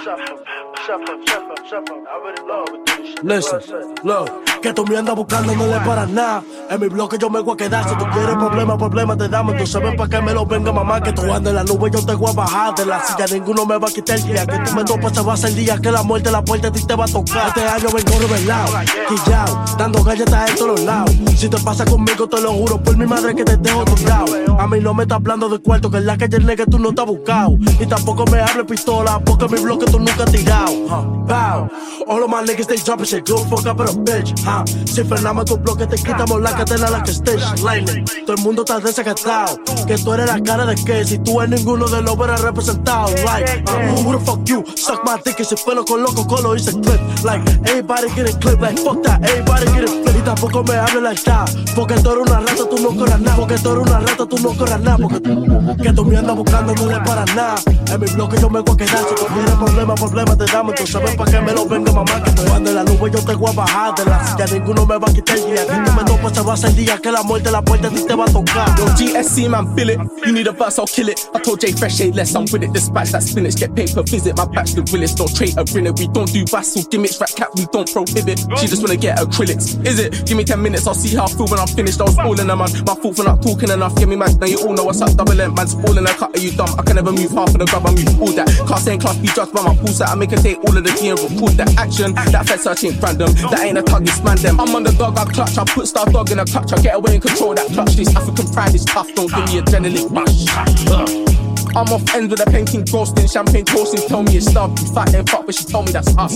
Listen, look, que tú me andas buscando no le para nada. En mi bloque yo me voy a quedar. Si tú quieres problemas, problemas te damos. Entonces ven pa' que me lo venga, mamá. Que tú andas en la nube, yo te voy a bajar de la silla. Ninguno me va a quitar el día. Que tú me topas, se va a hacer día. Que la muerte, la puerta a ti te va a tocar. Este año vengo revelado, quillao, dando galletas en todos lados. Si te pasa conmigo, te lo juro, por mi madre que te dejo tocado. A mí no me estás hablando de cuarto, que en la calle nigga tú no estás buscado. Y tampoco me hable pistola, porque mi bloque tú nunca has tirado. huh. Bow. All of my niggas, they dropping shit, go fuck up a bitch. huh. Si frenamos tu bloque, te quitamos la cadena, la que estés. Lightning. Todo el mundo está desacatado. Que tú eres la cara de que si tú eres ninguno de los verás representado. Right. Uh, who the fuck you? Suck my dick y si fue loco, colo hice clip. Like, everybody get a clip. Like, fuck that, everybody get a flip. Y tampoco me hable like that. Porque tú eres una rata, tú no corras nada. Porque tú eres una rata, tú no corras nada. Porque tú, que tú me andas buscando no le para nada. En mi bloque yo me voy a quedar. Si tienes problemas, te damos. Entonces ven pa' que me lo venga, mamá. Que tú andes la nube, yo te voy a bajar de la silla. Ninguno me va a quitar día. Que tú me topas, se va a hacer día. Que la muerte, la puerta a ti te va a tocar. Yo, GSC man, feel it. You need a verse, I'll kill it. I told Jay Fresh, say less, I'm with it. Dispatch that spinach, get paid per visit. My back's the realest, don't trade a grinner. We don't do vassal gimmicks, rat cap, we don't prohibit. She just wanna get acrylics. Is it? Give me 10 minutes, I'll see how I feel when I'm finished. I was all in a man. My fault for not talking enough. Give me man, now you all know what's up. Double M, man's all in a cut. Are you dumb? I can never move half of the grab, I move all that. Class ain't class, be judged by my pool set. I make her take all of the G and record that action. That fed search ain't random. That ain't a tug, it's man them. I'm on the dog, I clutch. I put star dog in a clutch. I get away and control that clutch. This African pride is tough. Don't give me adrenaline rush. Ugh. I'm off ends with a painting, roasting, champagne toasting. Tell me it's stuff. You fat then fuck, but she told me that's us.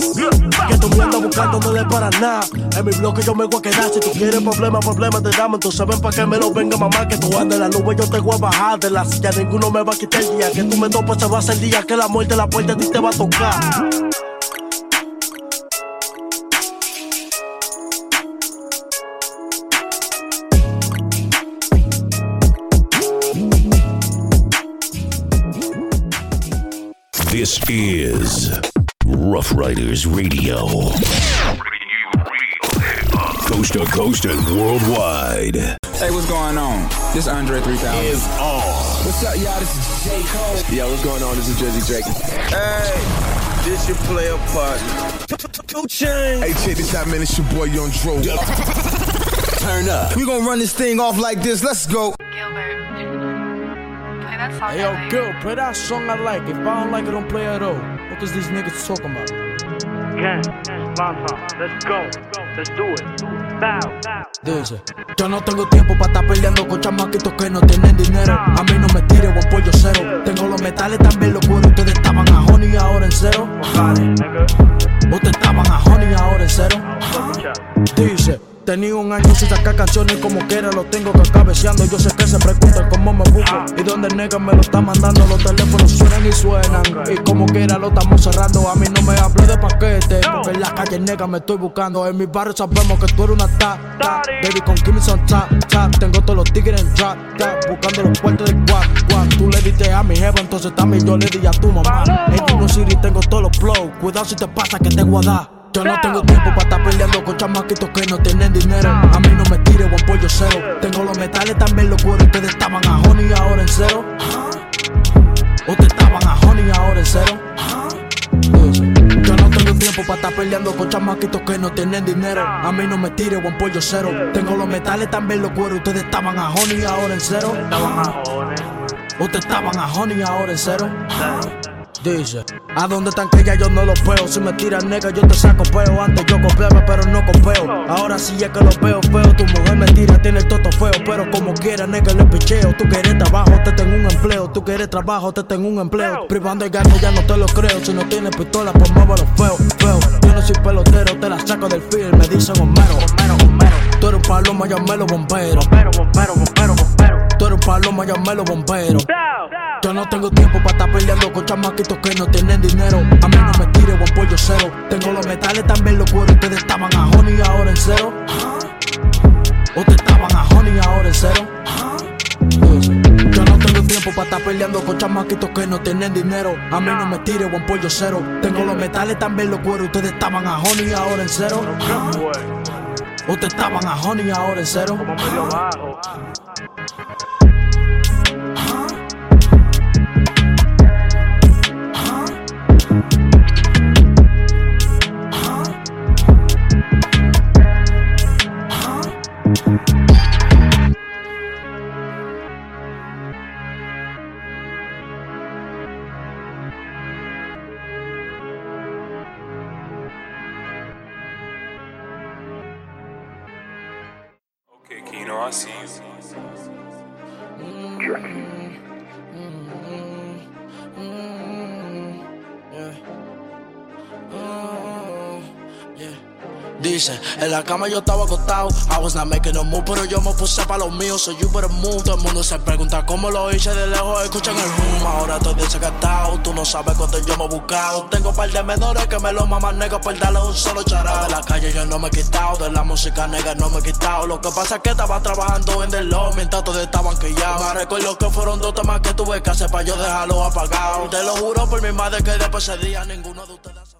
Que tú me andas buscando no le para nada. En mi bloque yo me voy a quedar. Si tú quieres problemas, problemas te damos. Entonces ven pa' que me lo venga, mamá. Que tú andes la nube, yo te voy a bajar de la silla. Ninguno me va a quitar el día. Que tú me topas, se va a hacer día. Que la muerte, la puerta a ti te va a tocar. This is Rough Riders Radio. Coast to coast and worldwide. Hey, what's going on? This Andre 3000. Is on. What's up, y'all? This is J. Cole. Yeah, what's going on? This is Jersey Drake. Hey, this your player partner. Two chains. Hey, check this out, man. It's your boy Young Dro. Turn up. We gonna run this thing off like this. Let's go. Hey yo, girl, play that song I like. If I don't like it, don't play it at all. What is these niggas talking about? Lanta, let's go. Let's do it. Bow, bow. Dice, yo no tengo tiempo para estar peleando con chamaquitos que no tienen dinero. A mí no me tire buen pollo cero. Tengo los metales también, los. Ustedes estaban a honey ahora en cero. Ustedes estaban a honey ahora en cero. Dice, tenía un año sin sacar canciones como quiera, lo tengo que cabeceando. Yo sé que se preguntan cómo me busco y dónde nega me lo está mandando. Los teléfonos suenan y suenan y como quiera lo estamos cerrando. A mí no me hable de paquete porque en la calle nega me estoy buscando. En mi barrio sabemos que tú eres una ta, ta. Baby con Kim son tap, tap. Tengo todos los tigres en trap, tap. Buscando los puertos de guap, guap. Tú le diste a mi jefa, entonces también yo le di a tu mamá. En Dino City tengo todos los flow. Cuidado si te pasa que te guarda. Yo no tengo tiempo para estar peleando con chamaquitos que no tienen dinero. A mí no me tire buen pollo cero. Tengo los metales también, los cueros. Ustedes estaban a honey ahora en cero. Ustedes estaban a honey ahora en cero. Yo no tengo tiempo para estar peleando con chamaquitos que no tienen dinero. A mí no me tire buen pollo cero. Tengo los metales también, los cueros. Ustedes estaban a honey ahora en cero. Ustedes estaban a honey ahora en cero. ¿A dónde están que ya yo no los veo? Si me tiras nega, yo te saco peo. Antes yo copiaba, pero no copeo. Ahora sí es que los veo feo. Tu mujer me tira, tiene el toto feo. Pero como quiera, nega, le picheo. Tú quieres trabajo, te tengo un empleo. Tú quieres trabajo, te tengo un empleo. Privando el gato, ya no te lo creo. Si no tienes pistola, pues muévelo feo, feo. Yo no soy pelotero, te la saco del film. Me dicen Homero, Homero, Homero. Tú eres un paloma, llámelo bombero. Bombero, bombero, bombero, bombero. Paloma, llámelo bombero. Yo no tengo tiempo para estar peleando con chamaquitos que no tienen dinero. A mí no me tire buen pollo cero. Tengo los metales también, los cueros. Ustedes estaban a honey ahora en cero. Ustedes estaban a honey ahora en cero. Yo no tengo tiempo para estar peleando con chamaquitos que no tienen dinero. A mí no me tire buen pollo cero. Tengo los metales también, los cueros. Ustedes estaban a honey ahora en cero. Ustedes estaban a honey ahora en cero. I see you. En la cama yo estaba acostado. I was not making no move, pero yo me puse pa' los míos. So you better move. Todo el mundo se pregunta cómo lo hice de lejos. Escuchan el boom. Ahora estoy desacatado. Tú no sabes cuánto yo me he buscado. Tengo par de menores que me lo maman negros por darle un solo charao. De la calle yo no me he quitado. De la música negra no me he quitado. Lo que pasa es que estaba trabajando en Law mientras todos estaban quillados. Me recuerdo que fueron dos temas que tuve que hacer para yo dejarlo apagado. Te lo juro por mi madre que después de ese día ninguno de ustedes.